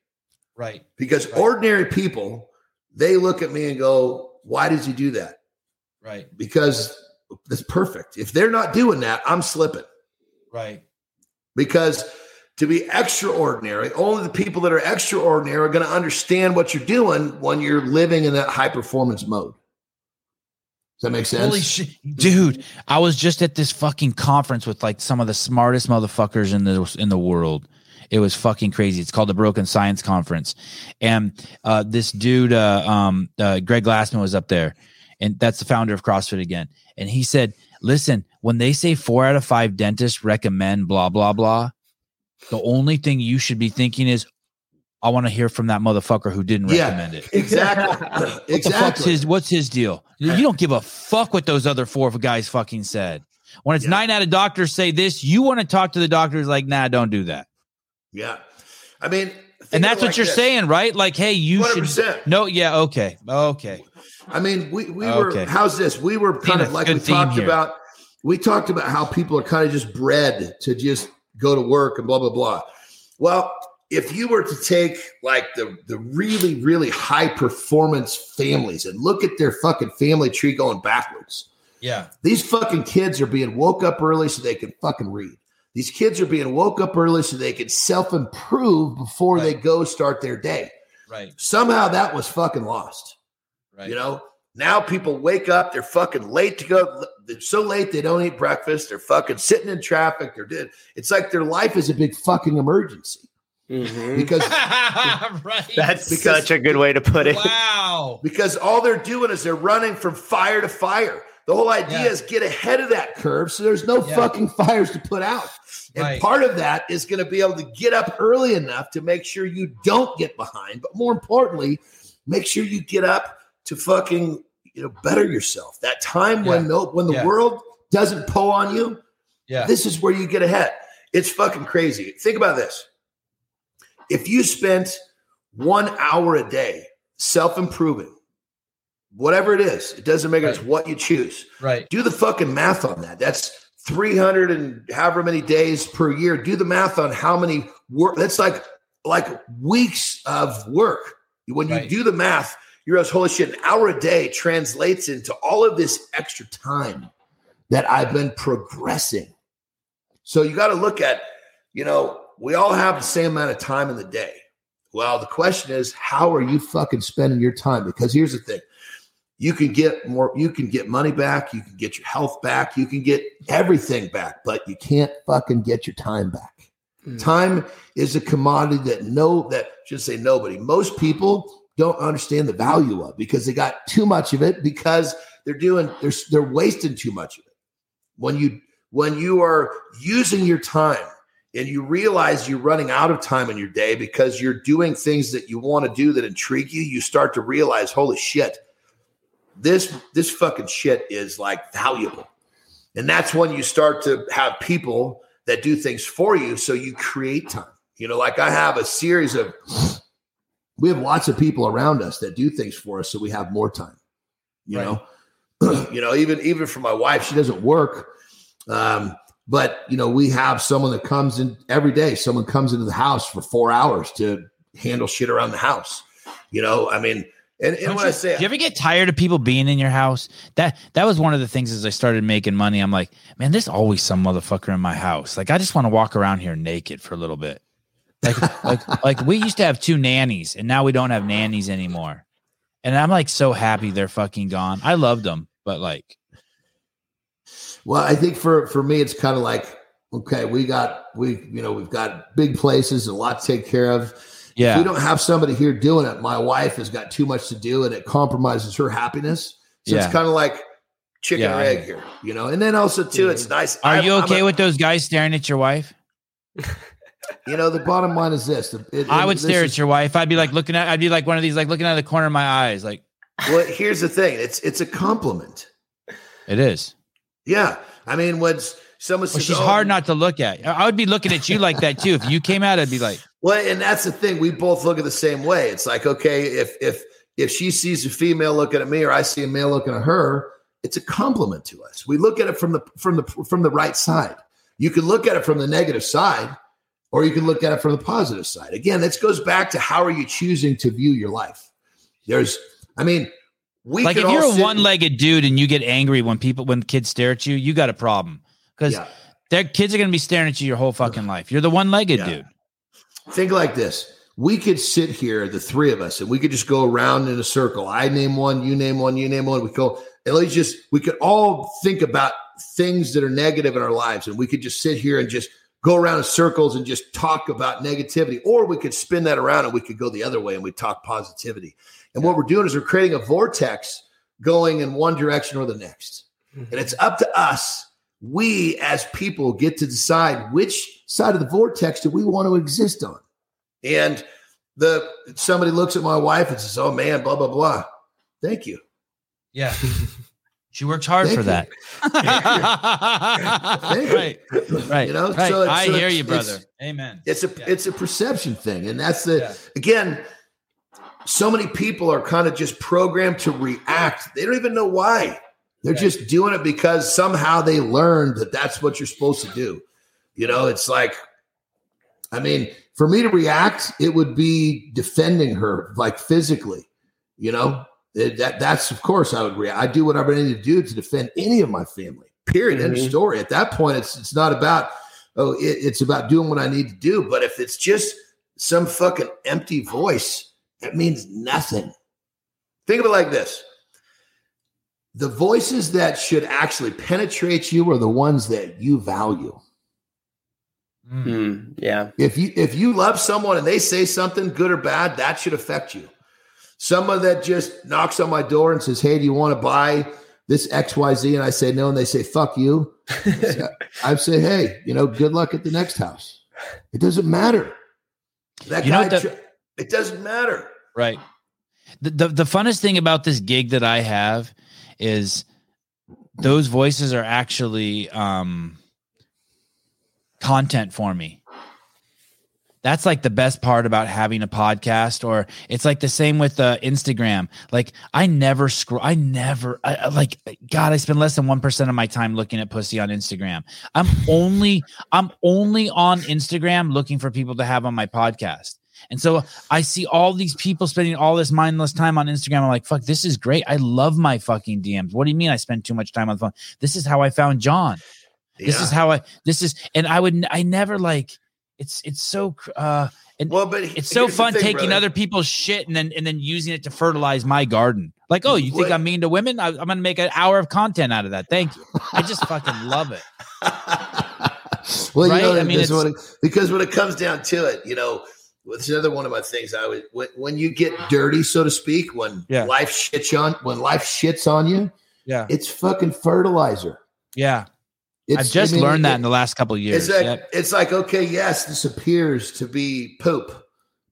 Right. Because right. ordinary people, they look at me and go, why did you do that? Right. Because that's perfect. If they're not doing that, I'm slipping. Right. Because to be extraordinary, only the people that are extraordinary are going to understand what you're doing when you're living in that high performance mode. Does that make sense? Holy shit. Dude, I was just at this fucking conference with like some of the smartest motherfuckers in the in the world. It was fucking crazy. It's called the Broken Science Conference. And uh, this dude, uh, um, uh, Greg Glassman, was up there and that's the founder of CrossFit again. And he said, listen, when they say four out of five dentists recommend blah, blah, blah, the only thing you should be thinking is, I want to hear from that motherfucker who didn't Yeah. recommend it. Exactly. What exactly. his what's his deal? You don't give a fuck what those other four guys fucking said. When it's Yeah. nine out of doctors say this, you want to talk to the doctors like, nah, don't do that. yeah. I mean, And that's what like you're this. saying, right? Like, hey, you should 100%. no, yeah, okay. Okay. I mean, we, we Okay. were, how's this? We were kind of like we talked here. about, we talked about how people are kind of just bred to just go to work and blah, blah, blah. Well, if you were to take like the, the really, really high performance families and look at their fucking family tree going backwards, Yeah. these fucking kids are being woke up early so they can fucking read. These kids are being woke up early so they can self improve before they go start their day. Right. Somehow that was fucking lost. Right. You know, now people wake up, they're fucking late to go. They're so late they don't eat breakfast. They're fucking sitting in traffic. They're dead. It's like their life is a big fucking emergency Mhm. because right. That's Because- such a good way to put it. wow. because all they're doing is they're running from fire to fire. The whole idea Yeah. is get ahead of that curve so there's no Yeah. fucking fires to put out. And Right. part of that is going to be able to get up early enough to make sure you don't get behind, but more importantly, make sure you get up to fucking you know better yourself. That time when Yeah. no when the Yeah. world doesn't pull on you, Yeah. this is where you get ahead. It's fucking crazy. Think about this. If you spent one hour a day self improving, whatever it is, it doesn't make it's Right. what you choose. Right. Do the fucking math on that. That's 300 and however many days per year. Do the math on how many work. That's like like weeks of work. When you Right. do the math, you realize, holy shit, an hour a day translates into all of this extra time that I've been progressing. So you got to look at, you know, we all have the same amount of time in the day. Well, the question is, how are you fucking spending your time? Because here's the thing. You can get more, you can get money back, you can get your health back, you can get everything back, but you can't fucking get your time back. Mm. Time is a commodity that no, that should say nobody. Most people don't understand the value of because they got too much of it because they're doing they're they're wasting too much of it. When you when you are using your time and you realize you're running out of time in your day because you're doing things that you want to do that intrigue you, you start to realize, holy shit, this this fucking shit is like valuable. And that's when you start to have people that do things for you so you create time. You know, like I have a series of we have lots of people around us that do things for us so we have more time. You Right. know, you know, even even for my wife, she doesn't work. Um, but you know, we have someone that comes in every day. Someone comes into the house for four hours to handle shit around the house. You know, I mean, and, and when you, I say do you ever get tired of people being in your house? That that was one of the things as I started making money. I'm like, man, there's always some motherfucker in my house. Like, I just want to walk around here naked for a little bit. Like, like, like we used to have two nannies, and now we don't have nannies anymore. And I'm like so happy they're fucking gone. I loved them, but like, Well, I think for for me, it's kind of like okay, we got we you know we've got big places and a lot to take care of. If yeah, we don't have somebody here doing it, my wife has got too much to do, and it compromises her happiness. So Yeah. it's kind of like chicken Yeah, or egg here, you know. And then also too, it's nice. are I'm- you okay a- with those guys staring at your wife? You know, the bottom line is this: it- it- I would this stare is- at your wife. I'd be like looking at. I'd be like one of these, like looking out of the corner of my eyes. Like Well, here's the thing: it's it's a compliment. it is. Yeah, I mean, when someone Well, says, she's "Oh, hard not to look at. I would be looking at you like that too. If you came out, I'd be like, Well, and that's the thing. We both look at the same way. It's like, okay, if if if she sees a female looking at me or I see a male looking at her, it's a compliment to us. We look at it from the from the from the right side. You can look at it from the negative side, or you can look at it from the positive side. Again, this goes back to how are you choosing to view your life. There's, I mean, we like if you're a one-legged dude and you get angry when people when kids stare at you, you got a problem because Yeah. their kids are gonna be staring at you your whole fucking life. You're the one-legged Yeah. dude. Think like this. We could sit here, the three of us, and we could just go around in a circle. I name one, you name one, you name one. We go, and let's just, we could all think about things that are negative in our lives, and we could just sit here and just go around in circles and just talk about negativity. Or we could spin that around and we could go the other way and we talk positivity. And what we're doing is we're creating a vortex going in one direction or the next. Mm-hmm. And it's up to us. We as people get to decide which side of the vortex do we want to exist on. And the somebody looks at my wife and says, "Oh man, blah blah blah." Thank you. Yeah. She works hard Thank for that. Right. Right. You know, right. so it's- I so hear you, brother. Amen. It's a Yeah. it's a perception thing, and that's the Yeah. again. So many people are kind of just programmed to react. They don't even know why. They're Right. just doing it because somehow they learned that that's what you're supposed to do. You know, it's like, I mean, for me to react, it would be defending her, like physically. You know, It- that that's of course I would react. I do whatever I need to do to defend any of my family. Period. End of Mhm. story. At that point, it's it's not about oh, it, it's about doing what I need to do. But if it's just some fucking empty voice, it means nothing. Think of it like this the voices that should actually penetrate you are the ones that you value. Mm. Mm, yeah. If you if you love someone and they say something good or bad, that should affect you. Someone that just knocks on my door and says, "Hey, do you want to buy this XYZ?" and I say no and they say, "Fuck you." I say, "Hey, you know, good luck at the next house." It doesn't matter. That You guy what the- tr- it doesn't matter. Right. The, the the funnest thing about this gig that I have is those voices are actually um content for me. That's like the best part about having a podcast, or it's like the same with uh, Instagram. Like I never scroll, I never I, I- like God. I spend less than one percent of my time looking at pussy on Instagram. I'm only I'm only on Instagram looking for people to have on my podcast. And so I see all these people spending all this mindless time on Instagram. I'm like, fuck, this is great. I love my fucking DMs. What do you mean I spend too much time on the phone? This is how I found Jon. This Yeah. is how I this is and I would I never like it's it's so uh and well, but it's so fun thing, taking brother. other people's shit and then and then using it to fertilize my garden. Like, oh, you think What- I'm mean to women? I, I'm gonna make an hour of content out of that. Thank you. I just fucking love it. well, Right? you know, I mean, because it's- when it, because when it comes down to it, you know, it's another one of my things. I would when, when you get dirty, so to speak, when Yeah. life shits on when life shits on you, Yeah, it's fucking fertilizer. yeah. It's, I've just I mean, learned that it- in the last couple of years. It's like Yep. it's like okay, yes, this appears to be poop,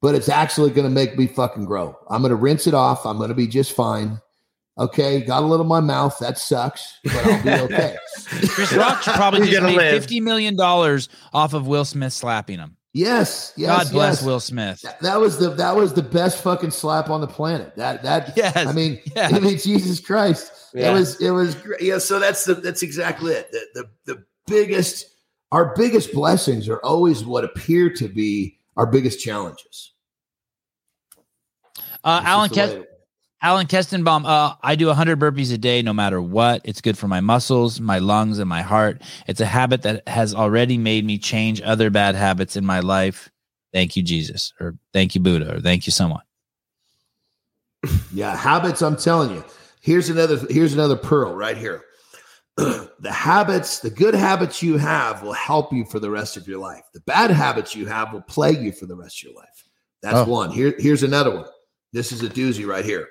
but it's actually going to make me fucking grow. I'm going to rinse it off. I'm going to be just fine. Okay, got a little in my mouth. That sucks, but I'll be okay. Chris Rock probably just gonna made live. fifty million dollars off of Will Smith slapping him. Yes, yes. God bless yes. Will Smith. That, that was the that was the best fucking slap on the planet. That that Yes, I mean, yes. I mean, Jesus Christ. Yeah. It was it was great. Yeah, so that's the that's exactly it. The, the the biggest our biggest blessings are always what appear to be our biggest challenges. Uh, Alan just Kes- way- Alan Kestenbaum, uh, I do 100 burpees a day no matter what. It's good for my muscles, my lungs, and my heart. It's a habit that has already made me change other bad habits in my life. Thank you, Jesus, or thank you, Buddha, or thank you, someone. Yeah, habits. I'm telling you. Here's another. Here's another pearl right here. the habits, the good habits you have, will help you for the rest of your life. The bad habits you have will plague you for the rest of your life. That's Oh. one. Here, here's another one. This is a doozy right here.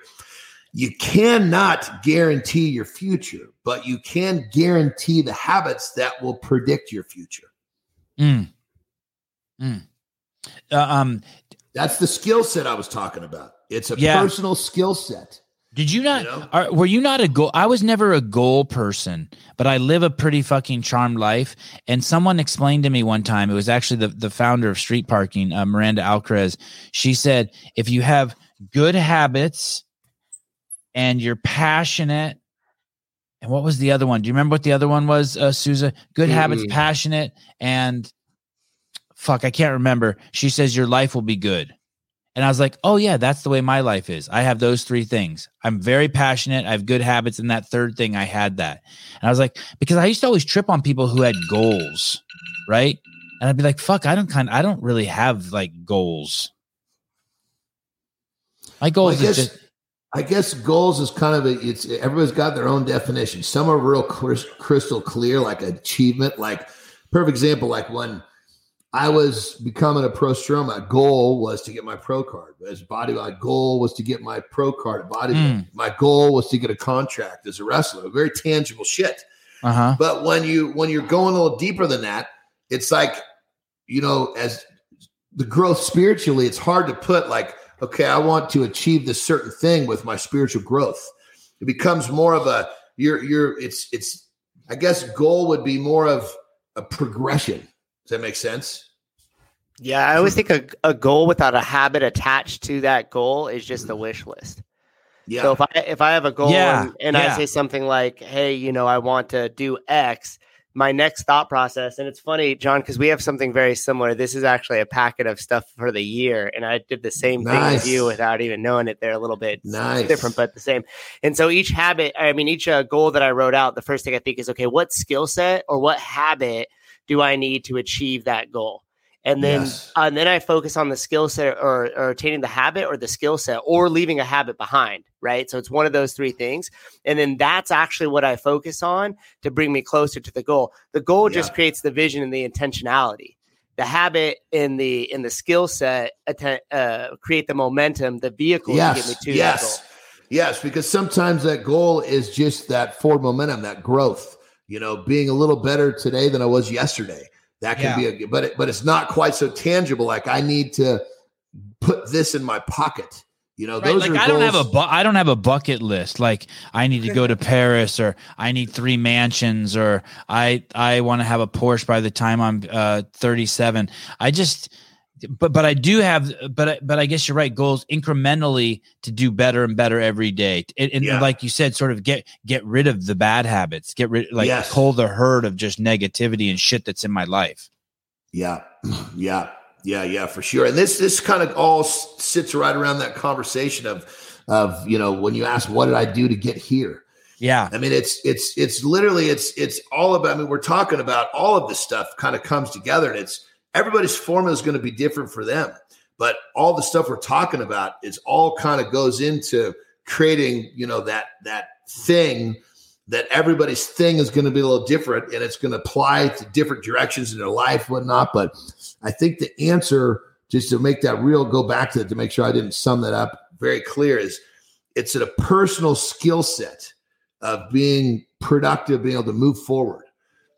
You cannot guarantee your future, but you can guarantee the habits that will predict your future. Mm. Mm. Uh, um, That's the skill set I was talking about. It's a Yeah. personal skill set. Did you not? You know? Are, were you not a goal? I was never a goal person, but I live a pretty fucking charmed life. And someone explained to me one time, it was actually the, the founder of Street Parking, uh, Miranda Alcaraz. She said, if you have good habits and you're passionate, and what was the other one? Do you remember what the other one was, uh, Souza? Good habits, Mm. passionate, and fuck, I can't remember. She says your life will be good. And I was like, oh, yeah, that's the way my life is. I have those three things. I'm very passionate. I have good habits. And that third thing, I had that. And I was like, because I used to always trip on people who had goals, right? And I'd be like, fuck, I don't kind I don't really have like goals. My Well, goals guess, is just, I guess goals is kind of a, it's everybody's got their own definition. Some are real crystal clear, like achievement. Like perfect example, like when I was becoming a pro stro, my goal was to get my pro card. As body, my goal was to get my pro card body. Mm. My goal was to get a contract as a wrestler. Very tangible shit. uh-huh. But when you when you're going a little deeper than that, it's like, you know, as the growth spiritually, it's hard to put like, okay, I want to achieve this certain thing with my spiritual growth. It becomes more of a you're you're it's it's I guess goal would be more of a progression. Does that make sense? Yeah, I always think a, a goal without a habit attached to that goal is just a wish list. Yeah. So if I if I have a goal yeah. and, and yeah. I say something like, "Hey, you know, I want to do X," my next thought process, and it's funny, Jon, because we have something very similar. This is actually a packet of stuff for the year, and I did the same nice. thing with you without even knowing it. They're a little bit nice. different, but the same. And so each habit, I mean, each uh, goal that I wrote out, the first thing I think is, okay, what skill set or what habit do I need to achieve that goal? And then yes. uh, and then I focus on the skill set or, or attaining the habit or the skill set or leaving a habit behind, right? So it's one of those three things, and then that's actually what I focus on to bring me closer to the goal. The goal yeah. just creates the vision and the intentionality. The habit in the in the skill set uh, create the momentum, the vehicle yes. to get me to yes. that goal. Yes, because sometimes that goal is just that forward momentum, that growth. You know, being a little better today than I was yesterday that can yeah. be a but it, but it's not quite so tangible. Like I need to put this in my pocket. You know, right. those like are I goals. don't have a bu- I don't have a bucket list. Like I need to go to Paris, or I need three mansions, or I I want to have a Porsche by the time I'm uh, 37. I just but but I do have but but I guess you're right goals incrementally to do better and better every day. And, and yeah. like you said sort of get get rid of the bad habits get rid like yes. pull the herd of just negativity and shit that's in my life. Yeah. Yeah. Yeah yeah for sure. And this this kind of all sits right around that conversation of of you know when you ask what did I do to get here? Yeah. I mean it's it's it's literally it's it's all about I mean we're talking about all of this stuff kind of comes together and it's everybody's formula is going to be different for them. But all the stuff we're talking about is all kind of goes into creating, you know, that that thing that everybody's thing is going to be a little different and it's going to apply to different directions in their life, whatnot. But I think the answer, just to make that real, go back to it to make sure I didn't sum that up very clear, is it's a personal skill set of being productive, being able to move forward.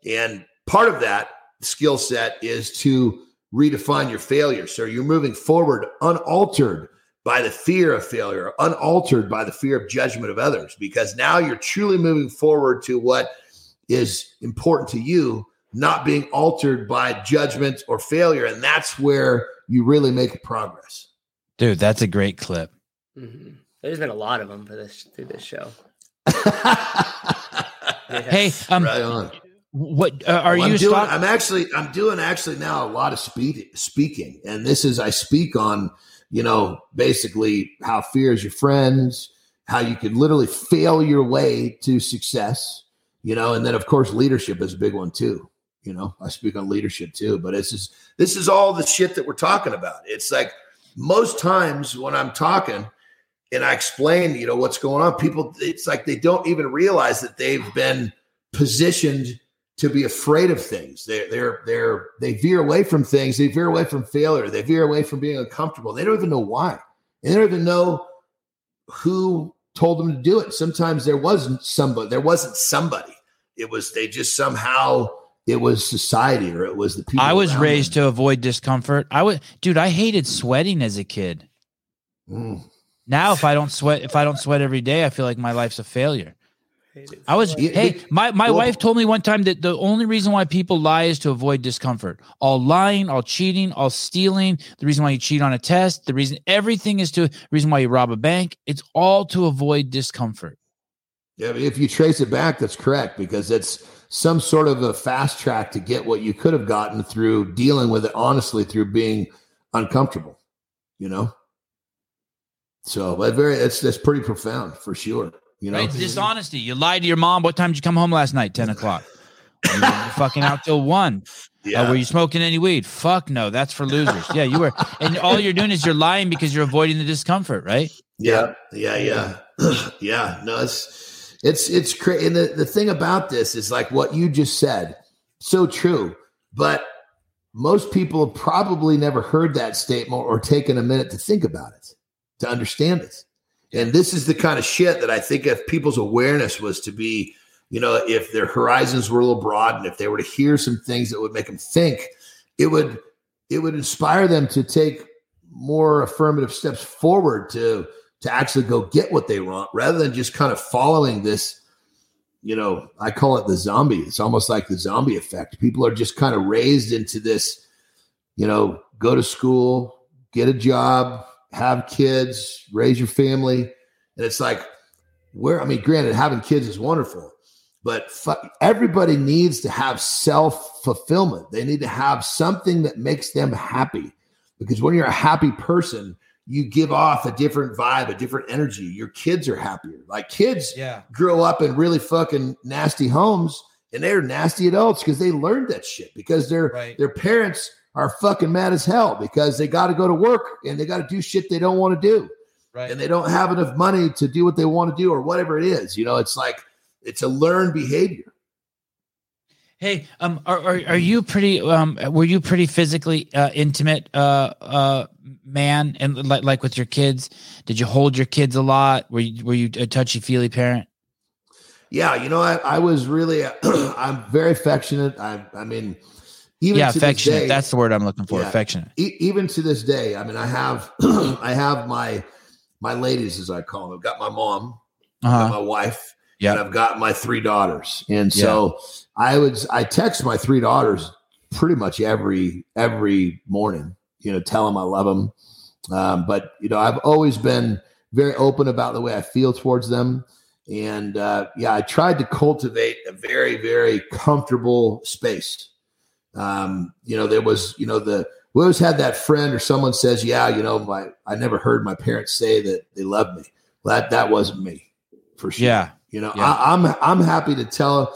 And part of that skill set is to redefine your failure. So you're moving forward unaltered by the fear of failure, unaltered by the fear of judgment of others, because now you're truly moving forward to what is important to you, not being altered by judgment or failure. And that's where you really make progress. Dude, that's a great clip. Mm-hmm. There's been a lot of them for this through this show. Hey, um, right on. What uh, are well, you? I'm, doing, I'm actually I'm doing actually now a lot of speed, speaking, and this is I speak on you know basically how fear is your friends, how you can literally fail your way to success, you know, and then of course leadership is a big one too. You know, I speak on leadership too, but this is this is all the shit that we're talking about. It's like most times when I'm talking and I explain, you know, what's going on, people it's like they don't even realize that they've been positioned to be afraid of things. They're they're they're they veer away from things. They veer away from failure. They veer away from being uncomfortable. They don't even know why. They don't even know who told them to do it. Sometimes there wasn't somebody. There wasn't somebody. It was they just somehow it was society or it was the people. I was raised them. to avoid discomfort. I would, dude. I hated sweating as a kid. Mm. Now, if I don't sweat, if I don't sweat every day, I feel like my life's a failure. I was hey, my, my well, wife told me one time that the only reason why people lie is to avoid discomfort. All lying, all cheating, all stealing, the reason why you cheat on a test, the reason everything is to the reason why you rob a bank, it's all to avoid discomfort. Yeah, if you trace it back, that's correct because it's some sort of a fast track to get what you could have gotten through dealing with it honestly through being uncomfortable, you know. So, but very that's that's pretty profound for sure. You know, right? dishonesty. You lied to your mom. What time did you come home last night? Ten o'clock. you fucking out till one. Uh, yeah. Uh, were you smoking any weed? Fuck no. That's for losers. Yeah, you were. And all you're doing is you're lying because you're avoiding the discomfort, right? Yeah. Yeah. Yeah. yeah. No, it's it's it's crazy. And the, the thing about this is like what you just said, so true. But most people have probably never heard that statement or taken a minute to think about it, to understand it. And this is the kind of shit that I think if people's awareness was to be, you know, if their horizons were a little broad and if they were to hear some things that would make them think, it would it would inspire them to take more affirmative steps forward to to actually go get what they want rather than just kind of following this you know i call it the zombie. It's almost like the zombie effect. People are just kind of raised into this you know go to school get a job have kids raise your family and it's like where i mean granted having kids is wonderful but everybody needs to have self fulfillment they need to have something that makes them happy because when you're a happy person you give off a different vibe, a different energy. Your kids are happier. Like kids yeah. grow up in really fucking nasty homes and they're nasty adults because they learned that shit because their right. their parents are fucking mad as hell because they got to go to work and they got to do shit they don't want to do. Right. And they don't have enough money to do what they want to do or whatever it is. You know, it's like it's a learned behavior. Hey, um, are, are, are you pretty? Um, were you pretty physically uh, intimate, uh, uh, man, and like like with your kids? Did you hold your kids a lot? Were you were you a touchy feely parent? Yeah, you know, I, I was really, I'm very affectionate. I, I mean, even yeah, affectionate. Day, That's the word I'm looking for. Yeah, affectionate. E- even to this day, I mean, I have, I have my my ladies, as I call them. I've got my mom, uh-huh. got my wife, yeah. And I've got my three daughters. And so yeah. I would I text my three daughters pretty much every every morning, you know, tell them I love them. Um, but you know, I've always been very open about the way I feel towards them. And uh, yeah, I tried to cultivate a very, very comfortable space. Um, you know, there was, you know, the we always had that friend or someone says, Yeah, you know, my I never heard my parents say that they love me. Well, that that wasn't me for sure. Yeah. You know, yeah. I, am I'm, I'm happy to tell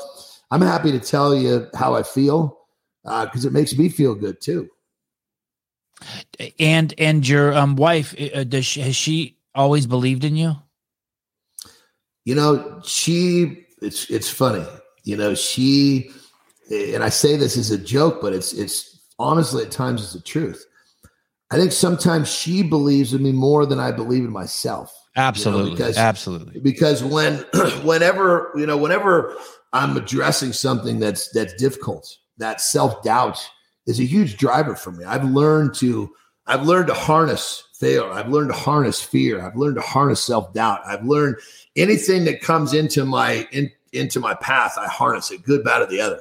I'm happy to tell you how I feel because uh, it makes me feel good too. And and your um, wife uh, does she, has she always believed in you? You know, she it's it's funny. You know, she and I say this as a joke, but it's it's honestly at times it's the truth. I think sometimes she believes in me more than I believe in myself. Absolutely. You know, because, absolutely. Because when whenever, you know, whenever I'm addressing something that's that's difficult, that self-doubt is a huge driver for me. I've learned to I've learned to harness failure. I've learned to harness fear. I've learned to harness self-doubt. I've learned anything that comes into my in, into my path, I harness it, good, bad, or the other.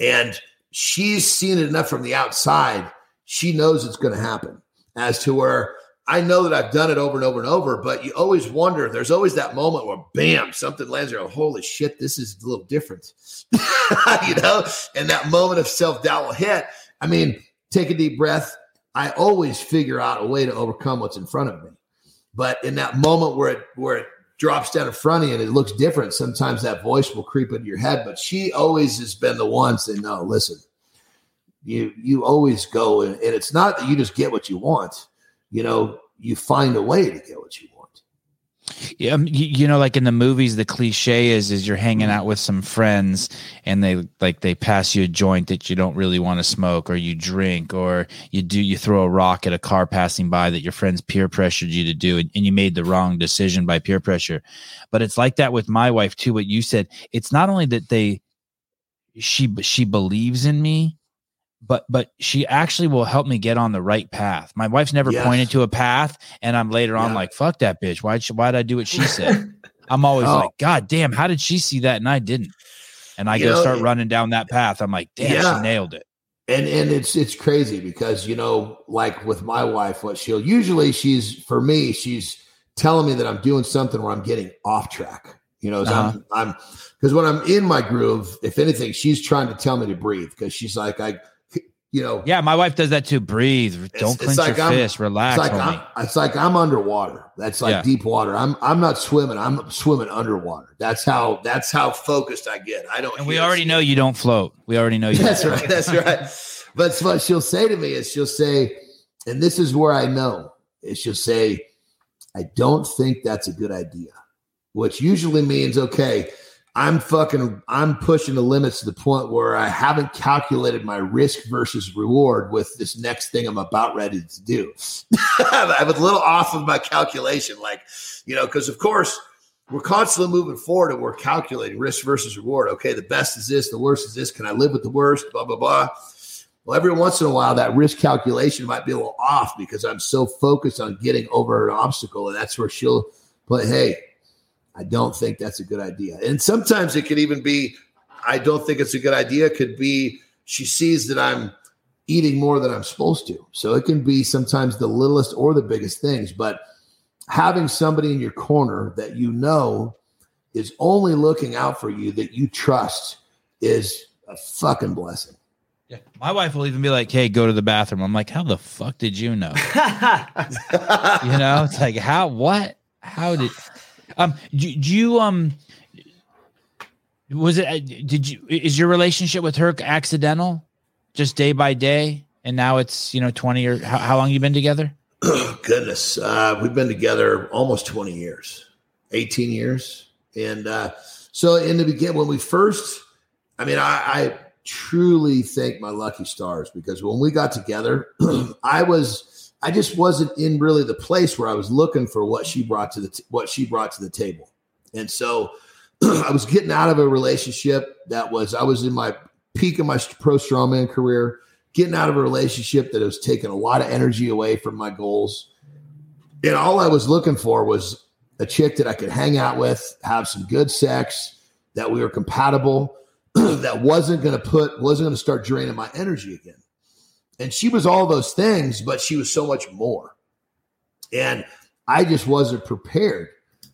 And she's seen it enough from the outside. She knows it's going to happen as to where I know that I've done it over and over and over, but you always wonder. There's always that moment where, bam, something lands there. Holy shit, this is a little different, you know. And that moment of self doubt will hit. I mean, take a deep breath. I always figure out a way to overcome what's in front of me. But in that moment where it where it drops down in front of you and it looks different, sometimes that voice will creep into your head. But she always has been the one saying, "No, listen, you you always go and, and it's not that you just get what you want." you know, you find a way to get what you want. Yeah, um, you, you, know, like in the movies, the cliche is is you're hanging out with some friends and they like they pass you a joint that you don't really want to smoke, or you drink, or you do you throw a rock at a car passing by that your friends peer pressured you to do, and, and you made the wrong decision by peer pressure. But it's like that with my wife too. What you said, it's not only that they she she believes in me, but but she actually will help me get on the right path. My wife's never yes. pointed to a path, and I'm later on like, "Fuck that bitch! Why why did I do what she said?" I'm always oh. like, "God damn, how did she see that and I didn't?" And I you go know, start running down that path. I'm like, "Damn, yeah. she nailed it." And and it's it's crazy because you know, like with my wife, what she'll usually she's for me, she's telling me that I'm doing something where I'm getting off track. You know, uh-huh. I'm I'm because when I'm in my groove, if anything, she's trying to tell me to breathe because she's like, I you know. Yeah, my wife does that too. Breathe. Don't clench like your I'm, fist. Relax. It's like, I'm, it's like I'm underwater. That's like yeah. deep water. I'm I'm not swimming. I'm swimming underwater. That's how that's how focused I get. I don't. And we already know you don't float. We already know you. That's right. That's right. But what she'll say to me is she'll say, and this is where I know is she'll say, I don't think that's a good idea, which usually means okay I'm fucking I'm pushing the limits to the point where I haven't calculated my risk versus reward with this next thing I'm about ready to do. I'm a little off of my calculation, like you know, because of course we're constantly moving forward and we're calculating risk versus reward. Okay, the best is this, the worst is this. Can I live with the worst? Blah blah blah. Well, every once in a while, that risk calculation might be a little off because I'm so focused on getting over an obstacle. And that's where she'll play, hey, I don't think that's a good idea. And sometimes it could even be, I don't think it's a good idea. It could be she sees that I'm eating more than I'm supposed to. So it can be sometimes the littlest or the biggest things. But having somebody in your corner that you know is only looking out for you, that you trust, is a fucking blessing. Yeah. My wife will even be like, "Hey, go to the bathroom." I'm like, "How the fuck did you know?" you know, it's like, "How? What? How did?" Um, do, do you um? Was it? uh, Did you? Is your relationship with her accidental, just day by day, and now it's you know twenty or how, how long you been together? Goodness, uh, we've been together almost 20 years, 18 years. And uh, so in the beginning, when we first, I mean, I, I truly thank my lucky stars because when we got together, I was, I just wasn't in really the place where I was looking for what she brought to the, t- what she brought to the table. And so I was getting out of a relationship that was, I was in my peak of my pro strongman career getting out of a relationship that was taking a lot of energy away from my goals. And all I was looking for was a chick that I could hang out with, have some good sex, that we were compatible, that wasn't going to put, wasn't going to start draining my energy again. And she was all those things, but she was so much more. And I just wasn't prepared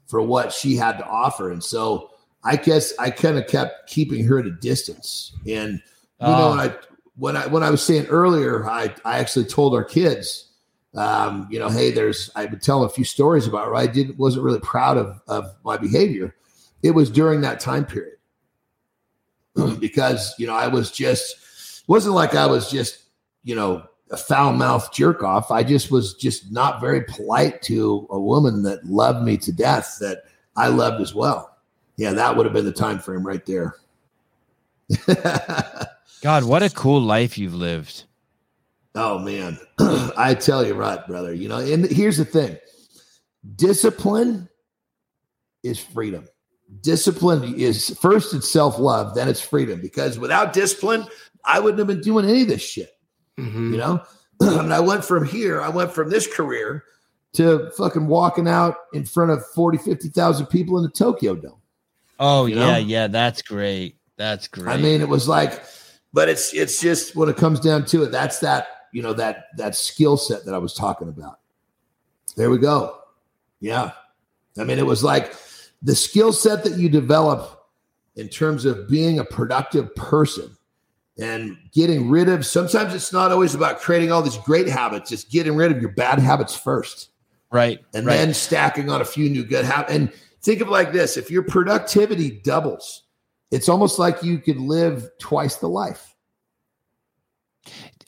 for what she had to offer. And so I guess I kind of kept keeping her at a distance. And, you know, Oh. when I, when I when I was saying earlier, I I actually told our kids, um, you know, hey, there's I've been telling a few stories about her. I didn't wasn't really proud of of my behavior. It was during that time period because you know I was just wasn't like I was just you know a foul mouthed jerk off. I just was just not very polite to a woman that loved me to death that I loved as well. Yeah, that would have been the time frame right there. God, what a cool life you've lived. Oh man, I tell you what, brother. You know, and here's the thing: discipline is freedom. Discipline is first it's self love, then it's freedom. Because without discipline, I wouldn't have been doing any of this shit. Mhm. You know, I mean, I went from here, I went from this career to fucking walking out in front of 40, 50,000 people in the Tokyo Dome. Oh You yeah, know? yeah, that's great. That's great. I mean, it was like, but it's it's just when it comes down to it, that's that you know that that skill set that I was talking about. There we go. Yeah, I mean, it was like the skill set that you develop in terms of being a productive person and getting rid of. Sometimes it's not always about creating all these great habits; just getting rid of your bad habits first right, and right. then stacking on a few new good habits. And think of it like this: if your productivity doubles, it's almost like you could live twice the life.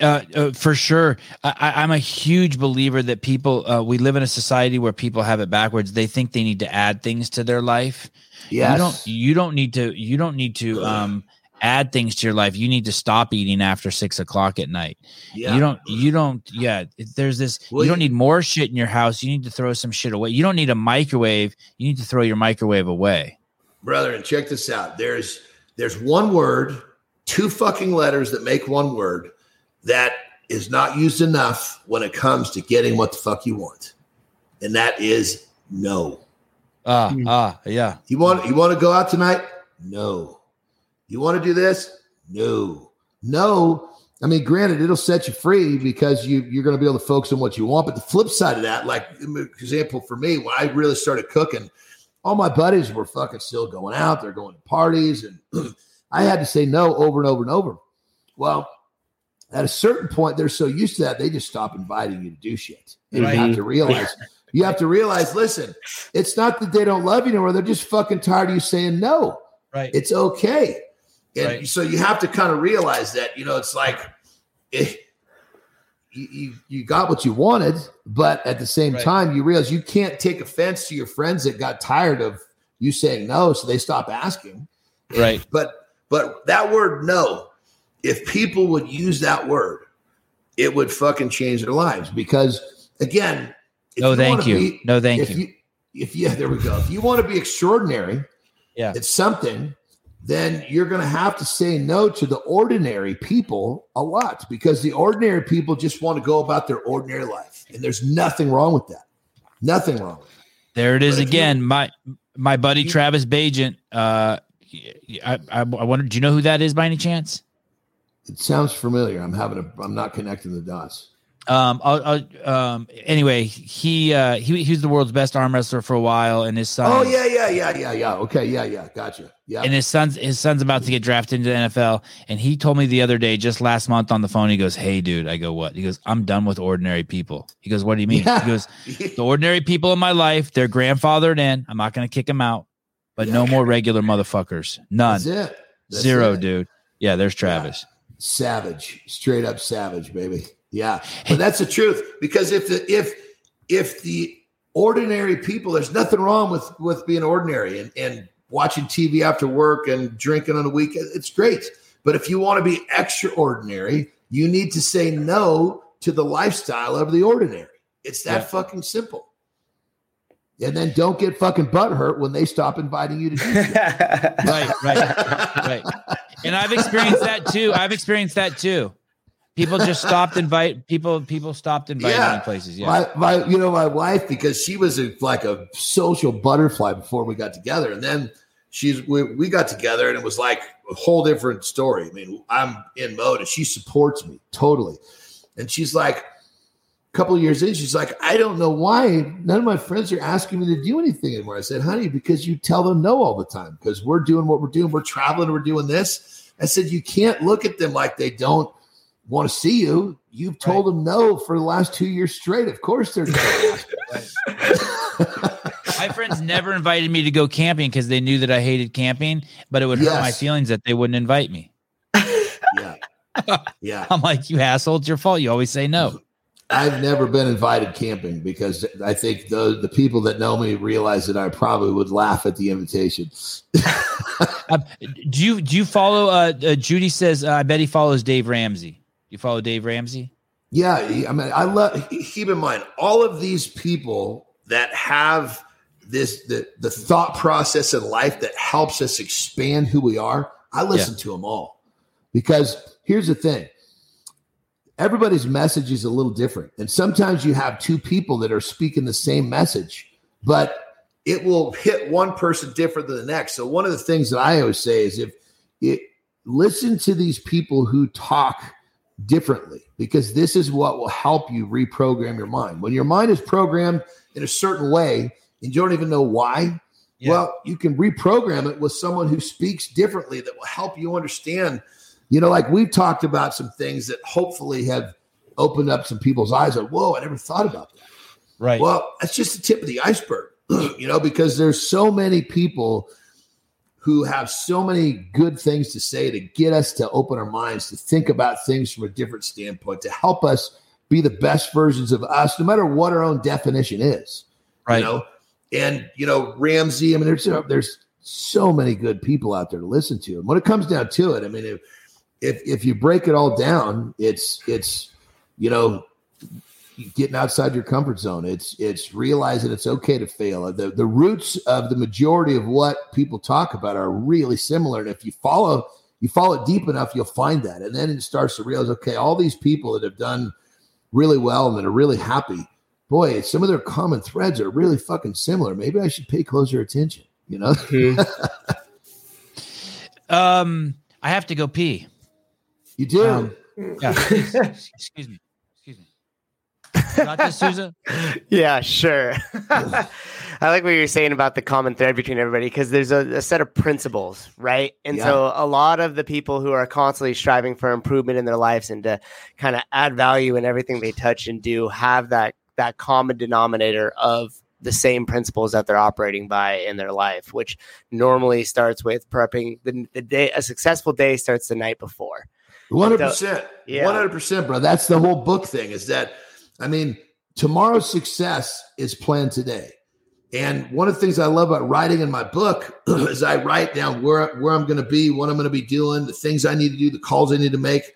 uh, uh, for sure. I, I'm a huge believer that people. Uh, we live in a society where people have it backwards. They think they need to add things to their life. Yes. You don't. You don't need to. You don't need to um, add things to your life. You need to stop eating after six o'clock at night. yeah. You don't. You don't. Yeah. There's this. Well, you don't need more shit in your house. You need to throw some shit away. You don't need a microwave. You need to throw your microwave away. brother, and check this out. There's there's one word, two fucking letters that make one word that is not used enough when it comes to getting what the fuck you want. And that is no. Ah. Hmm. Ah. Yeah. You want you want to go out tonight? No. You want to do this? No. No. I mean, granted, it'll set you free because you you're going to be able to focus on what you want. But the flip side of that, like example for me, when I really started cooking, all my buddies were fucking still going out. They're going to parties, and I had to say no over and over and over. Well, at a certain point, they're so used to that they just stop inviting you to do shit. And Right. you have to realize. You have to realize, listen, it's not that they don't love you anymore. They're just fucking tired of you saying no. Right. It's okay. And Right. so you have to kind of realize that, you know, it's like eh, you, you, you got what you wanted, but at the same Right. time, you realize you can't take offense to your friends that got tired of you saying no, so they stop asking. Right. But but that word no, if people would use that word, it would fucking change their lives. Because again, No, thank you. be- no, thank you. you if yeah, there we go. If you want to be extraordinary, Yeah. it's something. Then you're going to have to say no to the ordinary people a lot because the ordinary people just want to go about their ordinary life. And there's nothing wrong with that. Nothing wrong with that. There it is again. You, my my buddy Travis Bagent. Uh, I, I I wonder. Do you know who that is by any chance? It sounds familiar. I'm having a. I'm not connecting the dots. Um, I'll, I'll, um, anyway, he, uh, he, he was the world's best arm wrestler for a while and his son. Oh yeah, yeah, yeah, yeah, yeah. Okay. Yeah, yeah. Gotcha. Yeah. And his son's, his son's about to get drafted into the NFL. And he told me the other day, just last month on the phone, he goes, Hey dude, I go, what? He goes, I'm done with ordinary people. He goes, what do you mean? Yeah. He goes, the ordinary people in my life, they're grandfathered in. I'm not going to kick them out, but yeah. no more regular motherfuckers. None. That's That's Zero, it. dude. Yeah. There's Travis. Yeah. Savage, straight up savage, baby. Yeah, but that's the truth because if the if if the ordinary people, there's nothing wrong with with being ordinary and and watching TV after work and drinking on the weekend. It's great, but if you want to be extraordinary, you need to say no to the lifestyle of the ordinary. It's that yeah. fucking simple. And then don't get fucking butthurt when they stop inviting you to do right, right, right. And I've experienced that too. I've experienced that too. People just stopped invite people. People stopped inviting yeah. me places. Yeah, my, my, you know, my wife because she was a, like a social butterfly before we got together, and then she's we, we got together, and it was like a whole different story. I mean, I'm in mode, and she supports me totally, and she's like, a couple years in, she's like, I don't know why none of my friends are asking me to do anything anymore. I said, honey, because you tell them no all the time because we're doing what we're doing. We're traveling. We're doing this. I said, you can't look at them like they don't want to see you. You've told right. them no for the last two years straight. Of course they're My friends never invited me to go camping because they knew that I hated camping, but it would yes. hurt my feelings that they wouldn't invite me. yeah. Yeah. I'm like, you asshole, it's your fault. You always say no. I've never been invited camping because I think the the people that know me realize that I probably would laugh at the invitation. uh, do you do you follow? Uh, uh, Judy says uh, I bet he follows Dave Ramsey. You follow Dave Ramsey? Yeah, I mean, I love. Keep in mind, all of these people that have this the the thought process in life that helps us expand who we are. I listen yeah. to them all because here's the thing: everybody's message is a little different, and sometimes you have two people that are speaking the same message, but it will hit one person different than the next. So one of the things that I always say is if it listen to these people who talk differently because this is what will help you reprogram your mind. When your mind is programmed in a certain way and you don't even know why, yeah. well, you can reprogram it with someone who speaks differently that will help you understand. You know, like we've talked about some things that hopefully have opened up some people's eyes. Like, whoa, I never thought about that. Right. Well, that's just the tip of the iceberg, you know, because there's so many people who have so many good things to say to get us to open our minds to think about things from a different standpoint to help us be the best versions of us no matter what our own definition is right. you know? And you know ramsey i mean there's there's so many good people out there to listen to. And when it comes down to it i mean if if, if you break it all down it's it's you know getting outside your comfort zone. It's it's realizing it's okay to fail. The the roots of the majority of what people talk about are really similar. And if you follow you follow it deep enough, you'll find that. And then it starts to realize, okay, all these people that have done really well and that are really happy, boy, some of their common threads are really fucking similar. Maybe I should pay closer attention, you know? Mm-hmm. um, I have to go pee. You do? Um, yeah. excuse me. Not Souza? yeah, sure. I like what you're saying about the common thread between everybody because there's a, a, set of principles, right? And yeah. so a lot of the people who are constantly striving for improvement in their lives and to kind of add value in everything they touch and do have that that common denominator of the same principles that they're operating by in their life, which normally starts with prepping the, the day. A successful day starts the night before. One hundred percent, one hundred percent, bro. That's the whole book thing. Is that I mean, tomorrow's success is planned today. And one of the things I love about writing in my book is I write down where, where I'm going to be, what I'm going to be doing, the things I need to do, the calls I need to make.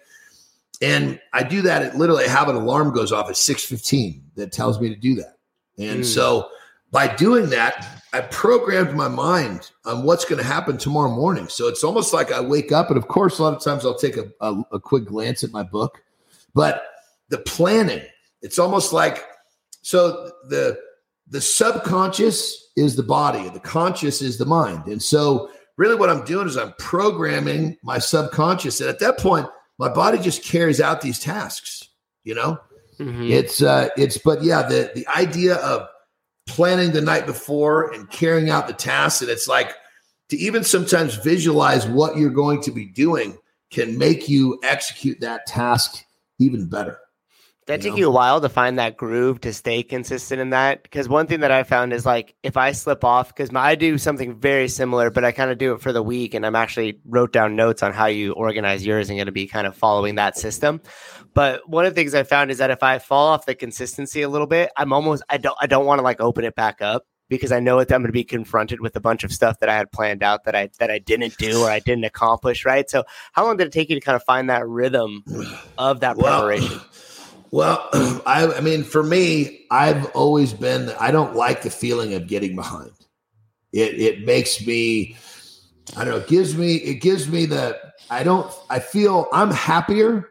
And I do that. It literally have an alarm goes off at 6:15 that tells me to do that. And mm. so by doing that, I programmed my mind on what's going to happen tomorrow morning. So it's almost like I wake up, and of course, a lot of times I'll take a, a, a quick glance at my book, but the planning, it's almost like so the the subconscious is the body, the conscious is the mind, and so really what I'm doing is I'm programming my subconscious, and at that point, my body just carries out these tasks. You know, mm-hmm. it's uh, it's but yeah, the the idea of planning the night before and carrying out the tasks. And it's like to even sometimes visualize what you're going to be doing can make you execute that task even better. That take you a while to find that groove to stay consistent in that. Because one thing that I found is like if I slip off, because I do something very similar, but I kind of do it for the week, and I'm actually wrote down notes on how you organize yours and going to be kind of following that system. But one of the things I found is that if I fall off the consistency a little bit, I'm almost I don't I don't want to like open it back up because I know that I'm going to be confronted with a bunch of stuff that I had planned out that I that I didn't do or I didn't accomplish. Right. So how long did it take you to kind of find that rhythm of that preparation? Well, I, I mean, for me, I've always been. I don't like the feeling of getting behind. It it makes me. I don't know. It gives me. It gives me the. I don't. I feel I'm happier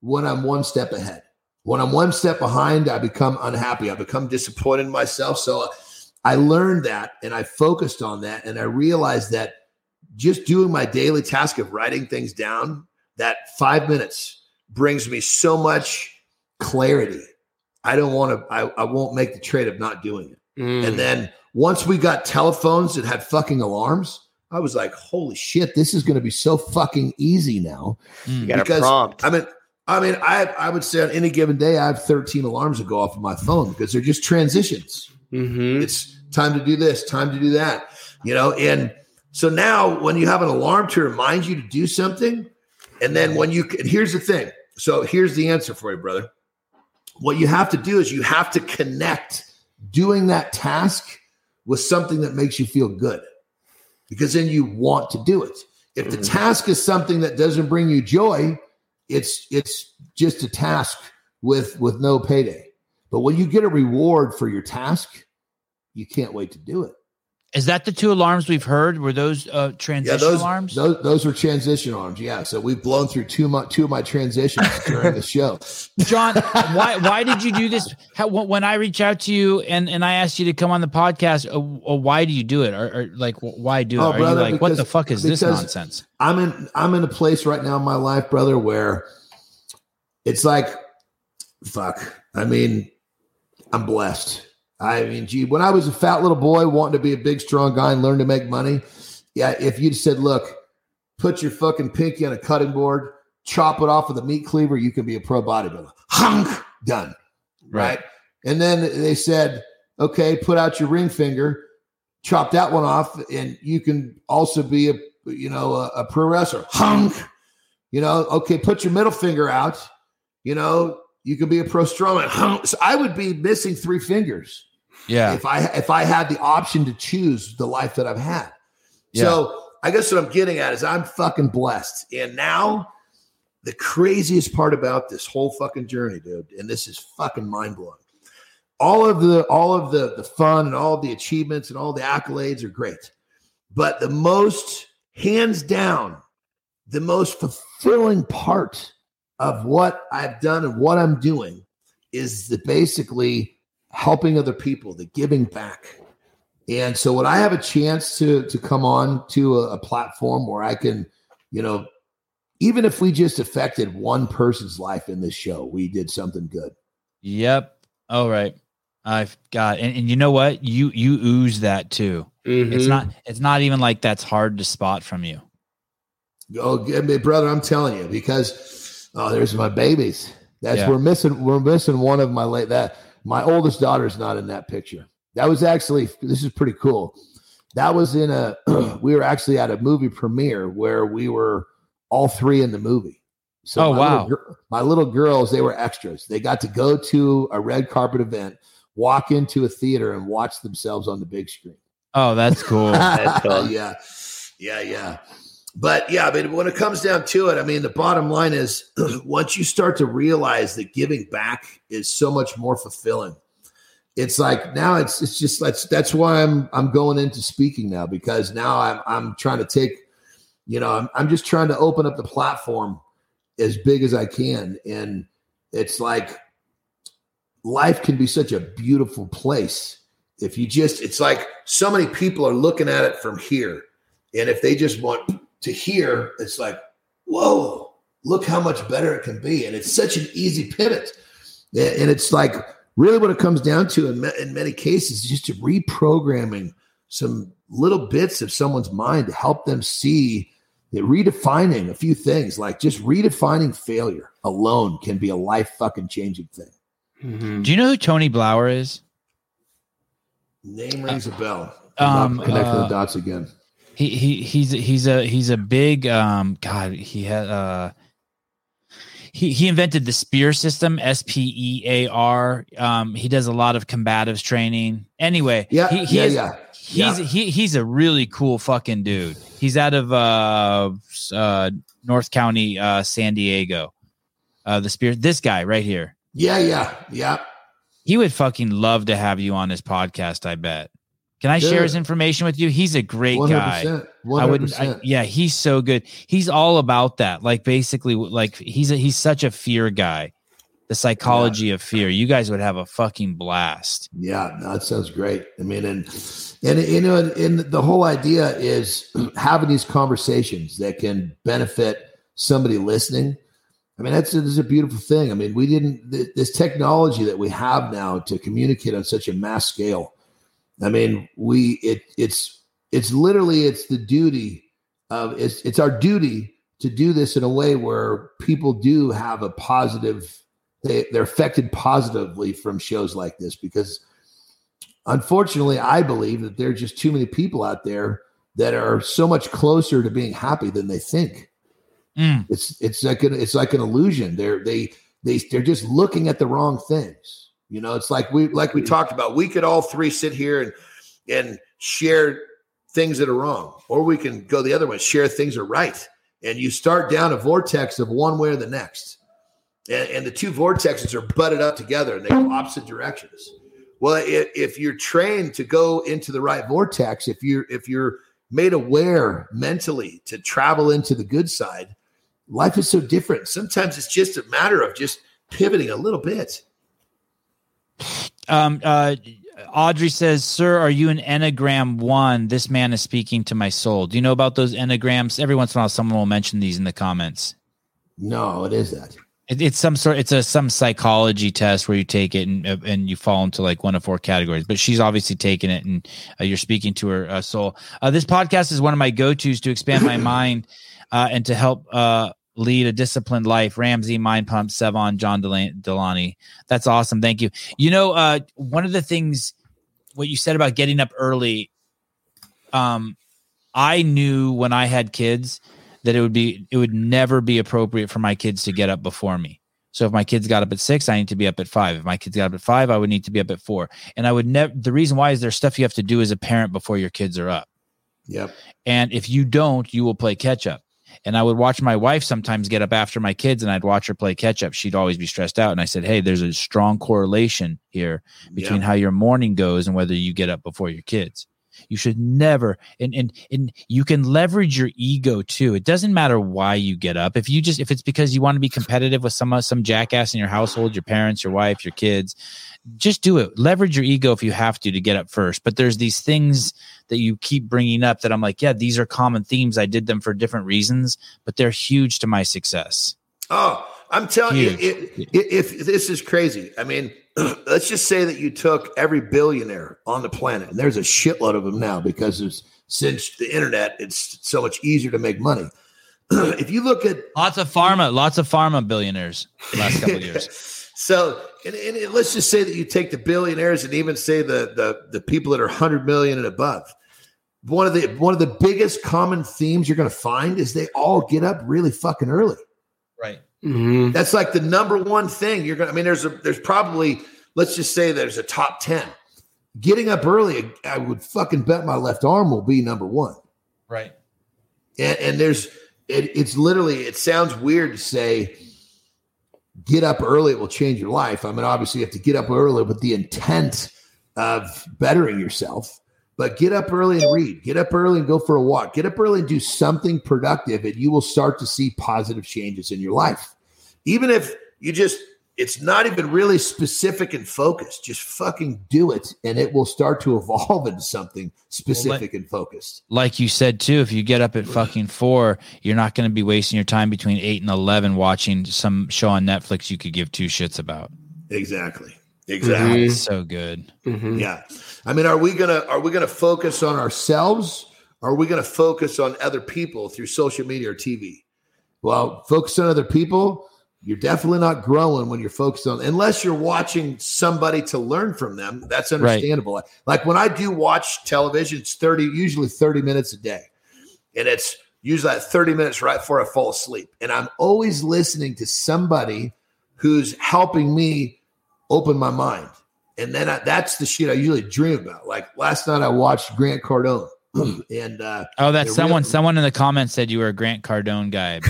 when I'm one step ahead. When I'm one step behind, I become unhappy. I become disappointed in myself. So uh, I learned that and I focused on that. And I realized that just doing my daily task of writing things down, that five minutes brings me so much clarity. I don't want to, I, I won't make the trade of not doing it. Mm. And then once we got telephones that had fucking alarms, I was like, holy shit, this is going to be so fucking easy now. You got because, a prompt. I mean, I mean, I I would say on any given day, I have 13 alarms that go off of my phone because they're just transitions. Mm-hmm. It's time to do this, time to do that, you know. And so now, when you have an alarm to remind you to do something, and then when you and here's the thing. So here's the answer for you, brother. What you have to do is you have to connect doing that task with something that makes you feel good, because then you want to do it. If the mm-hmm. task is something that doesn't bring you joy, it's it's just a task with with no payday. But when you get a reward for your task, you can't wait to do it. Is that the two alarms we've heard? Were those uh, transition yeah, those, alarms? Those, those were transition alarms. Yeah. So we've blown through two, my, two of my transitions during the show. Jon, why why did you do this? How, when I reach out to you and, and I asked you to come on the podcast, uh, uh why do you do it? Or, or like, why do it? Oh, Are brother, you like, because, what the fuck is this nonsense? I'm in I'm in a place right now in my life, brother, where it's like, fuck. I mean, I'm blessed. I mean, gee, when I was a fat little boy wanting to be a big, strong guy and learn to make money, yeah, if you'd said, look, put your fucking pinky on a cutting board, chop it off with a meat cleaver, you can be a pro bodybuilder. Hunk, done. Right. right. And then they said, okay, put out your ring finger, chop that one off, and you can also be a, you know, a, a pro wrestler. Hunk. You know, okay, put your middle finger out, you know, you could be a pro strongman. So I would be missing three fingers. Yeah. If I if I had the option to choose the life that I've had. Yeah. So I guess what I'm getting at is I'm fucking blessed. And now the craziest part about this whole fucking journey, dude, and this is fucking mind blowing. All of the all of the the fun and all of the achievements and all the accolades are great. But the most hands down, the most fulfilling part of what I've done and what I'm doing is the basically helping other people, the giving back. And so when I have a chance to to come on to a, a platform where I can, you know, even if we just affected one person's life in this show, we did something good. Yep. All right. I've got and, and you know what? You you ooze that too. Mm-hmm. It's not it's not even like that's hard to spot from you. Oh, brother, I'm telling you, because Oh, there's my babies. That's yeah. we're missing. We're missing one of my late that my oldest daughter's not in that picture. That was actually this is pretty cool. That was in a we were actually at a movie premiere where we were all three in the movie. So oh my wow, little, my little girls they were extras. They got to go to a red carpet event, walk into a theater, and watch themselves on the big screen. Oh, that's cool. that's cool. yeah, yeah, yeah but yeah, but when it comes down to it, I mean, the bottom line is once you start to realize that giving back is so much more fulfilling. it's like now it's it's just that's that's why I'm I'm going into speaking now because now I'm I'm trying to take, you know, I'm I'm just trying to open up the platform as big as I can. And it's like life can be such a beautiful place if you just it's like so many people are looking at it from here and if they just want to hear it's like whoa look how much better it can be and it's such an easy pivot and it's like really what it comes down to in, in many cases is just reprogramming some little bits of someone's mind to help them see that redefining a few things like just redefining failure alone can be a life fucking changing thing mm-hmm. do you know who tony blauer is Name rings a bell. Um, connecting uh, the dots again. He he he's he's a he's a big um God. He had uh he he invented the spear system S P E A R. Um, he does a lot of combatives training. Anyway, yeah, he, he yeah, is, yeah. He's yeah. he he's a really cool fucking dude. He's out of uh uh North County, uh San Diego. Uh the spear this guy right here. Yeah, yeah, yeah. He would fucking love to have you on his podcast. I bet. Can I share his information with you? He's a great 100%, guy. 100%. I wouldn't. I, yeah, he's so good. He's all about that. Like basically, like he's a, he's such a fear guy. The psychology yeah. of fear. You guys would have a fucking blast. Yeah, no, that sounds great. I mean, and and you know, and, and the whole idea is having these conversations that can benefit somebody listening I mean, that's, that's a beautiful thing. I mean, we didn't, this technology that we have now to communicate on such a mass scale. I mean, we, it, it's, it's literally, it's the duty of, it's, it's our duty to do this in a way where people do have a positive, they, they're affected positively from shows like this because unfortunately, I believe that there are just too many people out there that are so much closer to being happy than they think. Mm. It's it's like an it's like an illusion. They're they they they're just looking at the wrong things. You know, it's like we like we mm-hmm. talked about. We could all three sit here and and share things that are wrong, or we can go the other way, share things that are right. And you start down a vortex of one way or the next. And, and the two vortexes are butted up together and they go opposite directions. Well, if, if you're trained to go into the right vortex, if you're if you're made aware mentally to travel into the good side, life is so different. Sometimes it's just a matter of just pivoting a little bit. Um, uh, Audrey says, Sir, are you an Enneagram one? This man is speaking to my soul. Do you know about those Enneagrams? Every once in a while, someone will mention these in the comments. No, what is that? It, it's some sort. It's a some psychology test where you take it and and you fall into like one of four categories. But she's obviously taken it, and uh, you're speaking to her uh, soul. Uh, this podcast is one of my go tos to expand my mind uh, and to help uh, lead a disciplined life. Ramsey, Mind Pump, Sevan, John Delony. That's awesome. Thank you. You know, uh, one of the things what you said about getting up early. Um, I knew when I had kids that it would be it would never be appropriate for my kids to get up before me. So if my kids got up at six, I need to be up at five. If my kids got up at five, I would need to be up at four. And I would never. The reason why is there's stuff you have to do as a parent before your kids are up. Yep. And if you don't, you will play catch up. And I would watch my wife sometimes get up after my kids and I'd watch her play catch up. She'd always be stressed out. And I said, Hey, there's a strong correlation here between yeah. how your morning goes and whether you get up before your kids. You should never and and and you can leverage your ego too. It doesn't matter why you get up. If you just if it's because you want to be competitive with some some jackass in your household, your parents, your wife, your kids, just do it. Leverage your ego if you have to to get up first. But there's these things that you keep bringing up that I'm like, yeah, these are common themes. I did them for different reasons, but they're huge to my success. Oh, I'm telling huge. you, it, it, if this is crazy, I mean, let's just say that you took every billionaire on the planet, and there's a shitload of them now because there's since the internet, it's so much easier to make money. if you look at lots of pharma, lots of pharma billionaires last couple years. So, and, and, let's just say that you take the billionaires and even say the the the people that are hundred million and above. One of the one of the biggest common themes you're going to find is they all get up really fucking early. Right. Mm-hmm. That's like the number one thing you're going. to I mean, there's a there's probably let's just say there's a top ten. Getting up early, I would fucking bet my left arm will be number one. Right. And, and there's it, it's literally it sounds weird to say get up early it will change your life. I mean, obviously you have to get up early, but the intent of bettering yourself. But get up early and read. Get up early and go for a walk. Get up early and do something productive, and you will start to see positive changes in your life. Even if you just it's not even really specific and focused. Just fucking do it, and it will start to evolve into something specific well, like, and focused. Like you said too, if you get up at fucking four, you're not going to be wasting your time between eight and eleven watching some show on Netflix you could give two shits about. Exactly. Exactly. Mm-hmm. So good. Mm-hmm. Yeah. I mean, are we gonna are we gonna focus on ourselves? Or are we gonna focus on other people through social media or TV? Well, focus on other people you're definitely not growing when you're focused on unless you're watching somebody to learn from them. That's understandable. Right. like when i do watch television it's 30 usually 30 minutes a day. And it's usually that 30 minutes right before i fall asleep. And i'm always listening to somebody who's helping me open my mind. And then I, that's the shit i usually dream about. Like last night i watched grant cardone and uh, oh, that's someone. Real- someone in the comments said you were a Grant Cardone guy.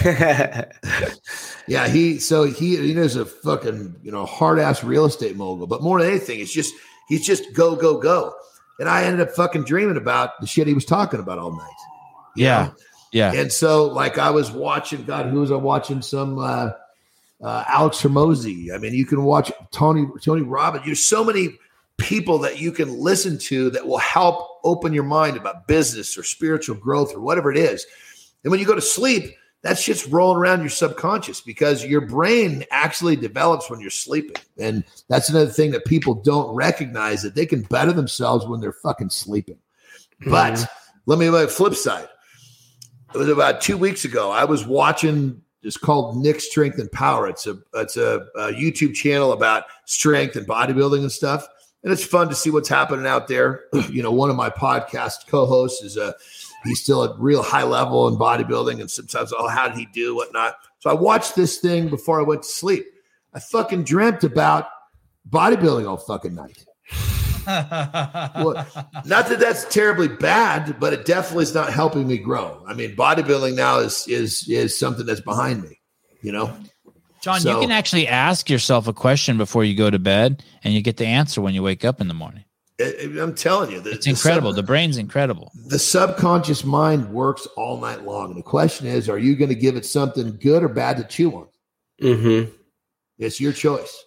yeah, he. So he he is a fucking you know hard ass real estate mogul. But more than anything, it's just he's just go go go. And I ended up fucking dreaming about the shit he was talking about all night. Yeah, know? yeah. And so like I was watching. God, who was I watching? Some. uh uh, Alex Hormozi. I mean, you can watch Tony Tony Robbins. There's so many people that you can listen to that will help open your mind about business or spiritual growth or whatever it is. And when you go to sleep, that shit's rolling around your subconscious because your brain actually develops when you're sleeping. And that's another thing that people don't recognize that they can better themselves when they're fucking sleeping. Mm-hmm. But let me the flip side. It was about two weeks ago. I was watching it's called Nick Strength and Power. It's a it's a, a YouTube channel about strength and bodybuilding and stuff and it's fun to see what's happening out there. you know, one of my podcast co-hosts is a he's still at real high level in bodybuilding, and sometimes oh, how did he do whatnot? So I watched this thing before I went to sleep. I fucking dreamt about bodybuilding all fucking night. well, not that that's terribly bad, but it definitely is not helping me grow. I mean, bodybuilding now is is is something that's behind me. You know. Jon, so, you can actually ask yourself a question before you go to bed, and you get the answer when you wake up in the morning. I'm telling you, the, it's incredible. The, sub, the brain's incredible. The subconscious mind works all night long. And the question is, are you going to give it something good or bad to chew on? Mm-hmm. It's your choice.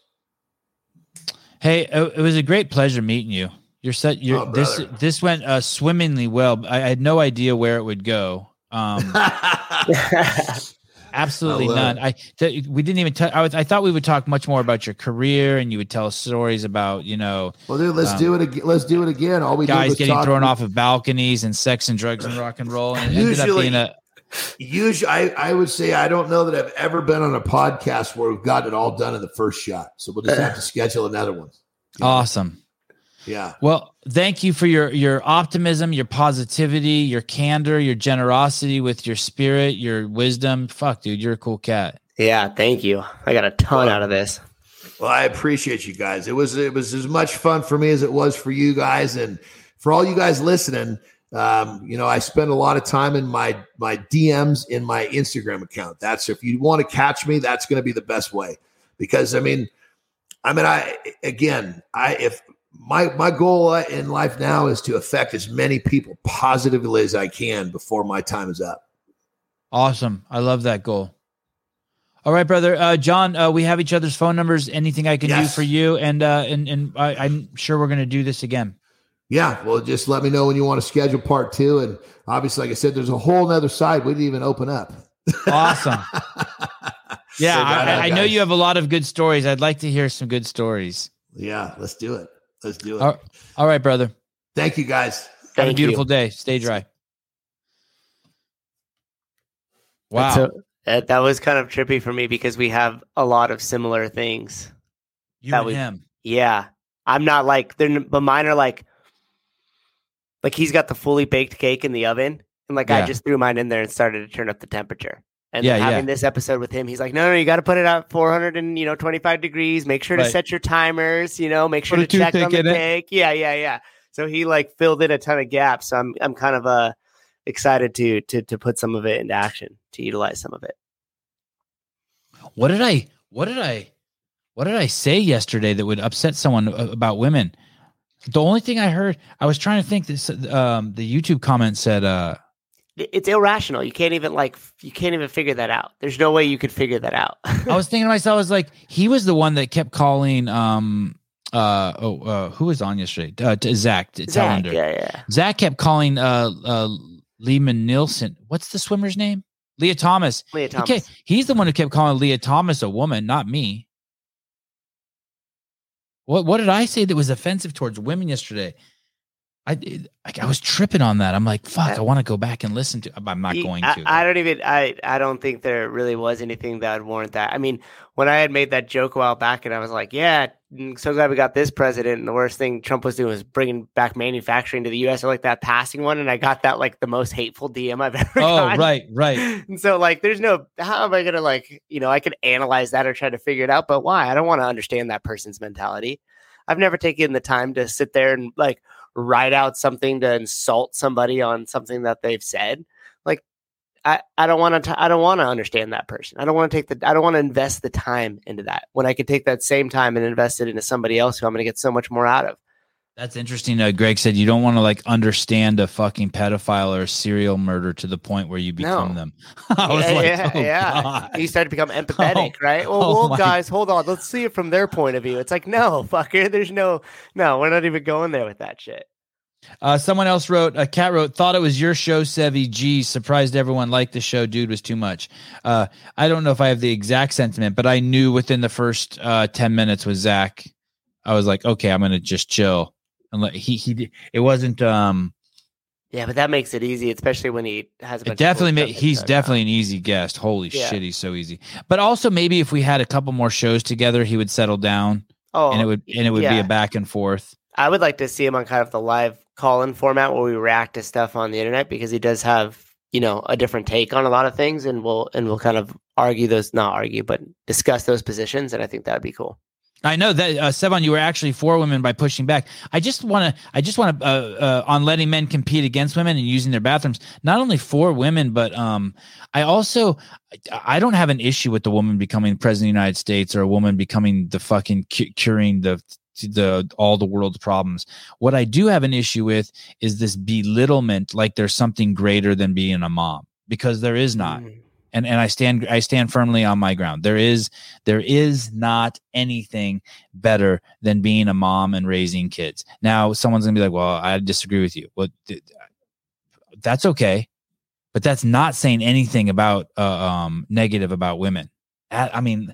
Hey, it was a great pleasure meeting you. You're set. You're, oh, this this went uh, swimmingly well. I, I, had no idea where it would go. Um, Absolutely none. I th- we didn't even. T- I, was, I thought we would talk much more about your career, and you would tell stories about you know. Well, dude, let's um, do it. again. Let's do it again. All we guys getting thrown off of balconies and sex and drugs and rock and roll, and usually, a, usually, I, I would say I don't know that I've ever been on a podcast where we've got it all done in the first shot. So we'll just have to schedule another one. Awesome. Yeah. Well, thank you for your your optimism, your positivity, your candor, your generosity with your spirit, your wisdom. Fuck, dude, you're a cool cat. Yeah, thank you. I got a ton well, out of this. Well, I appreciate you guys. It was it was as much fun for me as it was for you guys, and for all you guys listening. Um, you know, I spend a lot of time in my my DMs in my Instagram account. That's if you want to catch me, that's going to be the best way. Because I mean, I mean, I again, I if my my goal in life now is to affect as many people positively as I can before my time is up. Awesome. I love that goal. All right, brother. Uh, Jon, uh, we have each other's phone numbers. Anything I can yes. do for you? And uh, and and I, am sure we're going to do this again. Yeah. Well, just let me know when you want to schedule part two. And obviously, like I said, there's a whole other side we didn't even open up. Awesome. yeah, so I, I know you have a lot of good stories. I'd like to hear some good stories. Yeah, let's do it. Let's do it. All, all right, brother. Thank you, guys. Have Thank a beautiful you. day. Stay dry. Wow. A, that was kind of trippy for me because we have a lot of similar things. You and we, him. Yeah. I'm not like, they're, but mine are like, like he's got the fully baked cake in the oven. And like yeah. I just threw mine in there and started to turn up the temperature. And yeah, having yeah. this episode with him, he's like, no, no, you got to put it at 400 and, you know, 25 degrees. Make sure right. to set your timers, you know, make sure put to check on the cake. Yeah, yeah, yeah. So he like filled in a ton of gaps. So I'm, I'm kind of uh, excited to, to, to put some of it into action, to utilize some of it. What did I, what did I, what did I say yesterday that would upset someone about women? The only thing I heard, I was trying to think this. Um, the YouTube comment said, uh, it's irrational. You can't even like you can't even figure that out. There's no way you could figure that out. I was thinking to myself, I was like, he was the one that kept calling um uh oh uh who was on yesterday? Uh Zach, Zach yeah, yeah. Zach kept calling uh uh Lehman Nielsen. What's the swimmer's name? Lia Thomas. Lia Thomas. Okay, he's the one who kept calling Lia Thomas a woman, not me. What what did I say that was offensive towards women yesterday? I I was tripping on that. I'm like, fuck, I want to go back and listen to. I'm not going to. I, I, don't even. I I don't think there really was anything that would warrant that. I mean, when I had made that joke a while back, and I was like, yeah, mm, so glad we got this president. And the worst thing Trump was doing was bringing back manufacturing to the U.S. or like that passing one, and I got that like the most hateful DM I've ever. Oh, gotten. right, right. And so like, there's no. How am I gonna like? You know, I could analyze that or try to figure it out, but why? I don't want to understand that person's mentality. I've never taken the time to sit there and like write out something to insult somebody on something that they've said. Like I, I don't want to I don't want to understand that person. I don't want to take the I don't want to invest the time into that when I could take that same time and invest it into somebody else who I'm going to get so much more out of. That's interesting. Uh, Greg said you don't want to like understand a fucking pedophile or a serial murder to the point where you become no. them. I was yeah, like, yeah, oh, yeah. You start to become empathetic, oh, right? Well, oh well guys, hold on. Let's see it from their point of view. It's like, no, fucker. There's no, no. We're not even going there with that shit. Uh, someone else wrote, a cat wrote, thought it was your show, Sevy. G. Surprised everyone liked the show. Dude was too much. Uh, I don't know if I have the exact sentiment, but I knew within the first uh, 10 minutes with Zach, I was like, okay, I'm going to just chill and let, he he it wasn't um yeah, but that makes it easy, especially when he has. it definitely, ma- he's definitely an easy guest. Holy yeah. shit, he's so easy. But also, maybe if we had a couple more shows together, he would settle down. Oh, and it would and it would yeah. be a back and forth. I would like to see him on kind of the live call-in format where we react to stuff on the internet because he does have you know a different take on a lot of things, and we'll and we'll kind of argue those, not argue, but discuss those positions, and I think that would be cool. I know that uh, Sevan, you were actually for women by pushing back. I just want to, I just want to, uh, uh, on letting men compete against women and using their bathrooms. Not only for women, but um, I also, I don't have an issue with the woman becoming president of the United States or a woman becoming the fucking cu- curing the the all the world's problems. What I do have an issue with is this belittlement, like there's something greater than being a mom, because there is not. Mm and and I stand I stand firmly on my ground. There is there is not anything better than being a mom and raising kids. Now, someone's gonna be like, "Well, I disagree with you." Well, that's okay, but that's not saying anything about uh, um, negative about women. I, mean,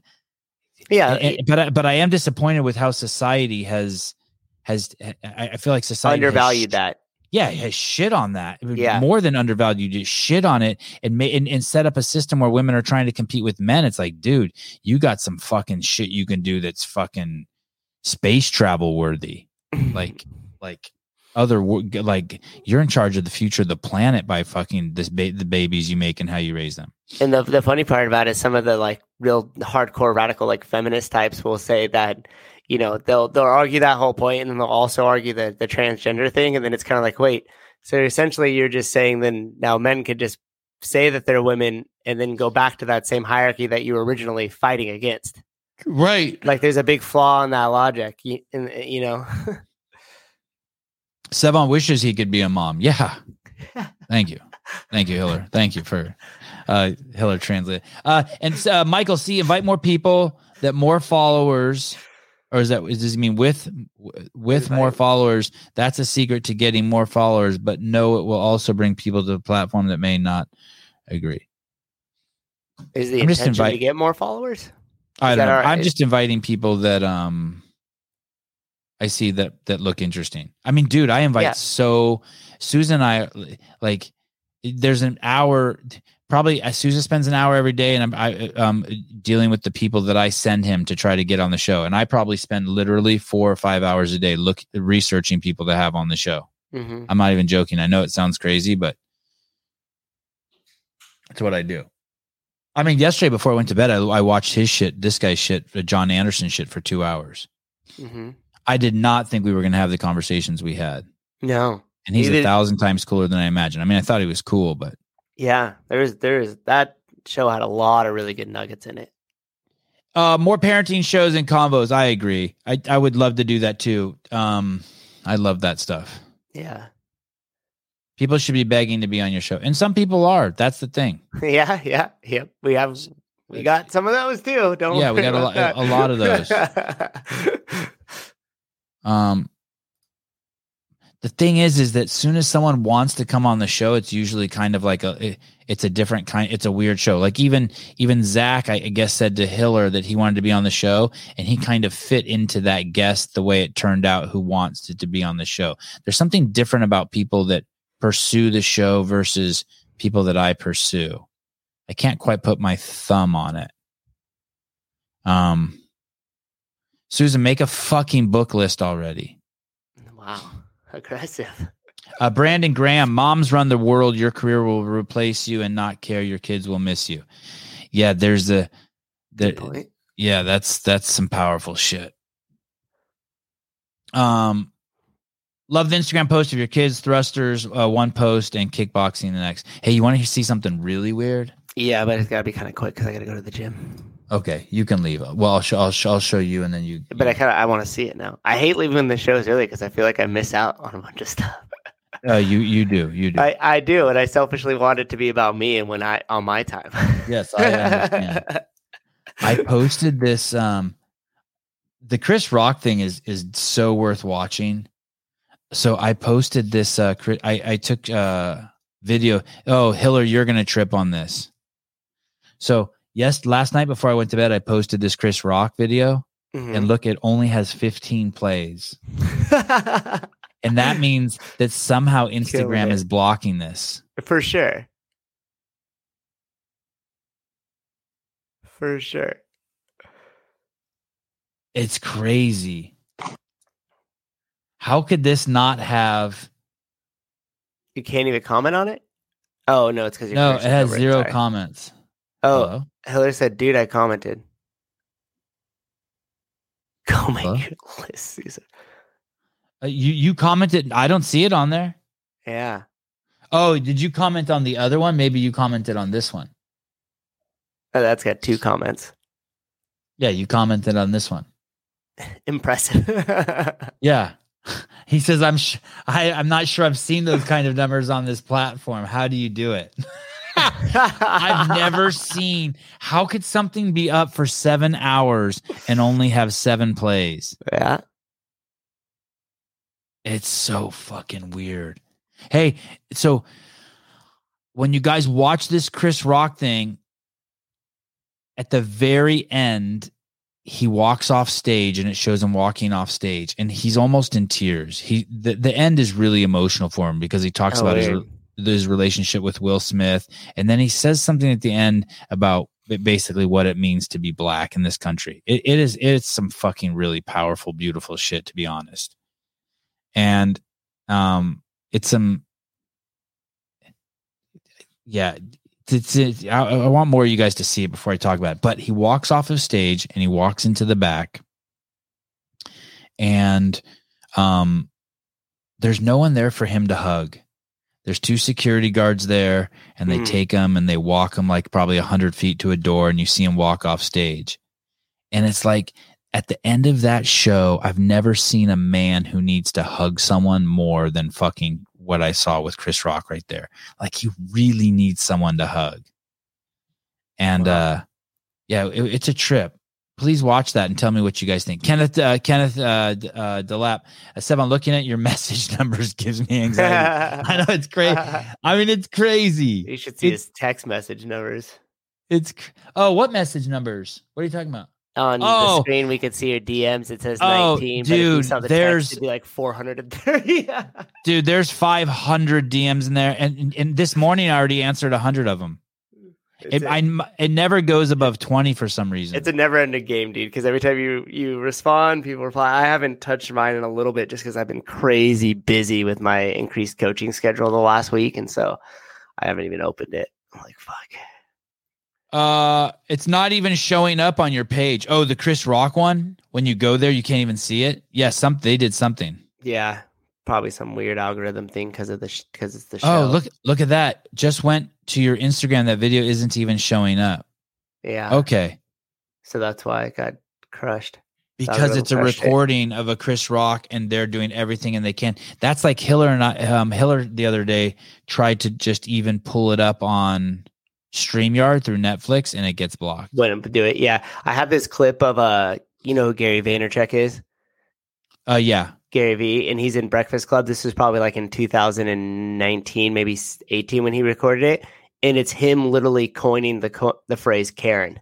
yeah, but but I am disappointed with how society has has. I feel like society undervalued that yeah, has shit on that. Yeah. More than undervalued, you just shit on it and, ma- and and set up a system where women are trying to compete with men. It's like, dude, you got some fucking shit you can do that's fucking space travel worthy. like, like other like you're in charge of the future of the planet by fucking this ba- the babies you make and how you raise them. And the the funny part about it is some of the like real hardcore radical like feminist types will say that you know they'll they'll argue that whole point and then they'll also argue the the transgender thing. And then it's kind of like wait so essentially you're just saying then now men could just say that they're women and then go back to that same hierarchy that you were originally fighting against. Right. Like there's a big flaw in that logic you, you know? Sevan wishes he could be a mom. Yeah. Thank you. Thank you hiller. Thank you for uh hiller translate uh and uh, michael c invite more people that more followers or is that does he mean with with more followers? That's a secret to getting more followers but no it will also bring people to the platform that may not agree. Is the I'm intention invite- to get more followers? I don't know. i'm just inviting people that um i see that that look interesting. I mean dude i invite yeah. so susan and i like there's an hour probably uh, Souza spends an hour every day, and I'm I, um, dealing with the people that I send him to try to get on the show, and I probably spend literally four or five hours a day look researching people to have on the show. Mm-hmm. I'm not even joking. I know it sounds crazy, but that's what I do. I mean, yesterday before I went to bed, I, I watched his shit, this guy's shit, Jon Andersen shit for two hours. Mm-hmm. I did not think we were going to have the conversations we had. No. And he's a thousand times cooler than I imagined. I mean, I thought he was cool, but yeah, there's there's that show had a lot of really good nuggets in it. Uh, more parenting shows and combos. I agree. I, I would love to do that too. Um, I love that stuff. Yeah. People should be begging to be on your show, and some people are. That's the thing. Yeah, yeah, yep. We have we got some of those too. Don't Yeah, we got a lot- a lot of those. Um, the thing is, is that as soon as someone wants to come on the show, it's usually kind of like a, it's a different kind. It's a weird show. Like even even Zach, I guess, said to Hiller that he wanted to be on the show, and he kind of fit into that guest the way it turned out. Who wants to, to be on the show? There's something different about people that pursue the show versus people that I pursue. I can't quite put my thumb on it. Um, Susan, make a fucking book list already. wow, aggressive. Uh, Brandon Graham, moms run the world. Your career will replace you and not care. Your kids will miss you. Yeah, there's the, Good the point. yeah, that's that's some powerful shit. Um, love the Instagram post of your kids thrusters uh, one post and kickboxing the next. Hey, you want to see something really weird? Yeah, but it's gotta be kind of quick because I gotta go to the gym. Okay, you can leave. Well, I'll show I'll, show, I'll show you, and then you. But I kind of I want to see it now. I hate leaving the shows early because I feel like I miss out on a bunch of stuff. uh, you you do you do. I, I do, and I selfishly want it to be about me and when I on my time. Yes, I understand. I posted this um the Chris Rock thing is is so worth watching. So I posted this uh I I took uh video. Oh, Hiller, you're going to trip on this. So, yes, last night before I went to bed I posted this Chris Rock video Mhm. and look it only has 15 plays. And that means that somehow Instagram is blocking this. For sure. For sure. It's crazy. How could this not have You can't even comment on it? Oh no, it's because you're No, it has zero comments. comments. Oh, Hello? Hiller said, dude, I commented. Oh my Hello? goodness. Susan. Uh, you you commented. I don't see it on there. Yeah. Oh, did you comment on the other one? Maybe you commented on this one. Oh, that's got two comments. Yeah, you commented on this one. Impressive. Yeah. He says, "I'm sh- I, I'm not sure I've seen those kind of numbers on this platform. How do you do it?" I've never seen. How could something be up for seven hours and only have seven plays? Yeah. It's so fucking weird. Hey, so when you guys watch this Chris Rock thing, at the very end, he walks off stage and it shows him walking off stage and he's almost in tears. He the, the end is really emotional for him because he talks Oh, about weird. his relationship with Will Smith and then he says something at the end about basically what it means to be black in this country. It, it is it's some fucking really powerful, beautiful shit to be honest. And um it's some yeah it's, it's, I, I want more of you guys to see it before I talk about it. But he walks off of stage and he walks into the back, and um, there's no one there for him to hug. There's two security guards there, and they Hmm. take him and they walk him like probably a hundred feet to a door, and you see him walk off stage. And it's like at the end of that show, I've never seen a man who needs to hug someone more than fucking what I saw with Chris Rock right there. Like he really needs someone to hug. And Wow. uh yeah, it- it's a trip. Please watch that and tell me what you guys think. Kenneth uh, Kenneth uh, uh, Delap, I said I'm looking at your message numbers gives me anxiety. I know it's crazy. I mean, it's crazy. You should see It- his text message numbers. It's oh, what message numbers? What are you talking about? On Oh. the screen, we could see your DMs. It says Oh, 19, but if dude, saw the there's- text, be like 430. Dude, there's 500 DMs in there, and and, and this morning I already answered 100 of them. It, a, I, it never goes above 20 for some reason. it's a never-ending game, dude. Because every time you you respond, people reply. I haven't touched mine in a little bit, just because I've been crazy busy with my increased coaching schedule the last week, and so I haven't even opened it. I'm like, fuck. Uh, it's not even showing up on your page. Oh, the Chris Rock one. When you go there, you can't even see it. Yeah, some they did something. Yeah, probably some weird algorithm thing because of the because it's the show. Oh, look look at that. Just went to your Instagram. That video isn't even showing up. yeah. Okay. So that's why it got crushed. because it's a recording of a Chris Rock and they're doing everything and they can. That's like Hiller and I, um, Hiller the other day tried to just even pull it up on StreamYard through Netflix and it gets blocked. Wouldn't do it. Yeah, I have this clip of uh, you know who Gary Vaynerchuk is. Uh, yeah. Gary Vee, and he's in Breakfast Club. This was probably like in 2019, maybe 18 when he recorded it, and it's him literally coining the co- the phrase Karen.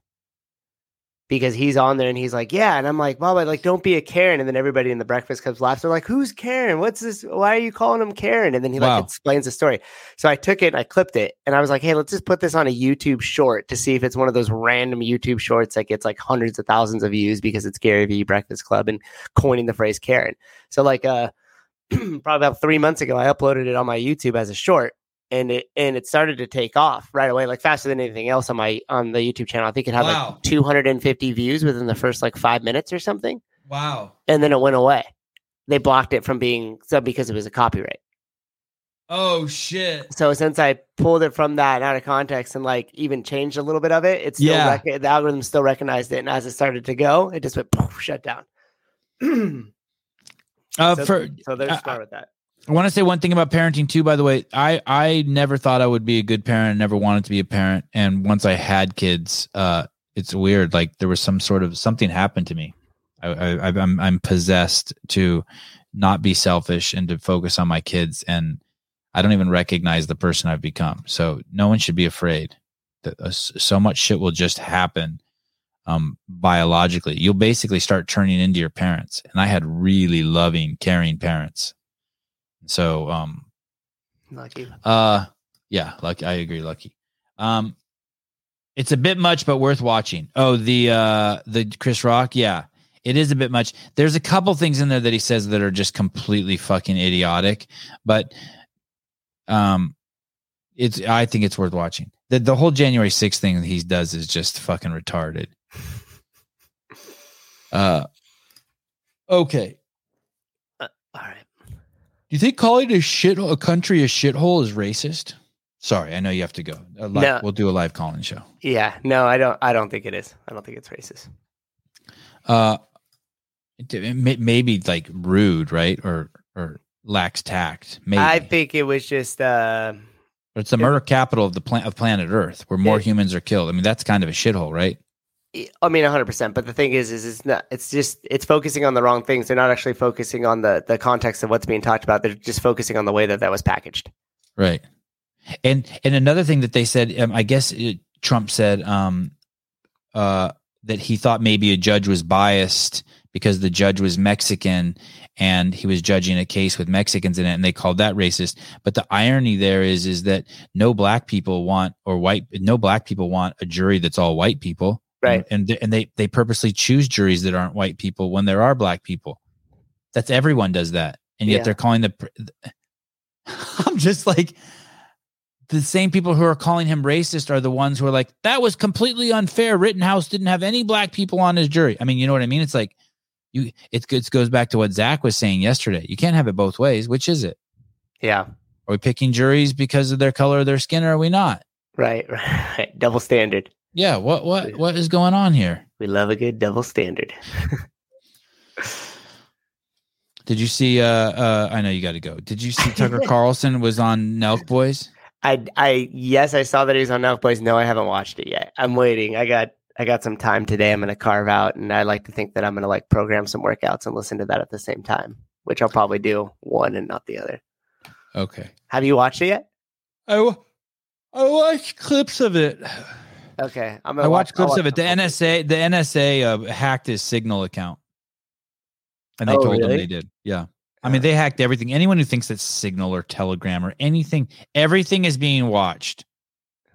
Because he's on there and he's like, yeah, and I'm like, Baba, like, don't be a Karen. And then everybody in the Breakfast Club laughs. They're like, who's Karen? What's this? Why are you calling him Karen? And then he Wow. like explains the story. So I took it and I clipped it, and I was like, hey, let's just put this on a YouTube short to see if it's one of those random YouTube shorts that gets like hundreds of thousands of views because it's Gary Vee Breakfast Club and coining the phrase Karen. So like uh probably about three months ago, I uploaded it on my YouTube as a short, and it and it started to take off right away, like faster than anything else on my on the YouTube channel. I think it had Wow. like 250 views within the first like five minutes or something, Wow. and then it went away. They blocked it from being so because it was a copyright. Oh shit. So since I pulled it from that and out of context and like even changed a little bit of it, it's still Yeah. rec- the algorithm still recognized it, and as it started to go, it just went poof, shut down. Uh, so, for so they're I- with that. I want to say one thing about parenting too. By the way, I I never thought I would be a good parent. Never wanted to be a parent. And once I had kids, uh, it's weird. Like there was some sort of something happened to me. I, I I'm I'm possessed to not be selfish and to focus on my kids. And I don't even recognize the person I've become. So no one should be afraid. That uh, so much shit will just happen um biologically you'll basically start turning into your parents and i had really loving caring parents so um Lucky. uh yeah lucky i agree lucky. Um it's a bit much but worth watching. Oh the uh the chris rock? Yeah it is a bit much. There's a couple things in there that he says that are just completely fucking idiotic but um it's i think it's worth watching. The, the whole january 6th thing that he does is just fucking retarded. Uh okay. All right. do you think calling a shit a country a shithole is racist? Sorry, I know you have to go. A li- No. We'll do a live calling show. Yeah. No, I don't. I don't think it is. I don't think it's racist. Uh, it- it may- maybe like rude, right? Or or lacks tact. Maybe. I think it was just. uh it's the murder capital of the plant of planet Earth, where more Yeah. humans are killed. I mean, that's kind of a shithole, right? I mean, 100. percent But the thing is, is it's not. It's just. It's focusing on the wrong things. They're not actually focusing on the the context of what's being talked about. They're just focusing on the way that that was packaged. Right. And and another thing that they said, um, I guess it, Trump said um, uh, that he thought maybe a judge was biased because the judge was Mexican and he was judging a case with Mexicans in it, and they called that racist. But the irony there is is that no black people want or white no black people want a jury that's all white people, Right. And and they they purposely choose juries that aren't white people when there are black people. That's everyone does that, and yet Yeah. they're calling the. I'm just like the same people who are calling him racist are the ones who are like that was completely unfair. Rittenhouse didn't have any black people on his jury. I mean, you know what I mean? It's like you. It, it goes back to what Zach was saying yesterday. You can't have it both ways. Which is it? Yeah. Are we picking juries because of their color of their skin, or are we not? Right. Right. Double standard. Yeah. What what what is going on here? We love a good double standard. Did you see? Uh, uh, I know you got to go. Did you see Tucker Carlson was on Nelk Boys? I I yes, I saw that he's on Nelk Boys. No, I haven't watched it yet. I'm waiting. I got I got some time today. I'm gonna carve out, and I like to think that I'm gonna like program some workouts and listen to that at the same time, which I'll probably do one and not the other. Okay. Have you watched it yet? I I watched clips of it. Okay, I'm I watched watch- clips of it. The NSA, the NSA uh, hacked his Signal account, and they Oh, told him really? they did. Yeah, I mean they hacked everything. Anyone who thinks that Signal or Telegram or anything, everything is being watched.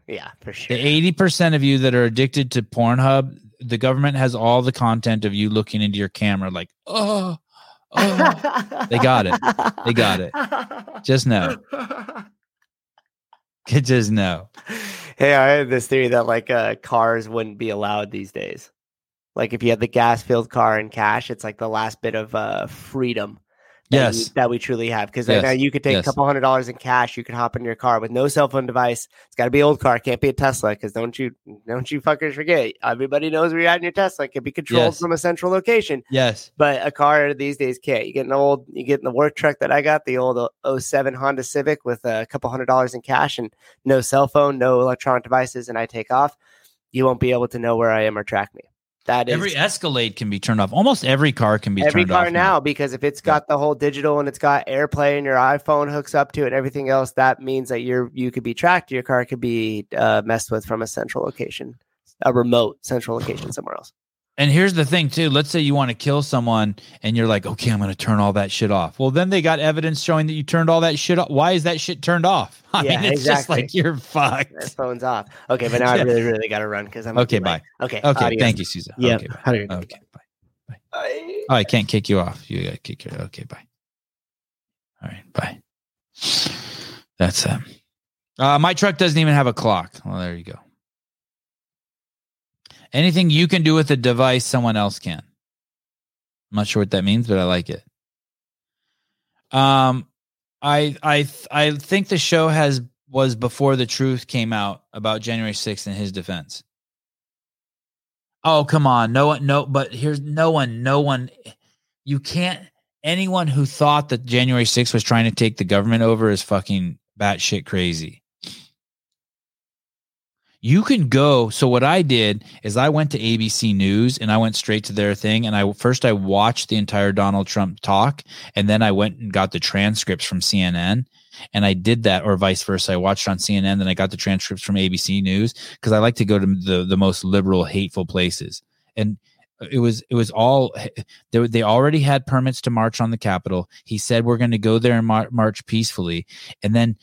Yeah, for sure. The eighty percent of you that are addicted to Pornhub, the government has all the content of you looking into your camera, like oh, oh. They got it. They got it. just know, just know. Hey, I had this theory that like uh, cars wouldn't be allowed these days. Like if you had the gas filled car and cash, it's like the last bit of uh, freedom that, Yes. we, that we truly have. Because Yes. now you could take Yes. a couple hundred dollars in cash, you could hop in your car with no cell phone device. It's got to be an old car, can't be a Tesla. Because don't you don't you fuckers forget, everybody knows where you're at in your Tesla. It can be controlled Yes. from a central location, Yes. but a car these days can't. You get an old, you get in the work truck that I got, the old uh, 07 Honda Civic with a couple hundred dollars in cash and no cell phone, no electronic devices, and I take off. You won't be able to know where I am or track me. That is Every Escalade can be turned off. Almost every car can be every turned car off now because if it's got the whole digital and it's got AirPlay and your iPhone hooks up to it and everything else, that means that you're you could be tracked. Your car could be uh, messed with from a central location, a remote central location somewhere else. And here's the thing, too. Let's say you want to kill someone and you're like, okay, I'm going to turn all that shit off. Well, then they got evidence showing that you turned all that shit off. Why is that shit turned off? I Yeah, mean, it's just exactly. like you're That fucked. phone's off. Okay, but now I really, really got to run because I'm Okay, late. bye. Okay, Okay, adios. thank you, Susan. Yeah, Okay, bye. how do you? Okay, bye. Oh, I can't kick you off. You got to kick your. Okay, bye. All right, bye. That's um. Uh, my truck doesn't even have a clock. Well, there you go. Anything you can do with a device, someone else can. I'm not sure what that means, but I like it. Um, I I I think the show has was before the truth came out about January 6th in his defense. Oh, come on. No one, no, but here's no one, no one. You can't, anyone who thought that January 6th was trying to take the government over is fucking batshit crazy. You can go. So, what I did is I went to ABC News and I went straight to their thing. And I first I watched the entire Donald Trump talk, and then I went and got the transcripts from CNN. And I did that, or vice versa. I watched on CNN, then I got the transcripts from ABC News because I like to go to the the most liberal, hateful places. And it was it was all they, they already had permits to march on the Capitol. He said we're going to go there and mar- march peacefully. And then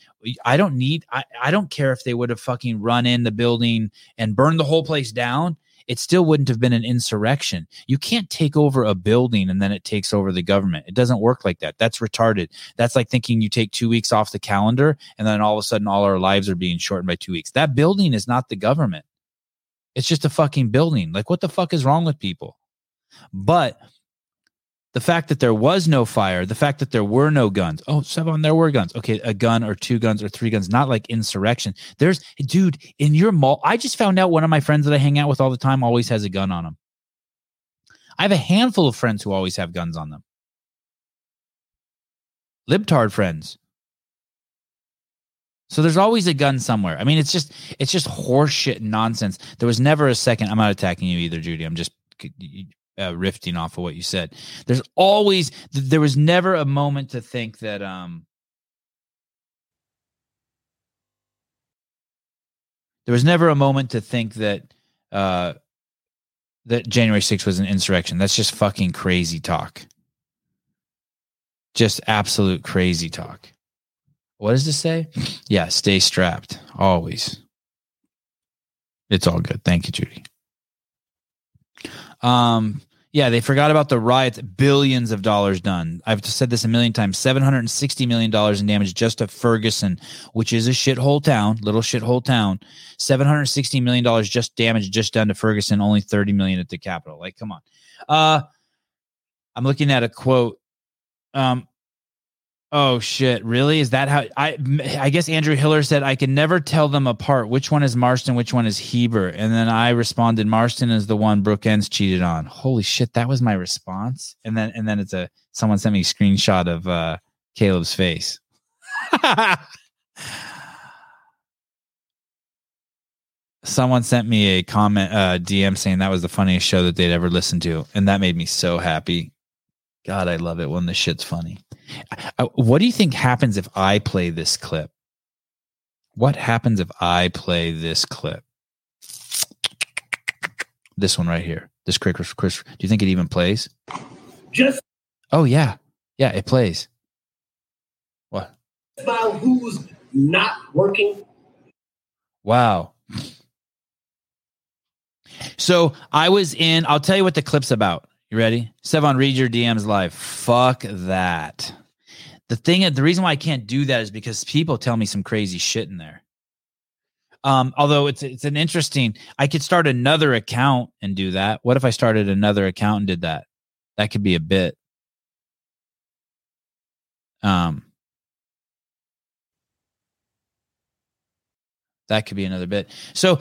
I don't need I, I don't care if they would have fucking run in the building and burned the whole place down. It still wouldn't have been an insurrection. You can't take over a building and then it takes over the government. It doesn't work like that. That's retarded. That's like thinking you take two weeks off the calendar and then all of a sudden all our lives are being shortened by two weeks. That building is not the government. It's just a fucking building. Like, what the fuck is wrong with people? But the fact that there was no fire, the fact that there were no guns. Oh, Sevan, there were guns. Okay, a gun or two guns or three guns, not like insurrection. There's, dude, in your mall, I just found out one of my friends that I hang out with all the time always has a gun on him. I have a handful of friends who always have guns on them. Libtard friends. So there's always a gun somewhere. I mean, it's just it's just horseshit nonsense. There was never a second. I'm not attacking you either, Judy. I'm just uh, rifting off of what you said. There's always there was never a moment to think that um there was never a moment to think that uh that January 6th was an insurrection. That's just fucking crazy talk. Just absolute crazy talk. What does this say? Yeah, stay strapped always. It's all good. Thank you, Judy. Um, yeah, they forgot about the riots. Billions of dollars done. I've said this a million times. Seven hundred and sixty million dollars in damage just to Ferguson, which is a shithole town, little shithole town. Seven hundred sixty million dollars just damage just done to Ferguson. Only thirty million at the Capitol. Like, come on. Uh, I'm looking at a quote. Um, Oh shit! Really? Is that how I? I guess Andrew Hiller said I can never tell them apart. Which one is Marston? Which one is Heber? And then I responded, Marston is the one Brooke Ence cheated on. Holy shit! That was my response. And then and then it's a someone sent me a screenshot of uh Caleb's face. someone sent me a comment, uh, DM saying that was the funniest show that they'd ever listened to, and that made me so happy. God, I love it when the shit's funny. What do you think happens if I play this clip? What happens if I play this clip? This one right here. This Chris, Chris. Do you think it even plays? Just Oh yeah, yeah, it plays. What? about who's not working. Wow. So I was in. I'll tell you what the clip's about. You ready? Sevan, read your DMs live. Fuck that. The thing, the reason why I can't do that is because people tell me some crazy shit in there. Um, although it's it's an interesting, I could start another account and do that. What if I started another account and did that? That could be a bit. Um, that could be another bit. So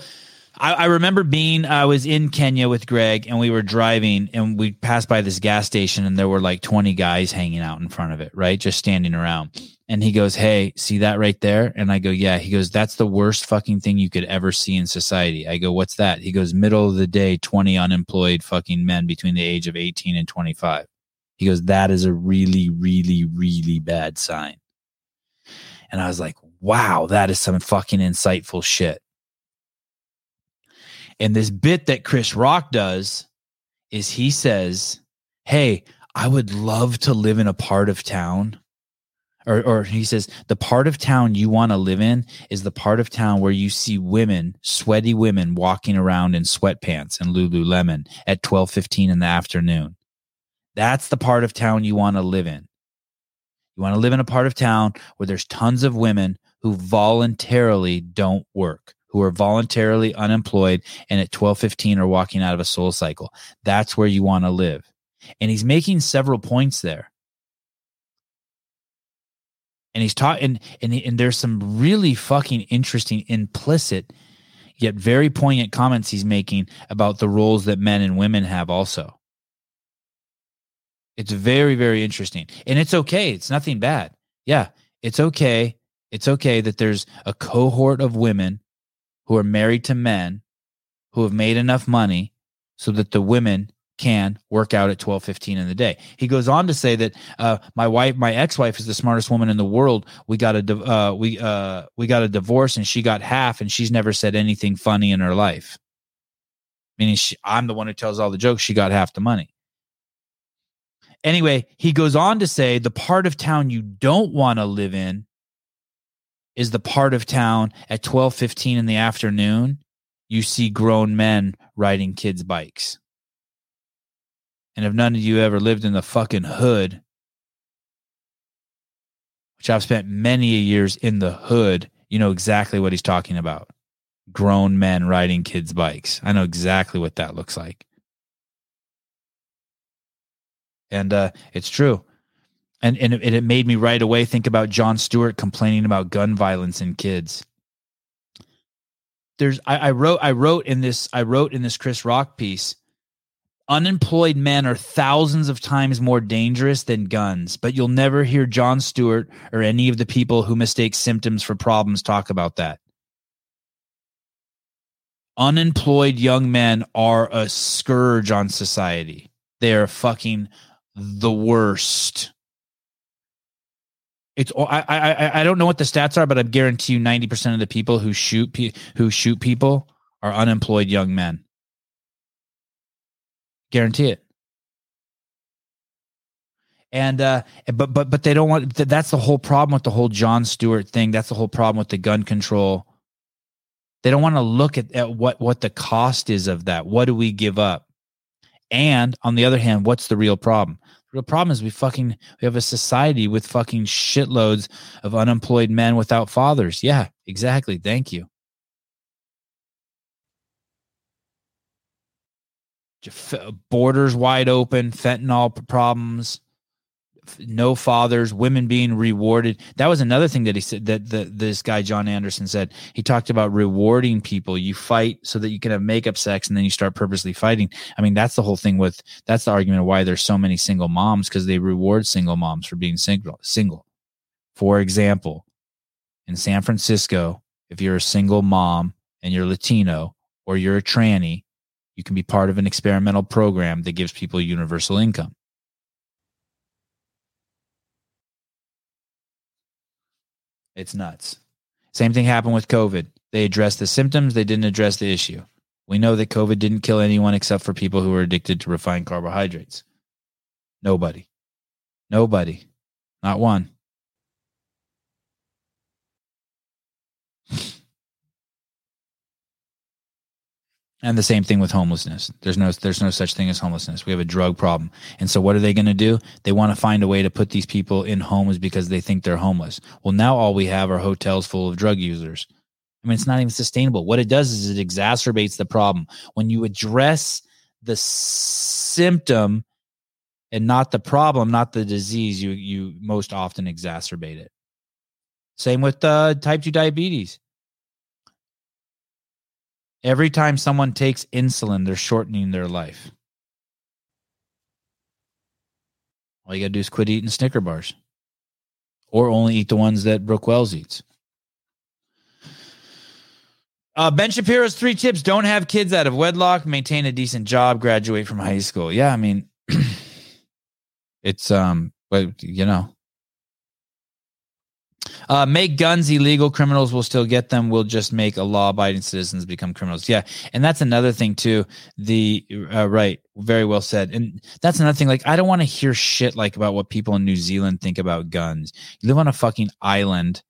I, I remember being, I was in Kenya with Greg and we were driving and we passed by this gas station and there were like 20 guys hanging out in front of it, right? Just standing around. And he goes, Hey, see that right there? And I go, Yeah. He goes, That's the worst fucking thing you could ever see in society. I go, What's that? He goes, Middle of the day, 20 unemployed fucking men between the age of 18 and 25. He goes, That is a really, really, really bad sign. And I was like, Wow, that is some fucking insightful shit. And this bit that Chris Rock does is he says, Hey, I would love to live in a part of town. Or, or he says, the part of town you want to live in is the part of town where you see women, sweaty women walking around in sweatpants and Lululemon at 12:15 in the afternoon. That's the part of town you want to live in. You want to live in a part of town where there's tons of women who voluntarily don't work who are voluntarily unemployed and at 12:15 are walking out of a soul cycle. That's where you want to live. And he's making several points there. And he's talking and, and, and there's some really fucking interesting implicit yet very poignant comments he's making about the roles that men and women have also. It's very very interesting. And it's okay. It's nothing bad. Yeah, it's okay. It's okay that there's a cohort of women who are married to men who have made enough money so that the women can work out at 12:15 in the day. He goes on to say that uh, my wife my ex-wife is the smartest woman in the world. We got a uh, we uh, we got a divorce and she got half and she's never said anything funny in her life. Meaning she, I'm the one who tells all the jokes, she got half the money. Anyway, he goes on to say the part of town you don't want to live in is the part of town at 12:15 in the afternoon you see grown men riding kids bikes. And if none of you ever lived in the fucking hood, which I've spent many years in the hood, you know exactly what he's talking about. Grown men riding kids' bikes. I know exactly what that looks like. And uh, it's true and and it, it made me right away think about Jon Stewart complaining about gun violence in kids. There's I, I wrote I wrote in this I wrote in this Chris Rock piece. Unemployed men are thousands of times more dangerous than guns, but you'll never hear Jon Stewart or any of the people who mistake symptoms for problems talk about that. Unemployed young men are a scourge on society. They are fucking the worst. It's I I I don't know what the stats are, but I guarantee you ninety percent of the people who shoot who shoot people are unemployed young men. Guarantee it. And uh, but but but they don't want. That's the whole problem with the whole Jon Stewart thing. That's the whole problem with the gun control. They don't want to look at, at what what the cost is of that. What do we give up? And on the other hand, what's the real problem? Real problem is we fucking we have a society with fucking shitloads of unemployed men without fathers. Yeah, exactly. Thank you. Borders wide open, fentanyl problems, no fathers, women being rewarded. That was another thing that he said that the, this guy Jon Andersen said. He talked about rewarding people. You fight so that you can have makeup sex, and then you start purposely fighting. I mean, that's the whole thing with that's the argument of why there's so many single moms because they reward single moms for being single. Single, for example, in San Francisco, if you're a single mom and you're Latino or you're a tranny, you can be part of an experimental program that gives people universal income. It's nuts. Same thing happened with COVID. They addressed the symptoms, they didn't address the issue. We know that COVID didn't kill anyone except for people who were addicted to refined carbohydrates. Nobody. Nobody. Not one. And the same thing with homelessness. There's no there's no such thing as homelessness. We have a drug problem. And so what are they going to do? They want to find a way to put these people in homes because they think they're homeless. Well, now all we have are hotels full of drug users. I mean, it's not even sustainable. What it does is it exacerbates the problem. When you address the symptom and not the problem, not the disease, you you most often exacerbate it. Same with uh, type 2 diabetes. Every time someone takes insulin, they're shortening their life. All you got to do is quit eating Snicker bars or only eat the ones that Brooke Wells eats. Uh, ben Shapiro's three tips don't have kids out of wedlock, maintain a decent job, graduate from high school. Yeah, I mean, it's, um, but you know, uh, make guns illegal. Criminals will still get them. We'll just make a law abiding citizens become criminals. Yeah. And that's another thing, too. The, uh, right. Very well said. And that's another thing. Like, I don't want to hear shit like about what people in New Zealand think about guns. You live on a fucking island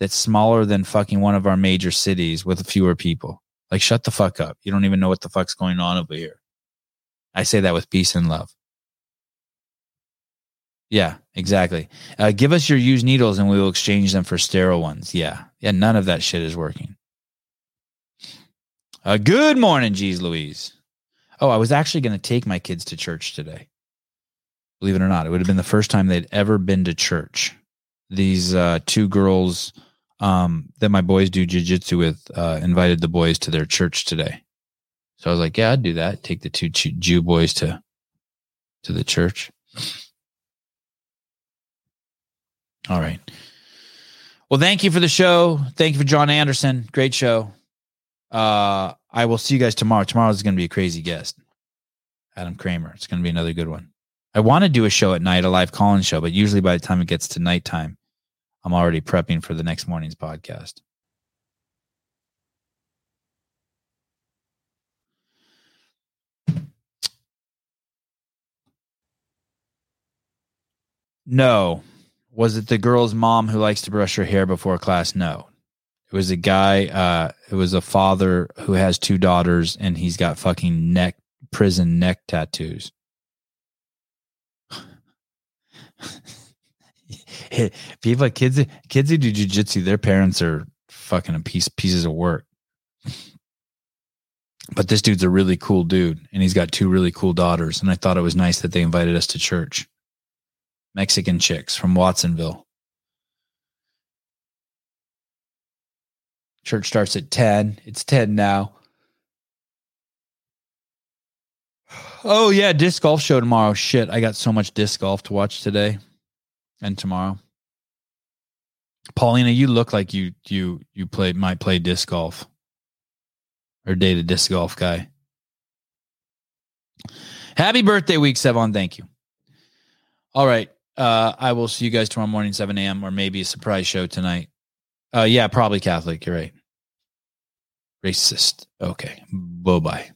that's smaller than fucking one of our major cities with fewer people. Like, shut the fuck up. You don't even know what the fuck's going on over here. I say that with peace and love. Yeah, exactly. Uh, give us your used needles and we will exchange them for sterile ones. Yeah. Yeah, none of that shit is working. Uh, good morning, Geez Louise. Oh, I was actually going to take my kids to church today. Believe it or not, it would have been the first time they'd ever been to church. These uh, two girls um, that my boys do jujitsu with uh, invited the boys to their church today. So I was like, yeah, I'd do that. Take the two Jew boys to to the church. All right. Well, thank you for the show. Thank you for Jon Andersen. Great show. Uh, I will see you guys tomorrow. Tomorrow is going to be a crazy guest, Adam Kramer. It's going to be another good one. I want to do a show at night, a live call-in show, but usually by the time it gets to nighttime, I'm already prepping for the next morning's podcast. No, was it the girl's mom who likes to brush her hair before class? No. It was a guy, uh, it was a father who has two daughters and he's got fucking neck prison neck tattoos. People kids kids who do jujitsu, their parents are fucking a piece pieces of work. But this dude's a really cool dude, and he's got two really cool daughters. And I thought it was nice that they invited us to church. Mexican chicks from Watsonville. Church starts at 10. It's 10 now. Oh, yeah. Disc golf show tomorrow. Shit. I got so much disc golf to watch today and tomorrow. Paulina, you look like you you you play might play disc golf or date a disc golf guy. Happy birthday, week seven. Thank you. All right. Uh, I will see you guys tomorrow morning, 7 a.m., or maybe a surprise show tonight. Uh, yeah, probably Catholic. You're right. Racist. Okay. Bye bye.